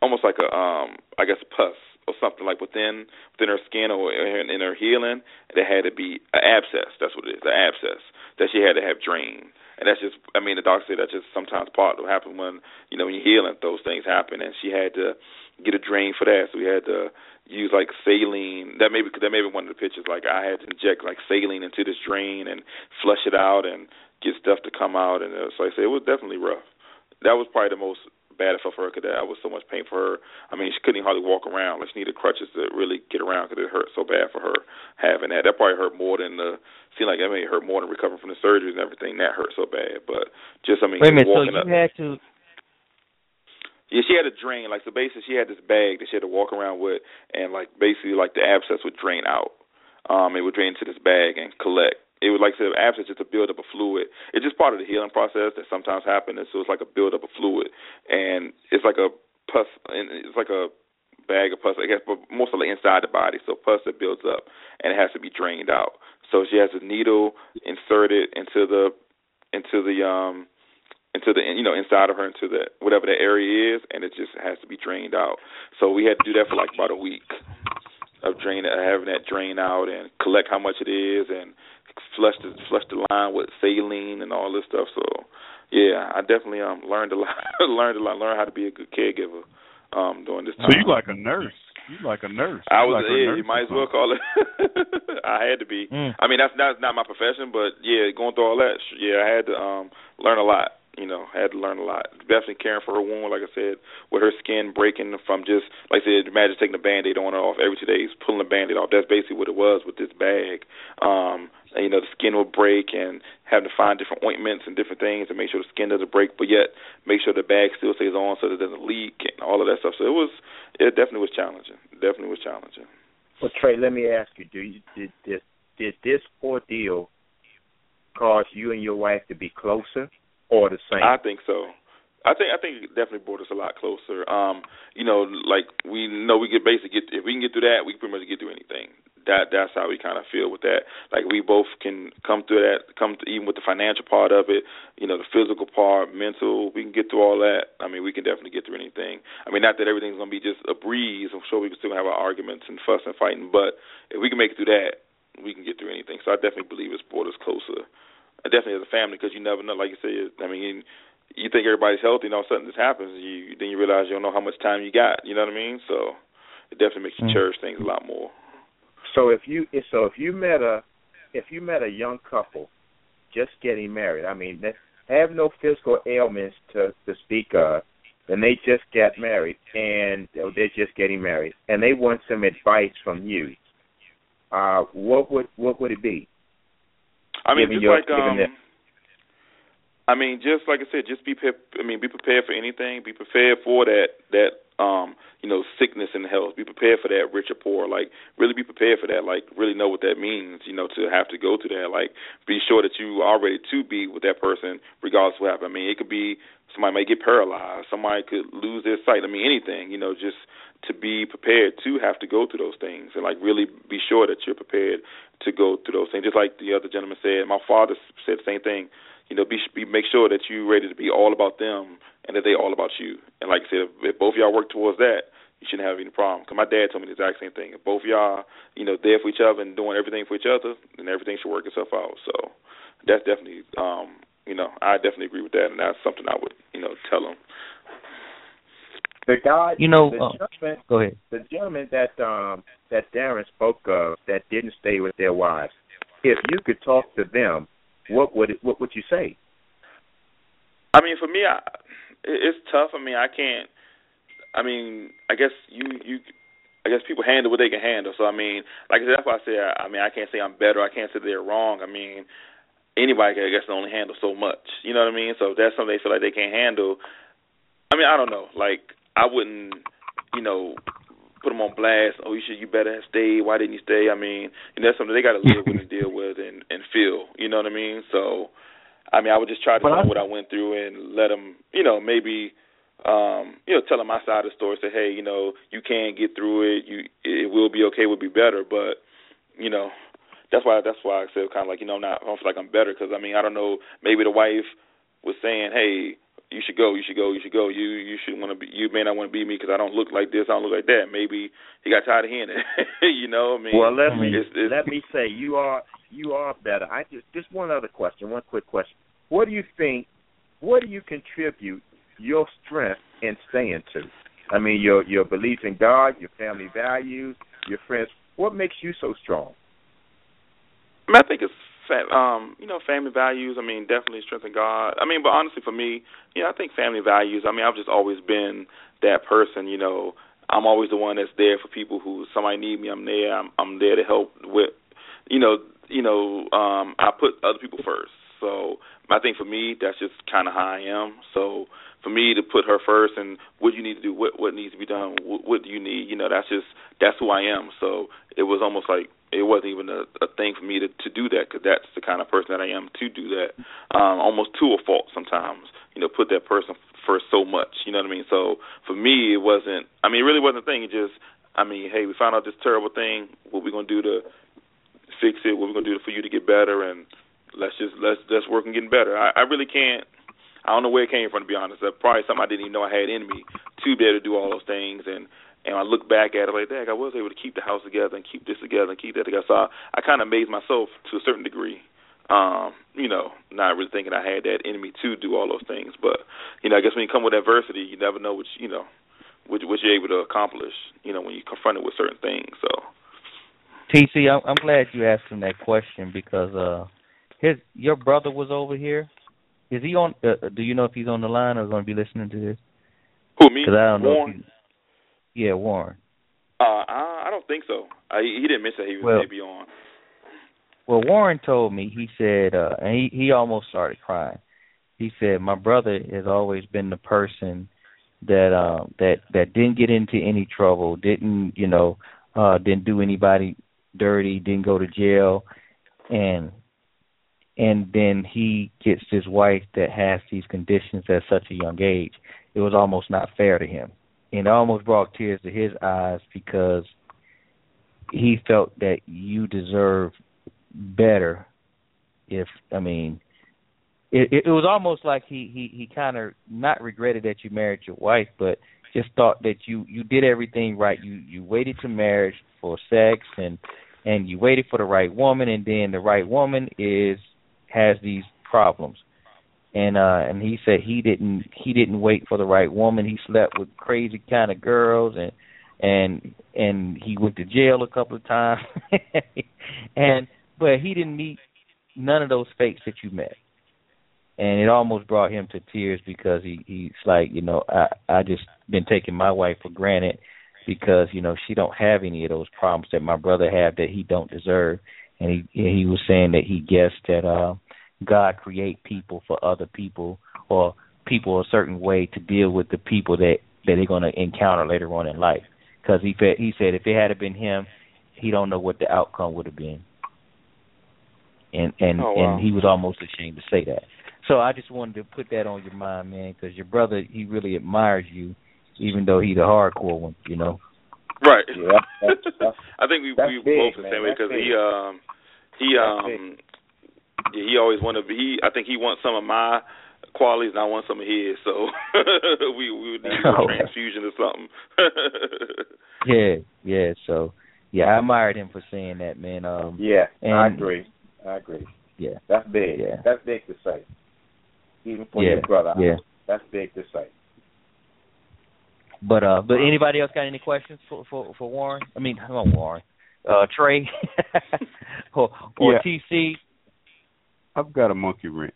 almost like a um i guess pus or something like within within her skin or in, in her healing there had to be an abscess that's what it is an abscess that she had to have drained and that's just i mean the doctor said that's just sometimes part of what happens when you know when you're healing those things happen and she had to get a drain for that so we had to use like saline. That maybe that may be one of the pictures. Like I had to inject like saline into this drain and flush it out and get stuff to come out. And uh, so I say it was definitely rough. That was probably the most bad for her because that was so much pain for her. I mean, she couldn't even hardly walk around. Like she needed crutches to really get around because it hurt so bad for her having that. That probably hurt more than the. Seemed like that may hurt more than recovering from the surgeries and everything. That hurt so bad, but just I mean, Wait a minute. So walking you up. had to. Yeah, she had a drain. Like so, basically, she had this bag that she had to walk around with, and like basically, like the abscess would drain out. um, it would drain into this bag and collect. It would like I said, abscess just a build up of fluid. It's just part of the healing process that sometimes happens. So it's like a build up of fluid, and it's like a pus. It's like a bag of pus, I guess, but mostly inside the body. So pus that builds up, and it has to be drained out. So she has a needle inserted into the into the um into the you know inside of her into the whatever the area is, and it just has to be drained out. So we had to do that for like about a week of draining, having that drain out and collect how much it is and flush the flush the line with saline and all this stuff. So yeah, I definitely um learned a lot learned a lot learned how to be a good caregiver um during this time. So you like a nurse. You like a nurse. I was like yeah, you might as well call it I had to be. Mm. I mean that's not not my profession, but yeah, going through all that yeah, I had to um learn a lot you know, had to learn a lot. Definitely caring for her wound, like I said, with her skin breaking from just, like I said, imagine taking a band-aid on and off every two days, pulling a band-aid off. That's basically what it was with this bag. Um, and, you know, the skin will break and having to find different ointments and different things to make sure the skin doesn't break, but yet make sure the bag still stays on so that it doesn't leak and all of that stuff. So it was, it definitely was challenging. Definitely was challenging. Well, Trey, let me ask you: Do you did this did this ordeal cause you and your wife to be closer? Or the same? I think so. I think I think it definitely brought us a lot closer. Um, you know, like we know we could basically get if we can get through that, we can pretty much get through anything. That that's how we kind of feel with that. Like we both can come through that, come to even with the financial part of it, you know, the physical part, mental. We can get through all that. I mean, we can definitely get through anything. I mean, not that everything's gonna be just a breeze. I'm sure we can still have our arguments and fuss and fighting, but if we can make it through that, we can get through anything. So I definitely believe it's brought us closer definitely as a family because you never know. Like you said, I mean, you think everybody's healthy, you know, something just happens, you then you realize you don't know how much time you got. You know what I mean? So it definitely makes you mm-hmm. cherish things a lot more. So if you so if you met a if you met a young couple just getting married, I mean, they have no physical ailments to to speak of, and they just get married and they're just getting married, and they want some advice from you. Uh, what would what would it be? I mean, just your, like um, I mean, just like I said, just be I mean, be prepared for anything. Be prepared for that that um, you know, sickness and health. Be prepared for that, rich or poor. Like, really be prepared for that. Like, really know what that means. You know, to have to go through that. Like, be sure that you are ready to be with that person, regardless of what happens. I mean, it could be somebody might get paralyzed. Somebody could lose their sight. I mean, anything. You know, just to be prepared to have to go through those things and like really be sure that you're prepared to go through those things. Just like the other gentleman said, my father said the same thing. You know, be, be make sure that you're ready to be all about them and that they all about you. And like I said, if, if both y'all work towards that, you shouldn't have any problem. Because my dad told me the exact same thing. If both y'all, you know, there for each other and doing everything for each other, then everything should work itself out. So that's definitely, um, you know, I definitely agree with that, and that's something I would, you know, tell them the guy, you know, the uh, gentleman, go ahead. The gentleman that um that Darren spoke of that didn't stay with their wives. If you could talk to them, what would it, what would you say? I mean, for me, I, it's tough. I mean, I can't. I mean, I guess you you. I guess people handle what they can handle. So I mean, like I said, that's why I say I, mean I can't say I'm better. I can't say they're wrong. I mean, anybody can, I guess can only handle so much. You know what I mean? So if that's something they feel like they can't handle, I mean I don't know. Like I wouldn't, you know, put them on blast. Oh, you should, you better have stayed. Why didn't you stay? I mean, you know, that's something they got to live with and deal with and and feel. You know what I mean? So, I mean, I would just try to them what I went through and let them, you know, maybe, um, you know, tell them my side of the story. Say, hey, you know, you can get through it. You, it will be okay. Will be better. But, you know, that's why that's why I said kind of like, you know, I'm not. I don't feel like I'm better because I mean, I don't know. Maybe the wife was saying, hey you should go, you should go, you should go. You you should want to be. You may not want to be me because I don't look like this, I don't look like that. Maybe he got tired of hearing it. you know, I mean. Well, let me it's, it's, let me say you are you are better. I just just one other question, one quick question. What do you think? What do you contribute your strength in staying to? I mean, your your belief in God, your family values, your friends. What makes you so strong? I, mean, I think it's um, you know, family values. I mean, definitely strength in God. I mean, but honestly, for me, you know, I think family values. I mean, I've just always been that person. You know, I'm always the one that's there for people who somebody need me. I'm there. I'm I'm there to help with. You know, you know, um, I put other people first. So I think for me, that's just kind of how I am. So for me to put her first and what you need to do, what what needs to be done, what, what do you need, you know, that's just that's who I am. So it was almost like it wasn't even a, a thing for me to to do that because that's the kind of person that I am to do that. Um, almost to a fault sometimes, you know, put that person first so much. You know what I mean? So for me, it wasn't. I mean, it really wasn't a thing. It just, I mean, hey, we found out this terrible thing. What we gonna do to fix it? What we gonna do for you to get better? And let's just let's let's work on getting better. I, I really can't. I don't know where it came from to be honest. That's probably something I didn't even know I had in me to be able to do all those things. And and I look back at it like, that, I was able to keep the house together and keep this together and keep that together. So I, I kind of amazed myself to a certain degree. Um, you know, not really thinking I had that in me to do all those things. But you know, I guess when you come with adversity, you never know what you, you know what, what you're able to accomplish. You know, when you're confronted with certain things. So. TC, I'm, I'm glad you asked him that question because uh his your brother was over here. Is he on? Uh, do you know if he's on the line or going to be listening to this? Who me? Because I don't Warren? know. Yeah, Warren. Uh, I, I don't think so. I, he didn't mention he was Well- maybe on. Well, Warren told me. He said, uh, and he he almost started crying. He said, "My brother has always been the person that uh, that that didn't get into any trouble, didn't you know, uh, didn't do anybody dirty, didn't go to jail, and and then he gets this wife that has these conditions at such a young age. It was almost not fair to him, and it almost brought tears to his eyes because he felt that you deserve better. If I mean, it, it, it was almost like he he he kind of not regretted that you married your wife, but just thought that you you did everything right. You you waited to marriage for sex and and you waited for the right woman, and then the right woman is has these problems. And uh and he said he didn't he didn't wait for the right woman. He slept with crazy kind of girls and and and he went to jail a couple of times. and but he didn't meet none of those fakes that you met. And it almost brought him to tears because he he's like, you know, I I just been taking my wife for granted because, you know, she don't have any of those problems that my brother have that he don't deserve. And he he was saying that he guessed that uh God create people for other people or people a certain way to deal with the people that that they're going to encounter later on in life. Because he fe- he said if it had been him, he don't know what the outcome would have been. And and Oh, wow. and he was almost ashamed to say that. So I just wanted to put that on your mind, man, because your brother he really admires you, even though he's a hardcore one, you know. Right. Yeah, that's- that's- I think we that's we big, both the man. same way because he um he um yeah, he always wanted to be. He, I think he wants some of my qualities, and I want some of his. So we we would need a Oh. transfusion or something. Yeah, yeah. So yeah, I admired him for saying that, man. Um, yeah, I agree. I agree. yeah, That's big. Yeah. That's big to say. Even for yeah, your brother. yeah. That's big to say. But uh, but anybody else got any questions for for for Warren? I mean, come on, Warren. Uh, Trey or or Yeah. TC. I've got a monkey wrench.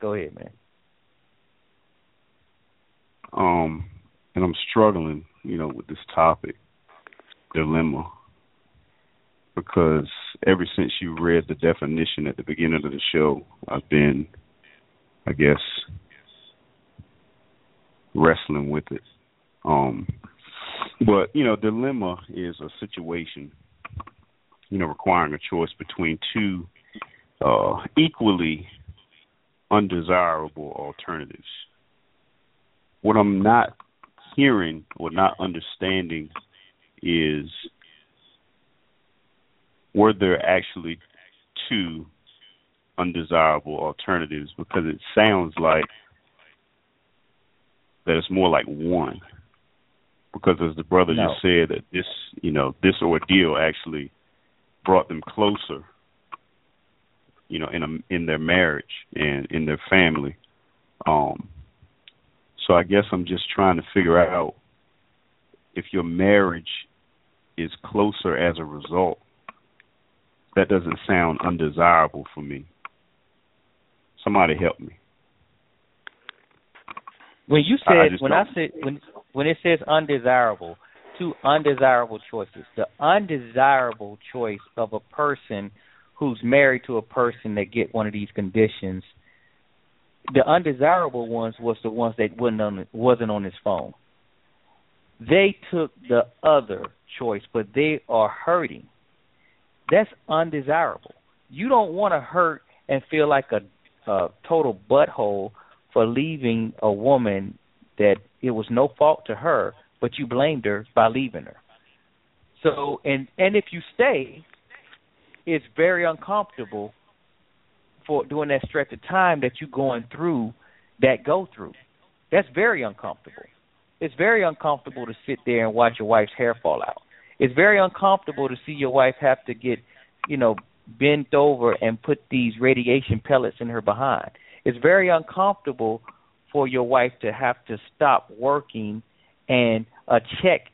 Go ahead, man. Um, and I'm struggling, you know, with this topic dilemma because ever since you read the definition at the beginning of the show, I've been, I guess, wrestling with it. Um, but you know, dilemma is a situation, you know, requiring a choice between two uh, equally undesirable alternatives. What I'm not hearing or not understanding is were there actually two undesirable alternatives because it sounds like that it's more like one because as the brother No. just said that this you know this ordeal actually brought them closer you know in a in their marriage and in their family. Um so i guess i'm just trying to figure out if your marriage is closer as a result that doesn't sound undesirable for me. Somebody help me. When you I- I said when I don't- said when when it says undesirable, two undesirable choices. The undesirable choice of a person who's married to a person that get one of these conditions the undesirable ones was the ones that wasn't on wasn't on his phone. They took the other choice, but they are hurting. That's undesirable. You don't want to hurt and feel like a, a total butthole for leaving a woman that it was no fault to her, but you blamed her by leaving her. So and and if you stay, it's very uncomfortable for during that stretch of time that you're going through that go through. That's very uncomfortable. It's very uncomfortable to sit there and watch your wife's hair fall out. It's very uncomfortable to see your wife have to get, you know, bent over and put these radiation pellets in her behind. It's very uncomfortable for your wife to have to stop working and a check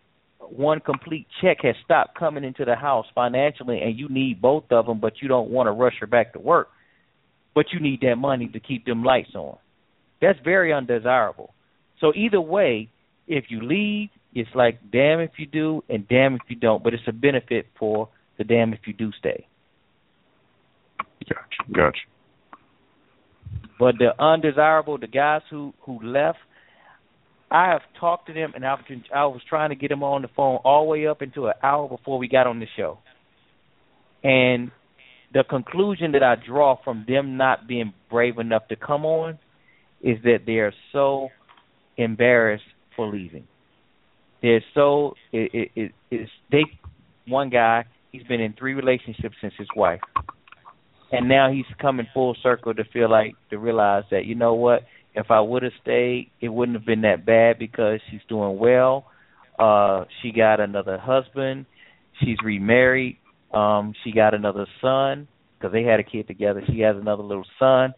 one complete check has stopped coming into the house financially and you need both of them but you don't want to rush her back to work but you need that money to keep them lights on. That's very undesirable. So either way if you leave it's like damn if you do and damn if you don't but it's a benefit for the damn if you do stay. Gotcha gotcha. But the undesirable the guys who who left I have talked to them, and I've I was trying to get them on the phone all the way up into an hour before we got on the show. And the conclusion that I draw from them not being brave enough to come on is that they are so embarrassed for leaving. They're so it, it, it, it's they one guy he's been in three relationships since his wife, and now he's coming full circle to feel like to realize that you know what if I would have stayed, it wouldn't have been that bad because she's doing well. Uh she got another husband. She's remarried. Um she got another son because they had a kid together. She has another little son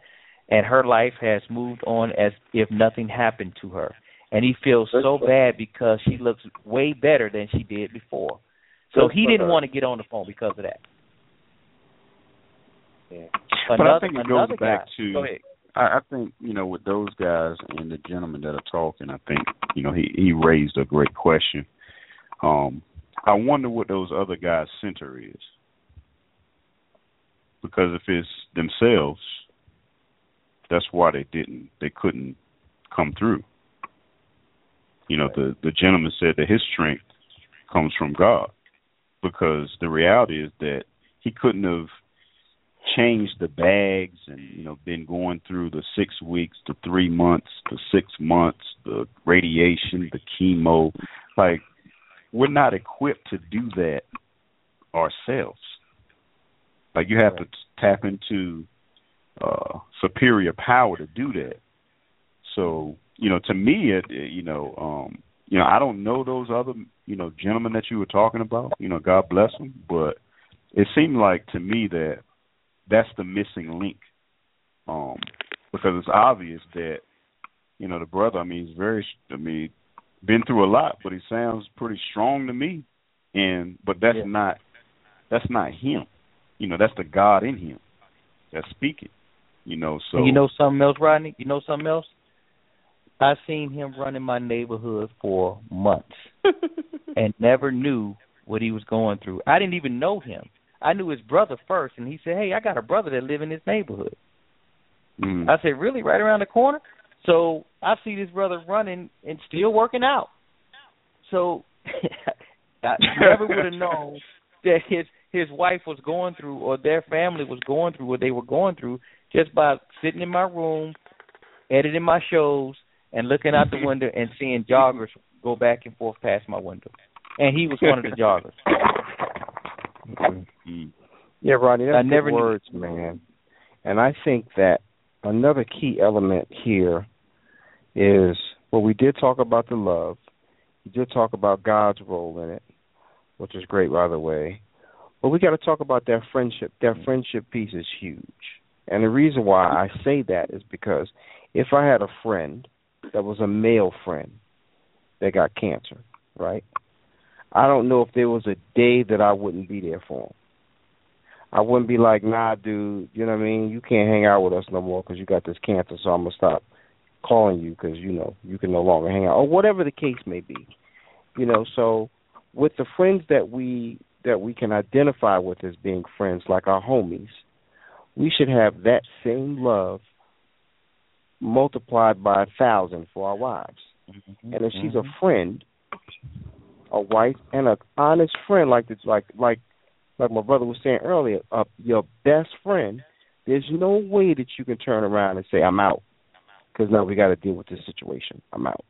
and her life has moved on as if nothing happened to her. And he feels so bad because she looks way better than she did before. So he didn't want to get on the phone because of that. Yeah. Another, but I think it goes back guy. to Go ahead. I, I think you know with those guys and the gentlemen that are talking, I think you know he he raised a great question. Um, I wonder what those other guys' center is, because if it's themselves, that's why they didn't they couldn't come through. You know, the the gentleman said that his strength comes from God, because the reality is that he couldn't have changed the bags and you know been going through the six weeks the three months the six months the radiation the chemo. Like we're not equipped to do that ourselves. Like you have to tap into uh superior power to do that. So you know to me it, it you know um you know i don't know those other you know gentlemen that you were talking about. You know god bless them but it seemed like to me that that's the missing link. Um, because it's obvious that you know the brother. I mean, he's very. I mean, been through a lot, but he sounds pretty strong to me. And but that's Yeah. not that's not him. You know, that's the God in him that's speaking. You know, so And you know something else, Rodney? You know something else? I've seen him run in my neighborhood for months and never knew what he was going through. I didn't even know him. I knew his brother first, and he said, "Hey, I got a brother that live in this neighborhood." mm, I said, "Really? Right around the corner?" So I see this brother running and still working out. So I never would have known that his his wife was going through or their family was going through what they were going through just by sitting in my room, editing my shows, and looking out the window and seeing joggers go back and forth past my window. And he was one of the joggers. Mm, Yeah, Rodney, that's I good never knew- words, man. And I think that another key element here is well, we did talk about the love. We did talk about God's role in it, which is great, by the way. But we got to talk about that friendship. That friendship piece is huge. And the reason why I say that is because if I had a friend that was a male friend that got cancer, right? I don't know if there was a day that I wouldn't be there for him. I wouldn't be like, nah, dude, you know what I mean? You can't hang out with us no more because you got this cancer, so I'm going to stop calling you because, you know, you can no longer hang out, or whatever the case may be. You know, so with the friends that we that we can identify with as being friends, like our homies, we should have that same love multiplied by a thousand for our wives. Mm-hmm. And if she's a friend, a wife, and an honest friend, like this, like like like my brother was saying earlier, uh, your best friend, there's no way that you can turn around and say I'm out because now we got to deal with this situation. I'm out.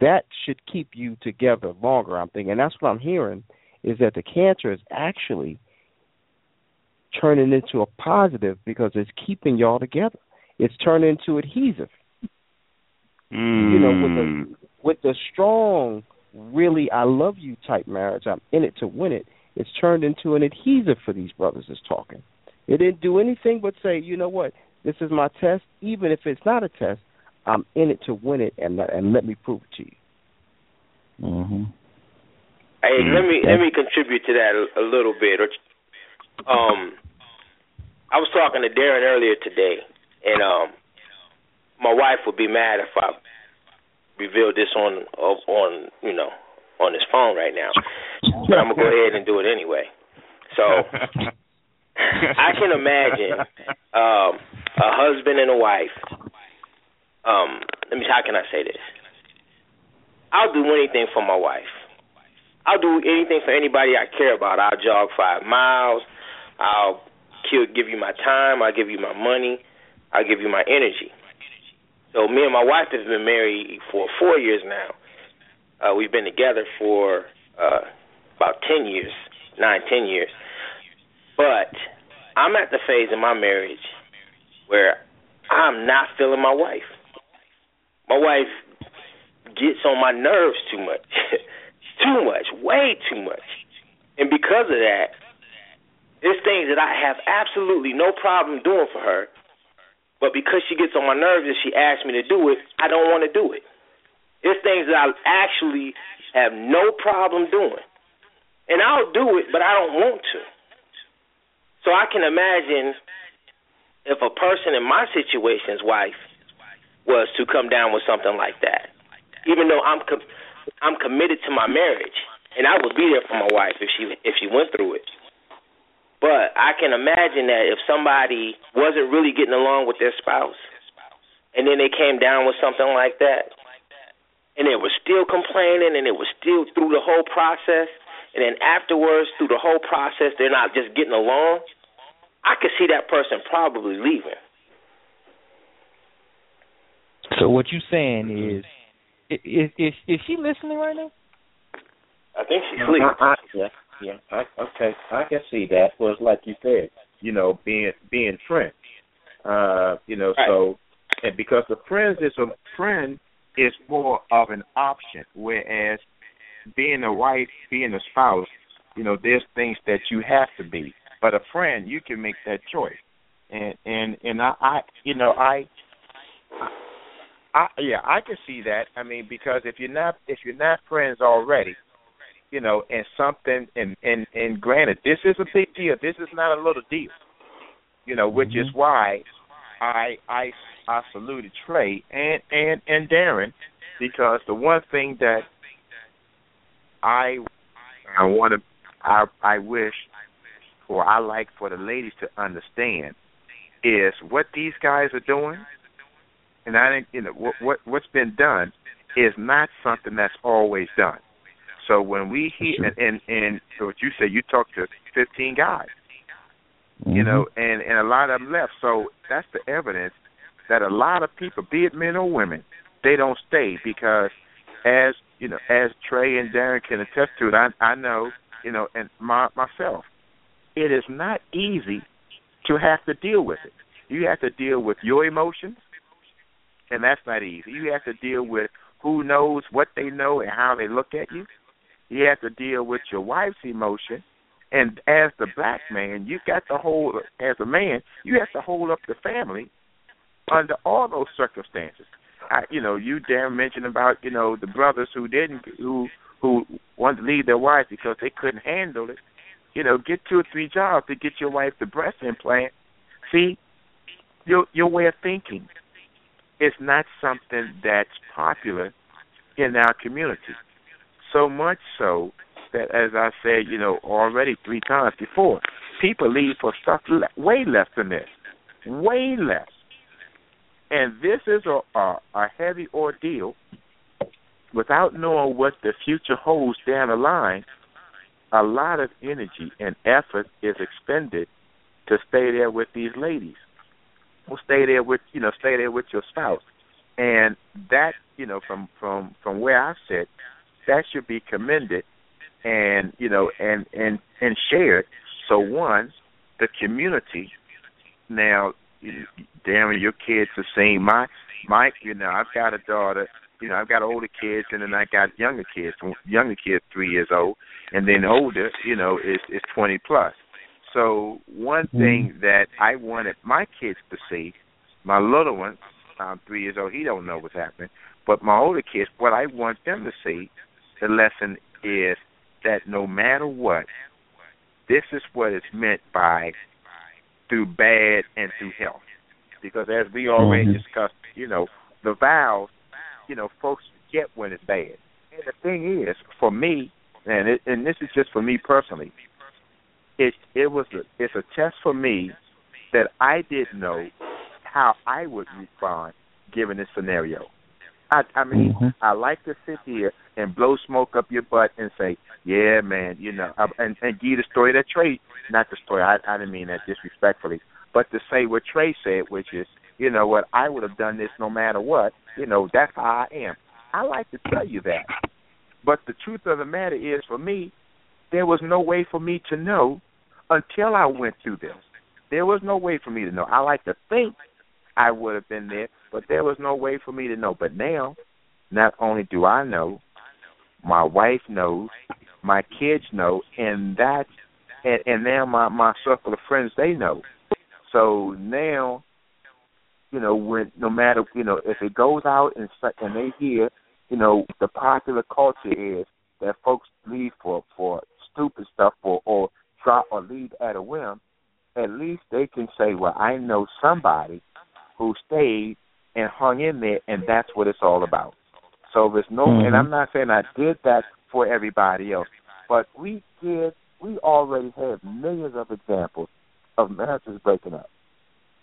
That should keep you together longer. I'm thinking. And that's what I'm hearing is that the cancer is actually turning into a positive because it's keeping y'all together. It's turning into adhesive. Mm. You know, with the with the strong, really I love you type marriage, I'm in it to win it. It's turned into an adhesive for these brothers that's talking. It didn't do anything but say, you know what, this is my test. Even if it's not a test, I'm in it to win it, and and let me prove it to you. Mm-hmm. Hey, let me let me contribute to that a, a little bit. Um, I was talking to Darren earlier today, and um, my wife would be mad if I revealed this on on you know on his phone right now, but I'm gonna go ahead and do it anyway. So I can imagine um, a husband and a wife. Um, let me. How can I say this? I'll do anything for my wife. I'll do anything for anybody I care about. I'll jog five miles. I'll kill, give you my time. I'll give you my money. I'll give you my energy. So me and my wife have been married for four years now. Uh, we've been together for uh, about ten years, nine, ten years. But I'm at the phase in my marriage where I'm not feeling my wife. My wife gets on my nerves too much. too much, way too much. And because of that, there's things that I have absolutely no problem doing for her. But because she gets on my nerves and she asks me to do it, I don't want to do it. There's things that I actually have no problem doing. And I'll do it, but I don't want to. So I can imagine if a person in my situation's wife was to come down with something like that. Even though I'm com- I'm committed to my marriage, and I would be there for my wife if she if she went through it. But I can imagine that if somebody wasn't really getting along with their spouse, and then they came down with something like that, and they were still complaining, and it was still through the whole process, and then afterwards through the whole process they're not just getting along, I could see that person probably leaving. So what you saying is, is is is she listening right now? I think she's I, sleeping. I, yeah, yeah. I, okay, I can see that. Well, it's like you said, you know, being being friends. Uh, you know, Right. so and because the friends is a friend is more of an option, whereas being a wife, being a spouse, you know, there's things that you have to be. But a friend, you can make that choice. And and and I, I you know, I I yeah, I can see that. I mean, because if you're not if you're not friends already, you know, and something and and and granted, this is a big deal. This is not a little deal. You know, which is mm-hmm. why I I I saluted Trey and and and Darren because the one thing that I I want to I I wish or I like for the ladies to understand is what these guys are doing and I think you know what, what what's been done is not something that's always done. So when we hear and and, and so what you say, you talk to fifteen guys, you mm-hmm. know, and and a lot of them left. So that's the evidence that a lot of people, be it men or women, they don't stay because as you know, as Trey and Darren can attest to it, I I know you know, and my myself, it is not easy to have to deal with it. You have to deal with your emotions and that's not easy. You have to deal with who knows what they know and how they look at you. You have to deal with your wife's emotion, and as the black man, you got to hold as a man, you have to hold up the family under all those circumstances. I, you know, you Darren mentioned about you know the brothers who didn't who who wanted to leave their wives because they couldn't handle it. You know, get two or three jobs to get your wife the breast implant. See, your your way of thinking is not something that's popular in our community. So much so that, as I said, you know, already three times before, people leave for stuff le- way less than this, way less. And this is a, a a heavy ordeal. Without knowing what the future holds down the line, a lot of energy and effort is expended to stay there with these ladies. Well, stay there with you know, stay there with your spouse, and that you know, from from from where I sit, that should be commended, and you know, and and and shared. So one, the community. Now, damn, it, your kids are seeing my my. You know, I've got a daughter. You know, I've got older kids, and then I got younger kids. Younger kids, three years old, and then older, you know, is is twenty plus. So one mm-hmm. thing that I wanted my kids to see, my little one, um, three years old, he don't know what's happening, but my older kids, what I want them to see, the lesson is that no matter what, this is what is meant by through bad and through health. Because as we already mm-hmm. discussed, you know, the vows, you know, folks get when it's bad. And the thing is, for me, and it, and this is just for me personally, it it was a, it's a test for me that I didn't know how I would respond given this scenario. I I mean, mm-hmm. I like to sit here and blow smoke up your butt and say, "Yeah, man, you know," and and give the story that Trey, not the story. I I didn't mean that disrespectfully, but to say what Trey said, which is, you know what, I would have done this no matter what. You know, that's how I am. I like to tell you that, but the truth of the matter is, for me, there was no way for me to know until I went through this. There was no way for me to know. I like to think I would have been there, but there was no way for me to know. But now, not only do I know, my wife knows, my kids know, and that, and, and now my my circle of friends they know. So now, you know, when no matter you know if it goes out and and they hear, you know, the popular culture is that folks leave for for stupid stuff or or drop or leave at a whim. At least they can say, well, I know somebody who stayed and hung in there, and that's what it's all about. So there's no, mm-hmm. and I'm not saying I did that for everybody else, but we did. We already have millions of examples of marriages breaking up.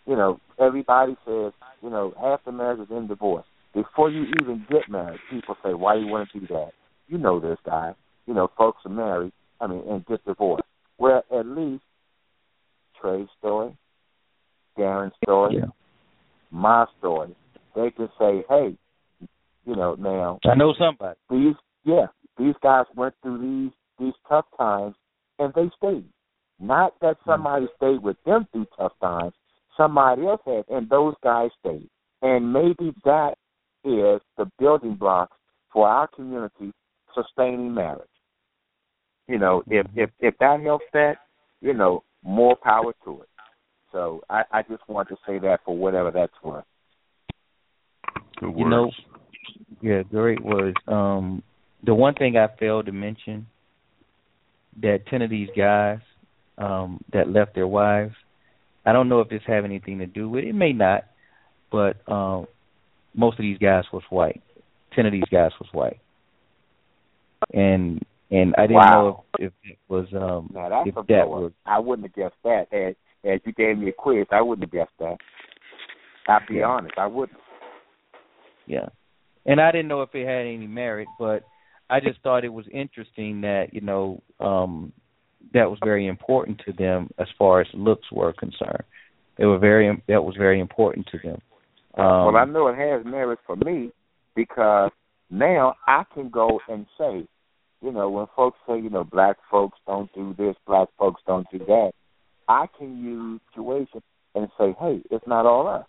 You know, everybody says, you know, half the marriages in divorce. Before you even get married, people say, "Why you want to do that?" You know this guy. You know, folks are married. I mean, and get divorced. Where at least Trey's story, Darren's story, yeah my story, they can say, hey, you know, now I know somebody. These yeah, these guys went through these these tough times and they stayed. Not that hmm. somebody stayed with them through tough times, somebody else had, and those guys stayed. And maybe that is the building blocks for our community sustaining marriage. You know, if if if that helps that, you know, more power to it. So I, I just want to say that for whatever that's worth. Good you know, yeah, great words. Um, the one thing I failed to mention that ten of these guys um, that left their wives, I don't know if this have anything to do with it. It may not, but um, most of these guys was white. Ten of these guys was white, and and I didn't wow. know if, if it was um now, if a that was. I wouldn't have guessed that. Had as you gave me a quiz, I wouldn't have guessed that. I'll be yeah. honest, I wouldn't. Yeah, and I didn't know if it had any merit, but I just thought it was interesting that you know um that was very important to them as far as looks were concerned. They were very that was very important to them. Um, well, I know it has merit for me because now I can go and say, you know, when folks say, you know, black folks don't do this, black folks don't do that, I can use situation and say, hey, it's not all us.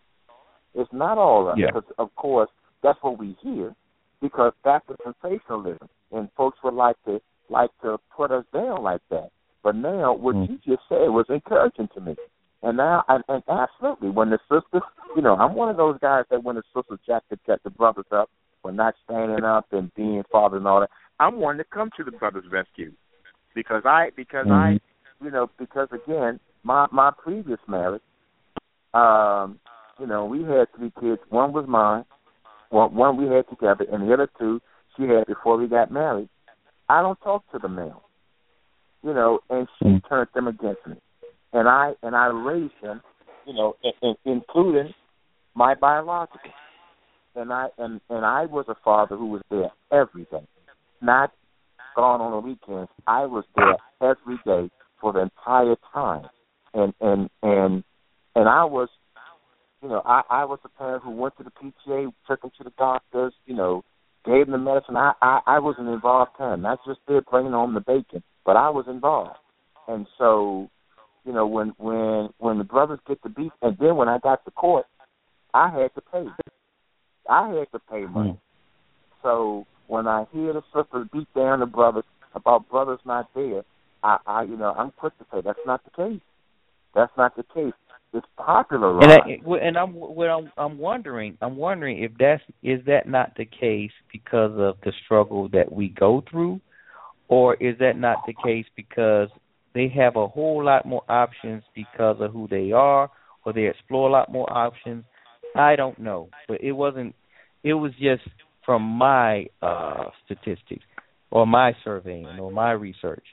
It's not all us. Yeah. Because, of course, that's what we hear because that's the sensationalism. And folks would like to like to put us down like that. But now what mm. you just said was encouraging to me. And now, and, and absolutely, when the sisters, you know, I'm one of those guys that when the sisters jack the, jack the brothers up for not standing up and being father and all that, I'm one to come to the brothers' rescue because I because mm-hmm. I, you know, because again, my my previous marriage, um, you know, we had three kids. One was mine, one one we had together, and the other two she had before we got married. I don't talk to them now, you know, and she mm. turned them against me, and I and I raised them, you know, in, in, including my biological. And I and and I was a father who was there every day, not gone on the weekends. I was there every day for the entire time, and and and and I was, you know, I I was a parent who went to the PTA, took them to the doctors, you know, gave them the medicine. I I, I was an involved parent, not just there bringing home the bacon, but I was involved, and so, you know, when when when the brothers get the beef, and then when I got to court, I had to pay. I had to pay money. Mm. So when I hear the sisters beat down the brothers about brothers not there, I, I you know, I'm quick to say that's not the case. That's not the case. It's popular. And, I, and I'm what I'm, I'm wondering. I'm wondering if that's is that not the case because of the struggle that we go through, or is that not the case because they have a whole lot more options because of who they are, or they explore a lot more options. I don't know, but it wasn't. It was just from my uh statistics or my surveying or my research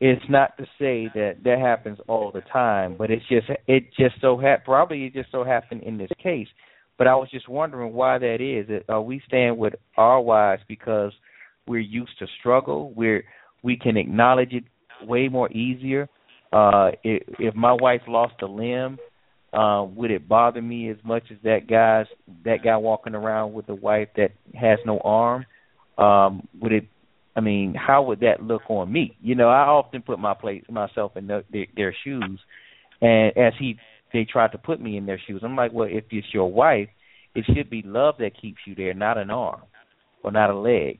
it's not to say that that happens all the time, but it's just it just so ha- probably it just so happened in this case. But I was just wondering why that is. Are we staying with our wives because we're used to struggle? We're we can acknowledge it way more easier. Uh, if, if my wife lost a limb, uh, would it bother me as much as that guy's that guy walking around with a wife that has no arm? Um, would it I mean, how would that look on me? You know, I often put my place myself in the, their, their shoes, and as he they tried to put me in their shoes, I'm like, well, if it's your wife, it should be love that keeps you there, not an arm or not a leg.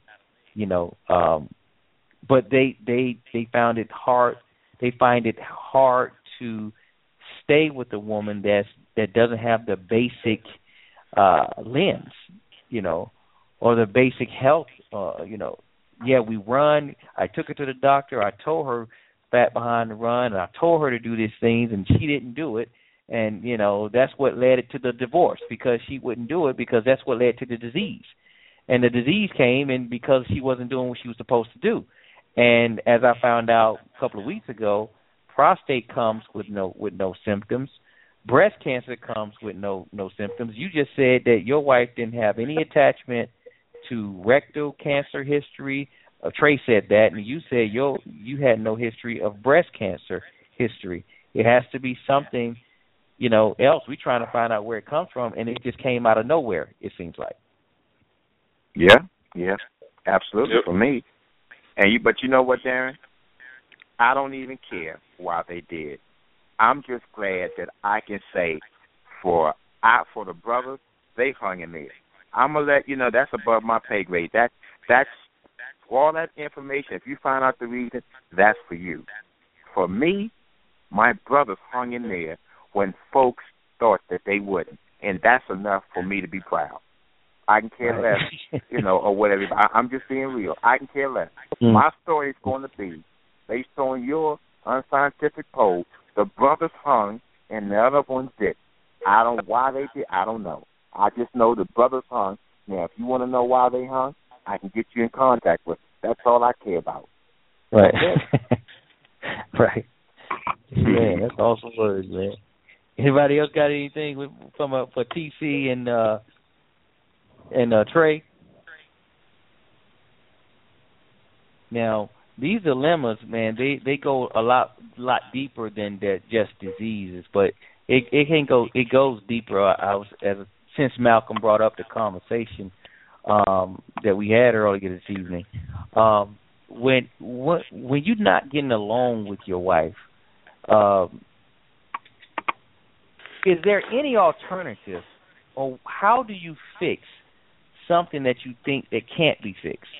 You know, um, but they they they found it hard. They find it hard to stay with a woman that's that doesn't have the basic uh limbs, you know, or the basic health, uh, you know, yeah, we run. I took her to the doctor. I told her fat behind the run, and I told her to do these things, and she didn't do it. And you know that's what led it to the divorce because she wouldn't do it because that's what led to the disease. And the disease came and because she wasn't doing what she was supposed to do. And as I found out a couple of weeks ago, prostate comes with no with no symptoms. Breast cancer comes with no no symptoms. You just said that your wife didn't have any attachment to rectal cancer history. Uh, Trey said that, and you said you you had no history of breast cancer history. It has to be something, you know, else. We're trying to find out where it comes from, and it just came out of nowhere. It seems like. Yeah, yeah, absolutely yep. for me. And you, but you know what, Darren? I don't even care why they did. I'm just glad that I can say, for I for the brothers, they hung in there. I'm gonna let you know that's above my pay grade. That that's all that information. If you find out the reason, that's for you. For me, my brothers hung in there when folks thought that they wouldn't, and that's enough for me to be proud. I can care less, you know, or whatever. I, I'm just being real. I can care less. Mm. My story is going to be based on your unscientific poll. The brothers hung, and the other ones did. I don't why they did. I don't know. I just know the brothers hung. Now, if you want to know why they hung, I can get you in contact with. Them. That's all I care about. Right. right. Yeah, that's awesome words, man. Anybody else got anything with, from uh, for TC and uh and uh Trey? Now, these dilemmas, man, they they go a lot lot deeper than that just diseases, but it it can go it goes deeper. I was as since Malcolm brought up the conversation um, that we had earlier this evening, um, when when when you're not getting along with your wife, um, is there any alternative, or how do you fix something that you think that can't be fixed?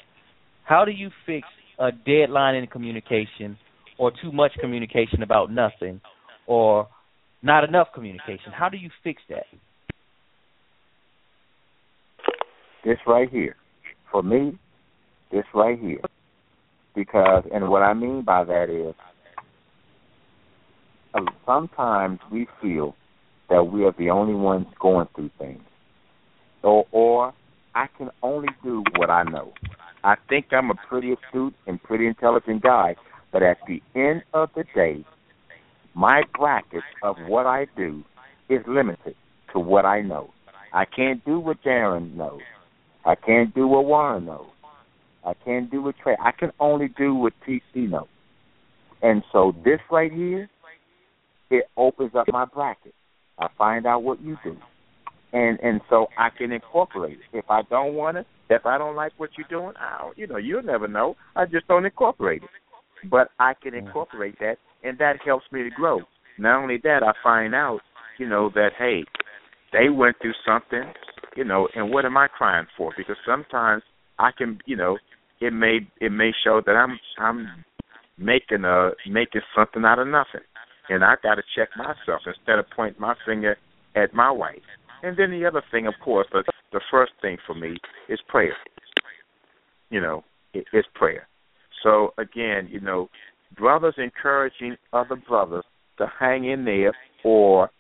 How do you fix a deadline in communication, or too much communication about nothing, or not enough communication? How do you fix that? This right here. For me, this right here. Because, and what I mean by that is, uh, sometimes we feel that we are the only ones going through things. Or, or I can only do what I know. I think I'm a pretty astute and pretty intelligent guy, but at the end of the day, my bracket of what I do is limited to what I know. I can't do what Darren knows. I can't do what Warren knows. I can't do what Trey. I can only do what TC knows. And so this right here, it opens up my bracket. I find out what you do, and and so I can incorporate it. If I don't want it, if I don't like what you're doing, I you know, you'll never know. I just don't incorporate it. But I can incorporate that, and that helps me to grow. Not only that, I find out, you know, that hey, they went through something, you know, and what am I crying for? Because sometimes I can, you know, it may it may show that I'm I'm making a making something out of nothing, and I got to check myself instead of pointing my finger at my wife. And then the other thing, of course, the the first thing for me is prayer. You know, it, it's prayer. So again, you know, brothers encouraging other brothers to hang in there or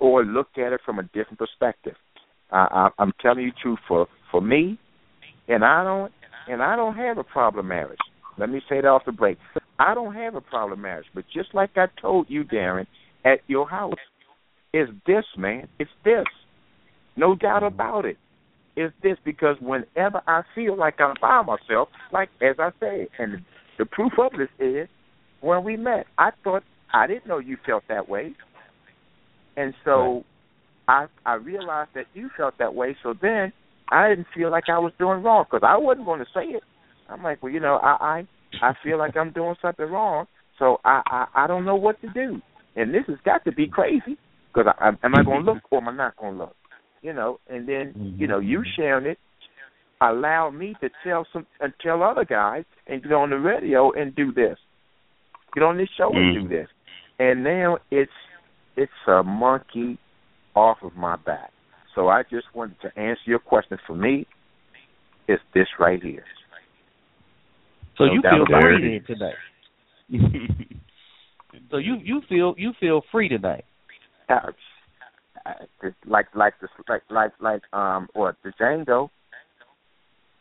or look at it from a different perspective. I, I, I'm telling you truth for for me, and I don't and I don't have a problem marriage. Let me say that off the break. I don't have a problem marriage, but just like I told you, Darren, at your house, it's this, man. It's this. No doubt about it. It's this because whenever I feel like I'm by myself, like as I say, and the proof of this is when we met, I thought I didn't know you felt that way. And so. I I realized that you felt that way. So then I didn't feel like I was doing wrong because I wasn't going to say it. I'm like, well, you know, I I I feel like I'm doing something wrong, so I I, I don't know what to do. And this has got to be crazy because I, am I going to look or am I not going to look? You know, and then mm-hmm. you know you sharing it allow me to tell some and tell other guys and get on the radio and do this, get on this show and do mm. this, and now it's it's a monkey off of my back. So I just wanted to answer your question. For me, it's this right here. So no you feel free tonight. so you you feel you feel free tonight. Like like the like like like um or the Django.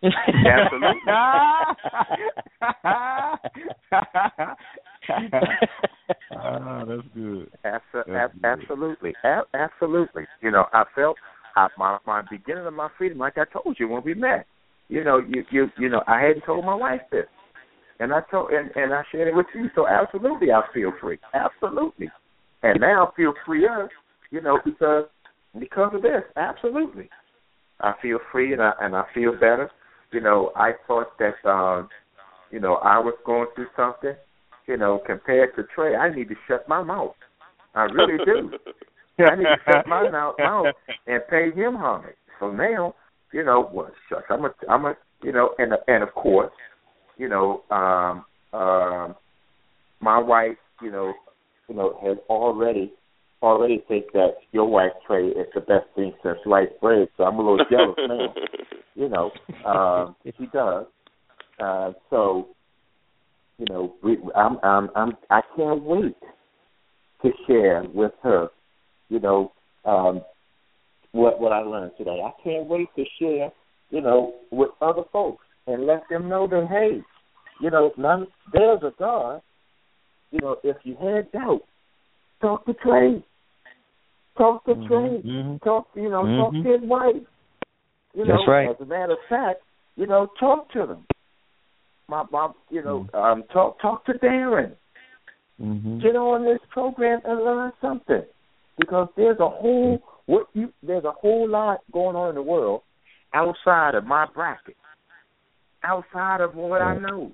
Absolutely. ah, that's good. That's ab- good. Absolutely, ab- absolutely. You know, I felt I, my my beginning of my freedom, like I told you when we met. You know, you you you know, I hadn't told my wife this, and I told and and I shared it with you. So absolutely, I feel free. Absolutely, and now I feel freer. You know, because because of this. Absolutely, I feel free and I and I feel better. You know, I thought that um, you know I was going through something. You know, compared to Trey, I need to shut my mouth. I really do. I need to shut my mouth, mouth and pay him homage. So now, you know, well, shucks, I'm a, I'm a, you know, and and of course, you know, um, um, my wife, you know, you know, has already already think that your wife Trey is the best thing since sliced bread. So I'm a little jealous now. You know, um, she does. Uh, so, you know, we, I'm, I'm, I'm, I can't wait to share with her you know, um, what what I learned today. I can't wait to share, you know, with other folks and let them know that hey, you know, none there's a God. You know, if you had doubt, talk to Trey. Talk to mm-hmm. Trey. Mm-hmm. Talk you know, mm-hmm. talk to his wife. You know, right. as a matter of fact, you know, talk to them. My mom, you know, mm-hmm. um, talk talk to Darren. Mm-hmm. Get on this program and learn something because there's a whole what you there's a whole lot going on in the world outside of my bracket, outside of what I know.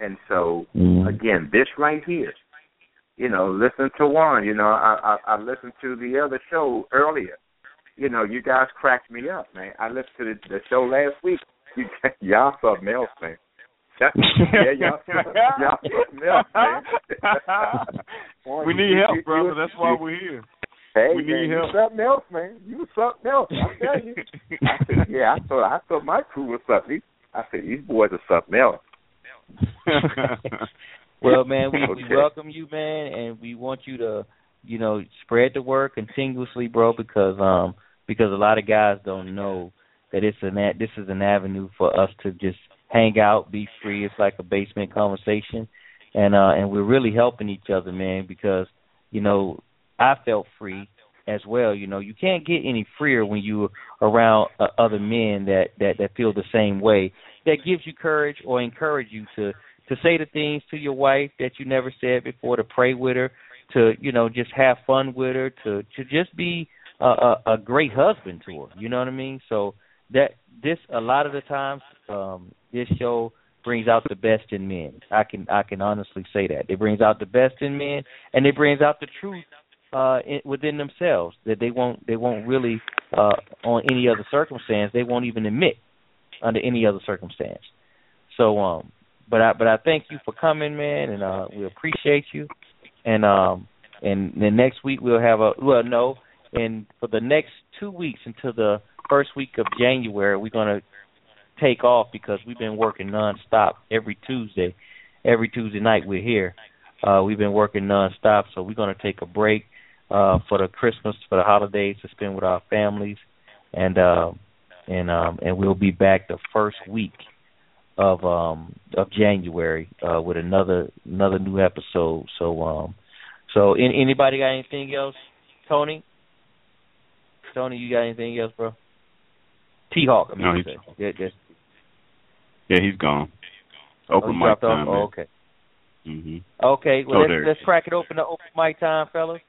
And so mm-hmm. again, this right here, you know, listen to one. You know, I, I I listened to the other show earlier. You know, you guys cracked me up, man. I listened to the, the show last week. You y'all something else, man. Yeah, y'all, y'all something else, man. we need help, brother. That's why we're here. Hey, we man, need you help. something else, man. You something else. I tell you. I said, yeah, I thought I thought my crew was something. I said these boys are something else. well, man, we, okay. we welcome you, man, and we want you to, you know, spread the word continuously, bro, because um because a lot of guys don't know that it's an this is an avenue for us to just hang out, be free. It's like a basement conversation, and uh and we're really helping each other, man, because you know I felt free as well. You know, you can't get any freer when you're around uh, other men that that that feel the same way. That gives you courage or encourage you to to say the things to your wife that you never said before, to pray with her, to you know just have fun with her, to to just be a, a, a great husband to her. You know what I mean? So that this a lot of the times um this show brings out the best in men. I can I can honestly say that. It brings out the best in men and it brings out the truth uh in, within themselves that they won't they won't really uh on any other circumstance they won't even admit under any other circumstance. So um but I but I thank you for coming man and uh we appreciate you and um and then next week we'll have a well no and for the next 2 weeks until the first week of January we're to take off because we've been working nonstop every Tuesday. Every Tuesday night we're here. Uh we've been working nonstop, so we're gonna take a break uh for the Christmas for the holidays to spend with our families and uh and um and we'll be back the first week of um of January uh with another another new episode. So um so in, anybody got anything else? Tony? Tony, you got anything else, bro? T Hawk, I mean, no, yeah, just yeah, he's gone. Open oh, mic time. Oh, okay. Mhm. Okay, well Oh, let's let's crack it open to open mic time, fellas.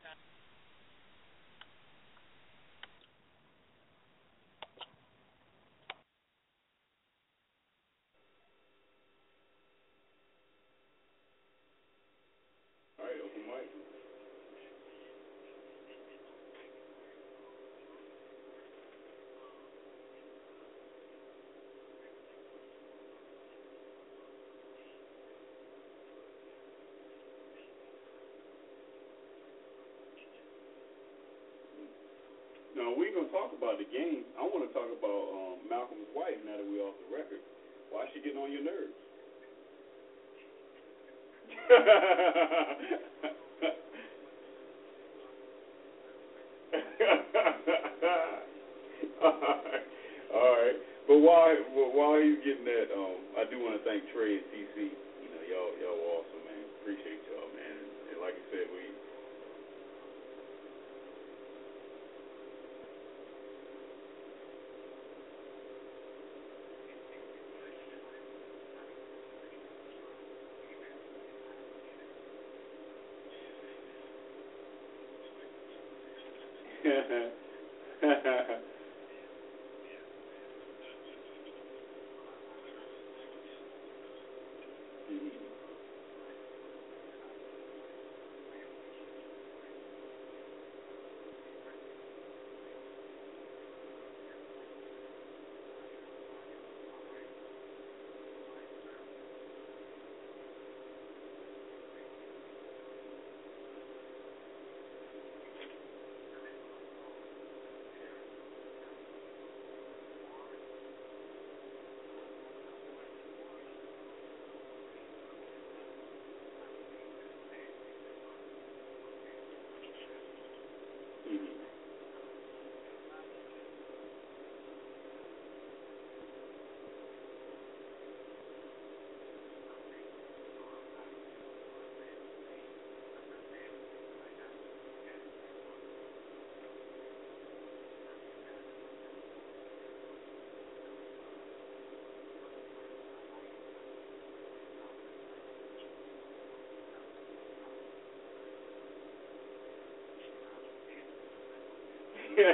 yeah.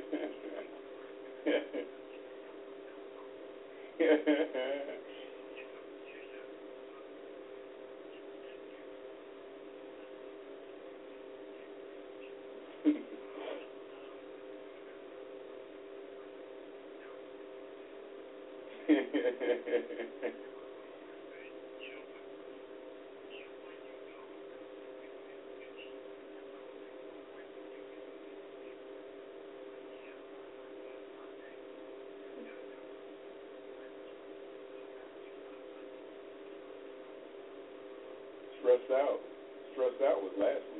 Stressed out. Stressed out was last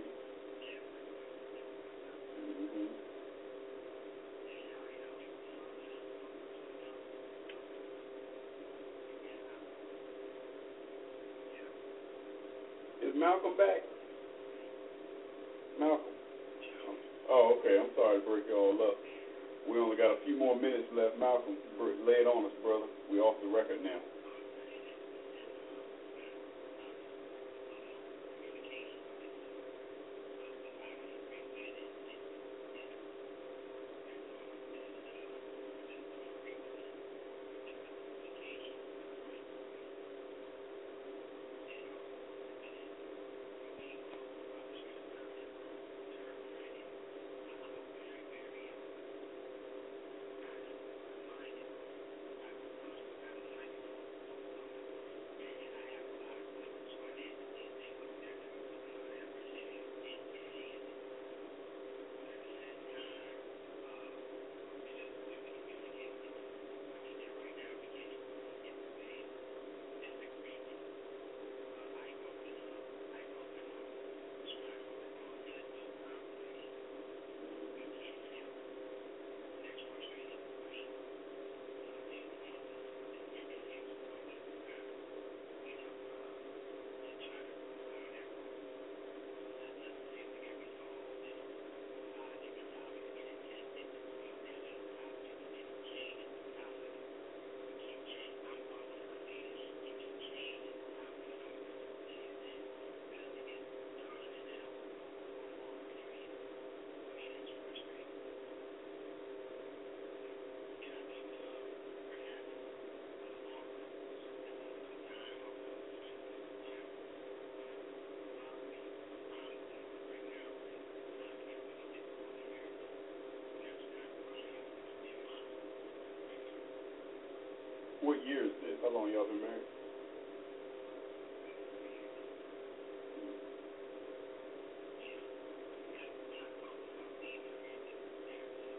What year is this? How long y'all been married?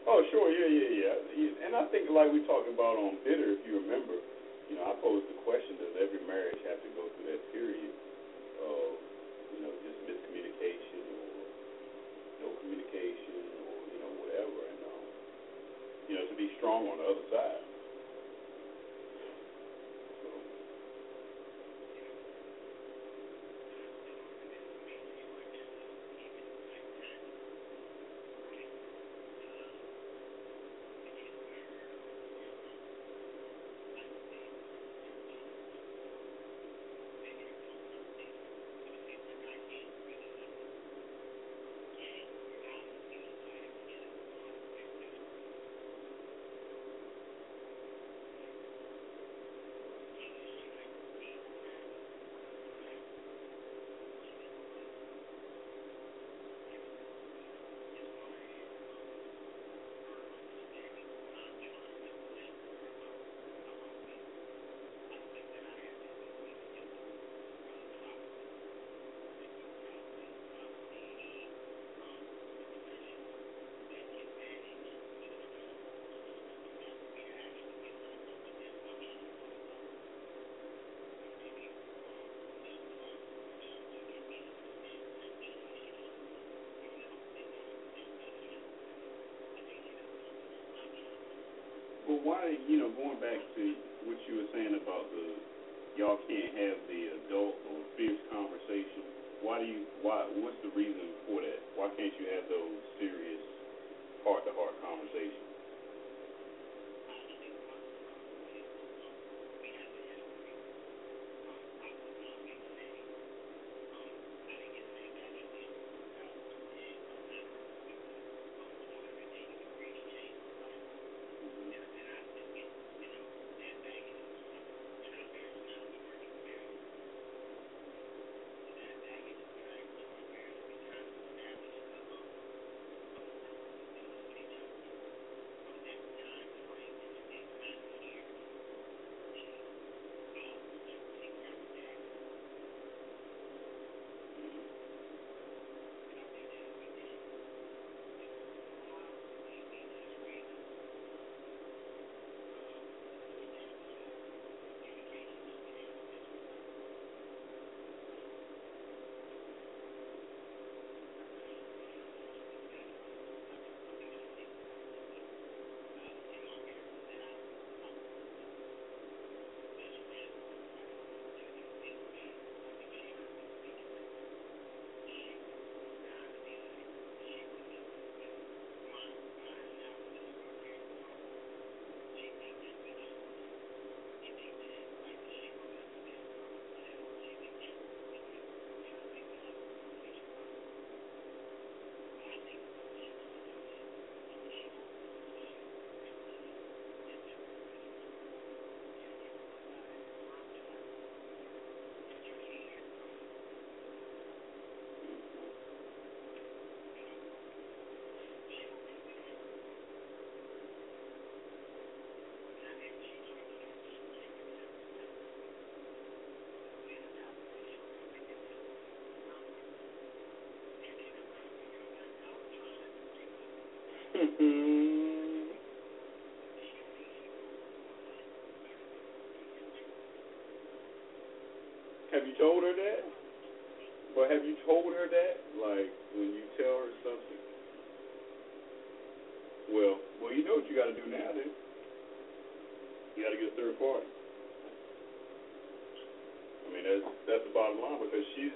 Oh, sure, yeah, yeah, yeah. And I think, like we talked about on bitter, if you remember, you know, I posed the question: Does every marriage have to go through that period of, you know, just miscommunication or no communication or you know whatever, and um, you know, to be strong on the other side. But why, you know, going back to what you were saying about the y'all can't have the adult or fierce conversation. Why do you? Why? What's the reason for that? Why can't you have those serious heart-to-heart conversations? Mm-hmm. have you told her that? But have you told her that? Like when you tell her something? Well, well, you know what you got to do now, then. You got to get a third party. I mean, that's that's the bottom line because she's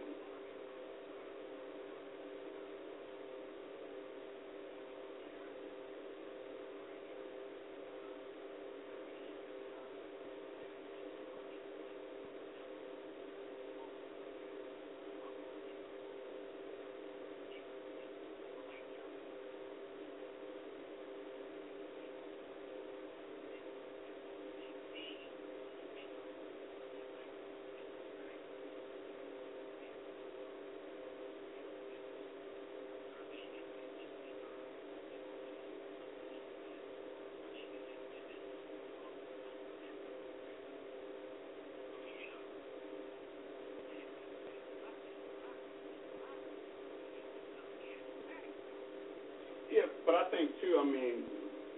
Yeah, but I think too. I mean,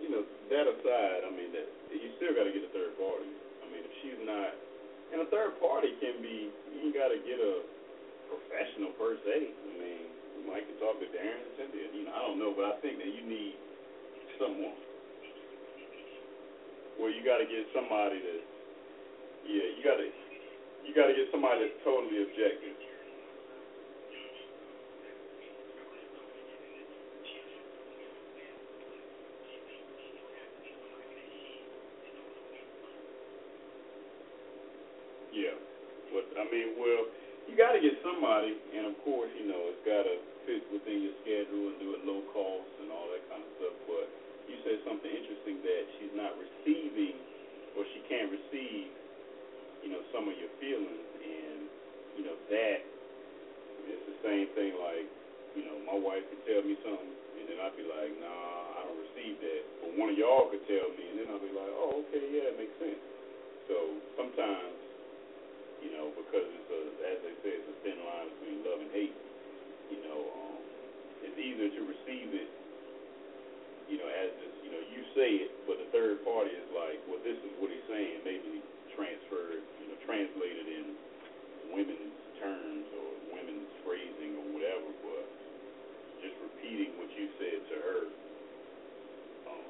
you know, that aside, I mean that you still got to get a third party. I mean, if she's not, and a third party can be, you got to get a professional per se. I mean, you might can talk to Darren and Cynthia. You know, I don't know, but I think that you need someone. Well, you got to get somebody that, yeah, you got to, you got to get somebody that's totally objective. Yeah, but I mean, well, you got to get somebody, and of course, you know, it's got to fit within your schedule and do it low cost and all that kind of stuff. But you said something interesting that she's not receiving, or she can't receive, you know, some of your feelings, and you know that it's the same thing. Like, you know, my wife could tell me something, and then I'd be like, Nah, I don't receive that. But one of y'all could tell me, and then I'll be like, Oh, okay, yeah, it makes sense. So sometimes you know, because it's a, as they say, it's a thin line between love and hate. You know, um, it's easier to receive it, you know, as this, you know, you say it, but the third party is like, well, this is what he's saying, maybe transferred, you know, translated in women's terms or women's phrasing or whatever, but just repeating what you said to her. Um,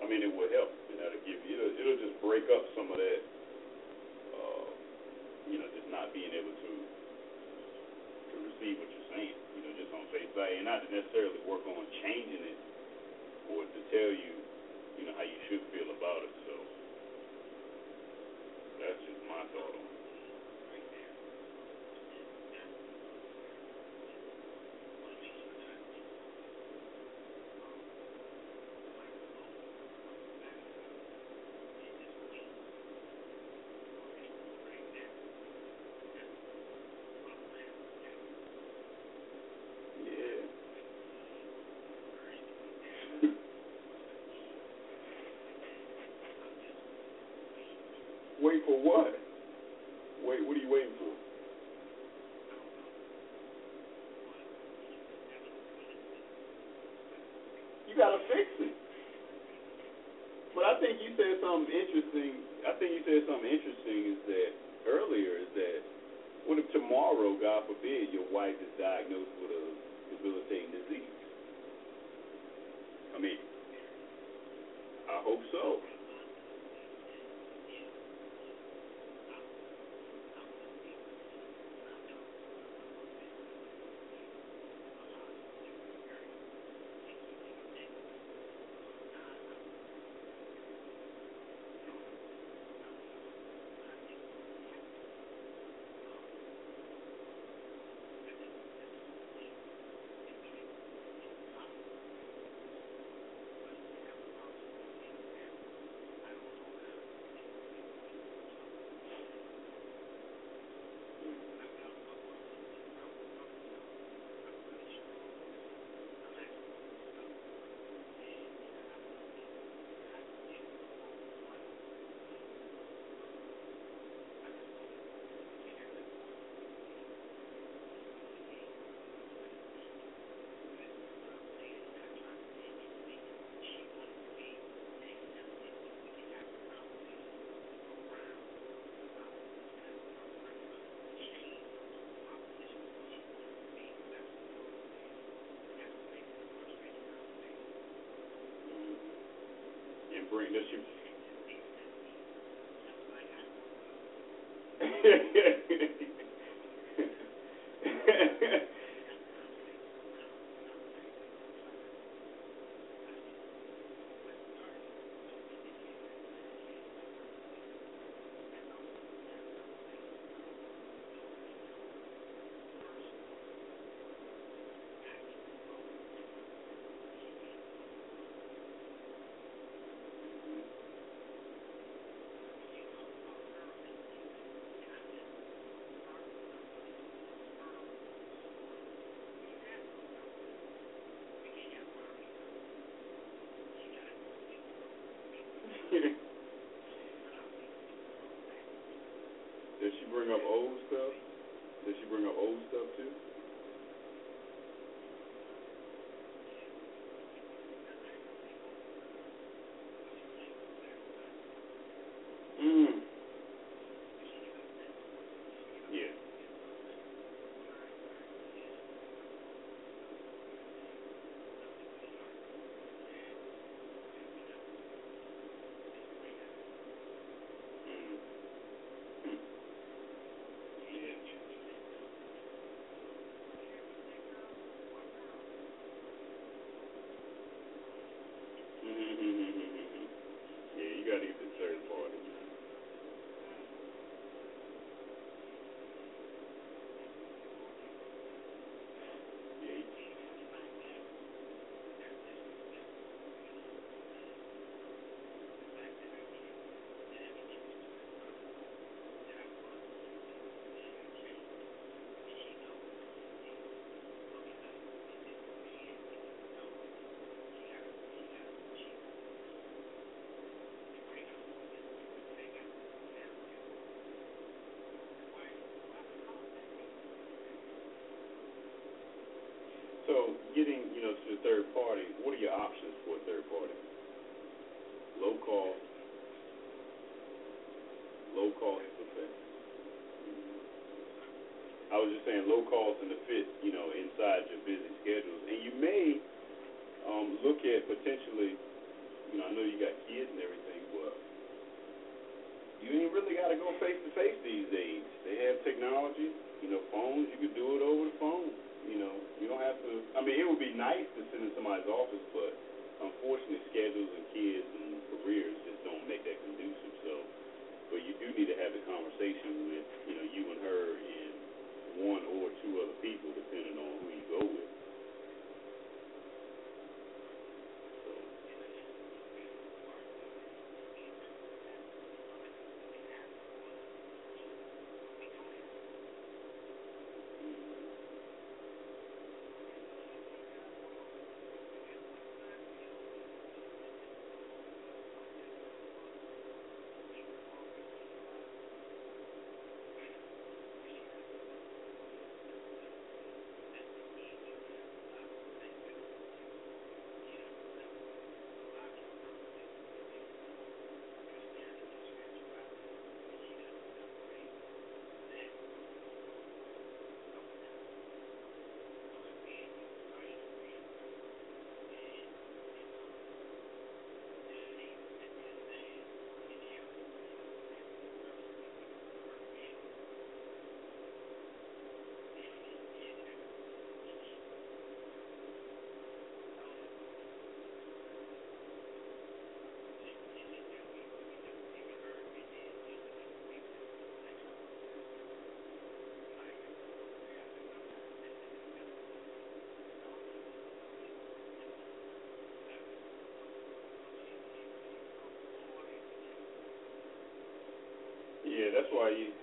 I mean, it will help. You know, to give you, it'll, it'll just break up some of that you know, just not being able to to receive what you're saying, you know, just on face value, and not to necessarily work on changing it. Or to tell you, you know, how you should feel about it. So that's just my thought on it. Yeah. Wait for what? Wait, what are you waiting bring? Does she? Mhm. Does she bring up old stuff? Does she bring up old stuff too? So getting, you know, to the third party, what are your options for a third party? Low cost, low cost to fit. I was just saying low cost and to fit, you know, inside your busy schedules. And you may um, look at potentially, you know, I know you got kids and everything, but you ain't really got to go face to face these days. They have technology, you know, phones. You can do it over the phone. You know, you don't have to. I mean, it would be nice to sit in somebody's office, but unfortunately, schedules and kids and careers just don't make that conducive. So, but you do need to have the conversation with, you know, you and her and one or two other people, depending on who you go with. So, yeah, that's why you.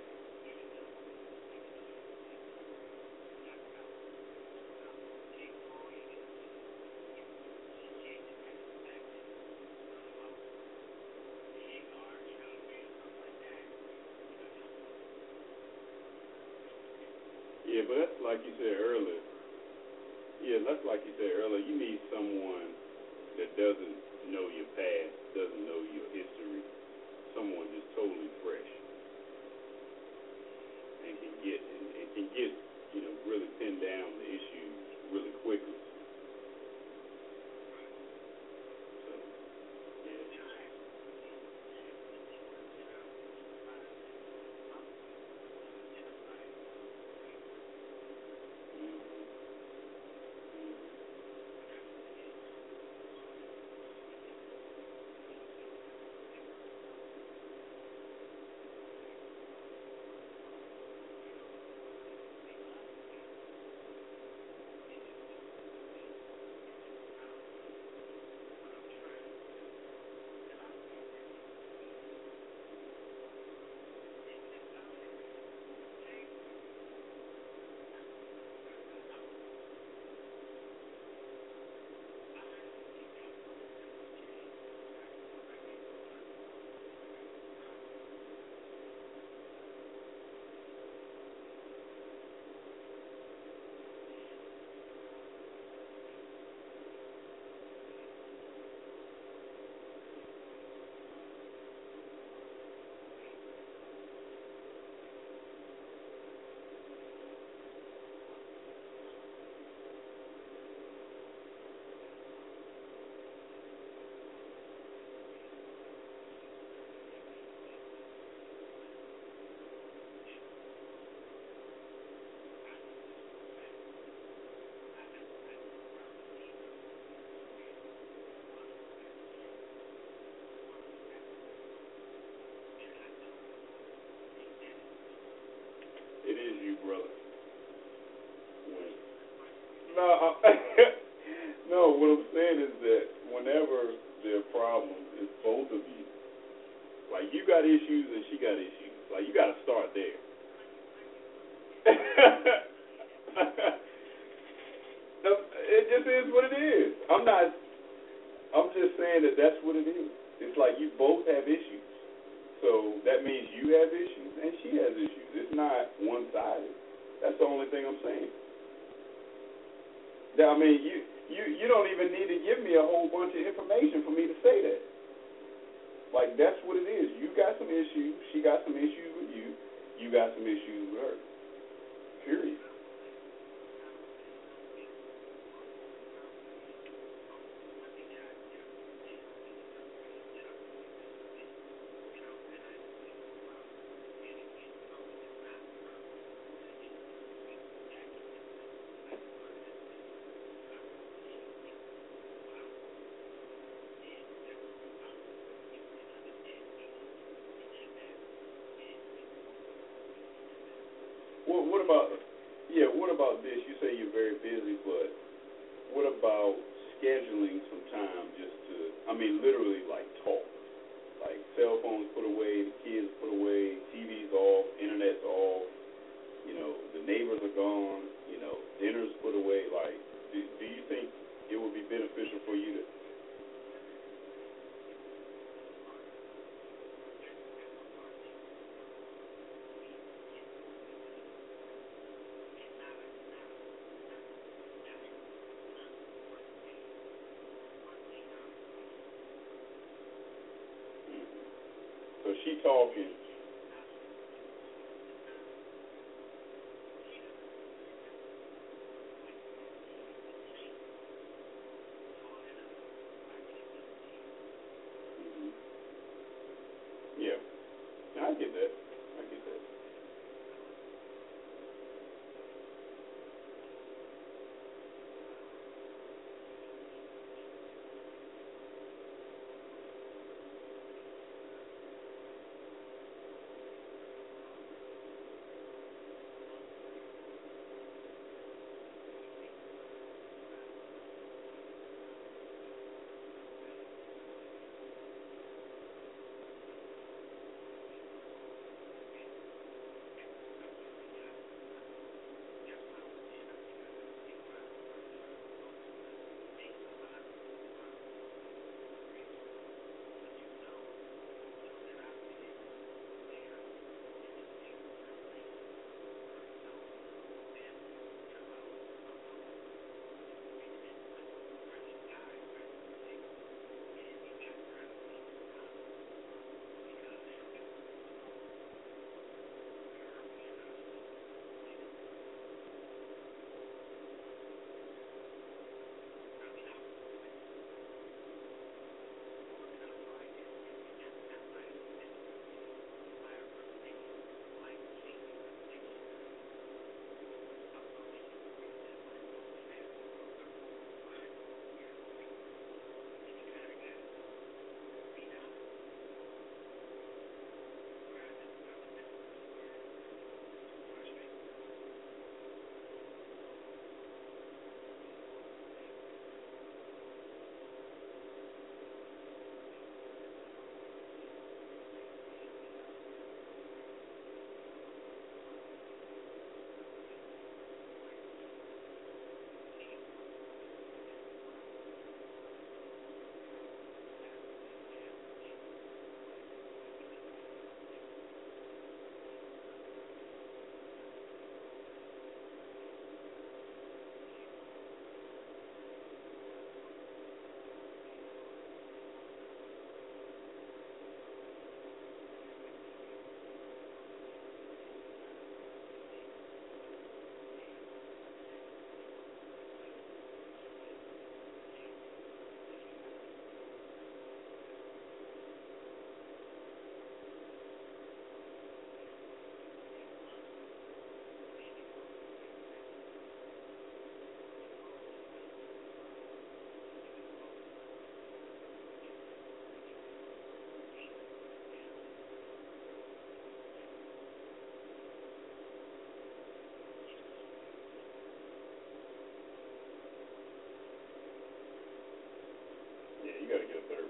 What, what about yeah? What about this? You say you're very busy, but what about scheduling some time just to? I mean, literally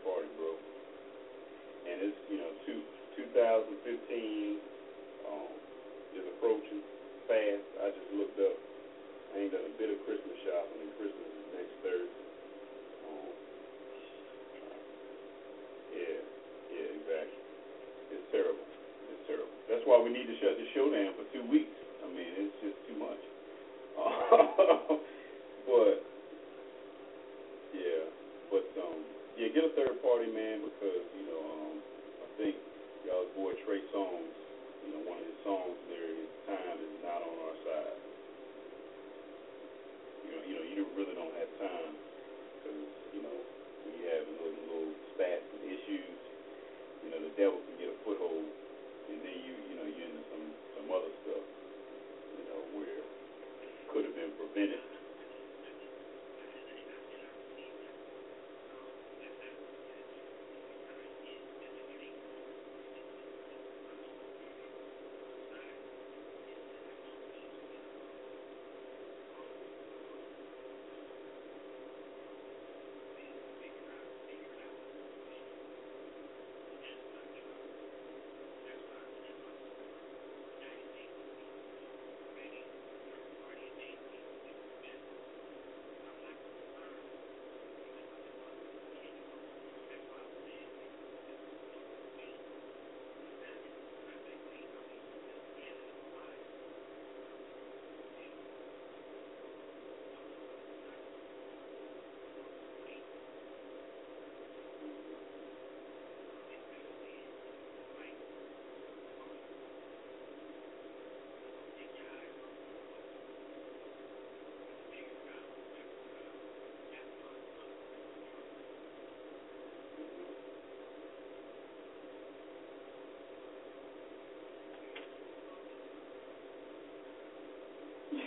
party, bro. And it's you know two 2015 um, is approaching fast. I just looked up. I ain't done a bit of Christmas shopping, and Christmas is next Thursday. Um, yeah, yeah, exactly. It's terrible. It's terrible. That's why we need to shut the show down for two weeks. I mean, it's just too much.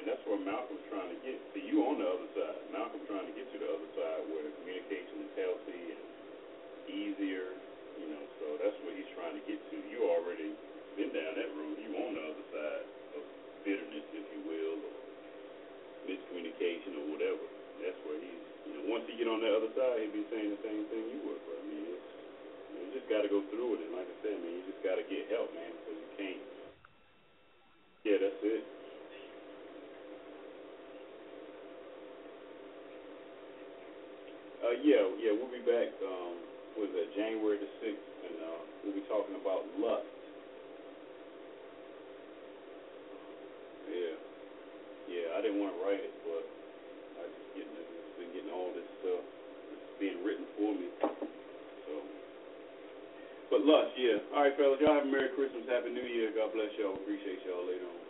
Yeah, and that's where Malcolm's trying to get. See, you on the other side. Malcolm trying to get to the other side where the communication is healthy and easier. You know, so that's what he's trying to get to. You already been down that road through it. And like I said, man, you just got to get help, man, because you can't. Yeah, that's it. Uh, yeah, yeah, we'll be back. Um, what is that? January the sixth, and uh, we'll be talking about lust. Yeah, yeah. I didn't want to write it, but I just getting just been getting all this stuff it's being written for me. So, but lust, yeah. All right, fellas, y'all have a Merry Christmas, Happy New Year. God bless y'all. Appreciate y'all later on.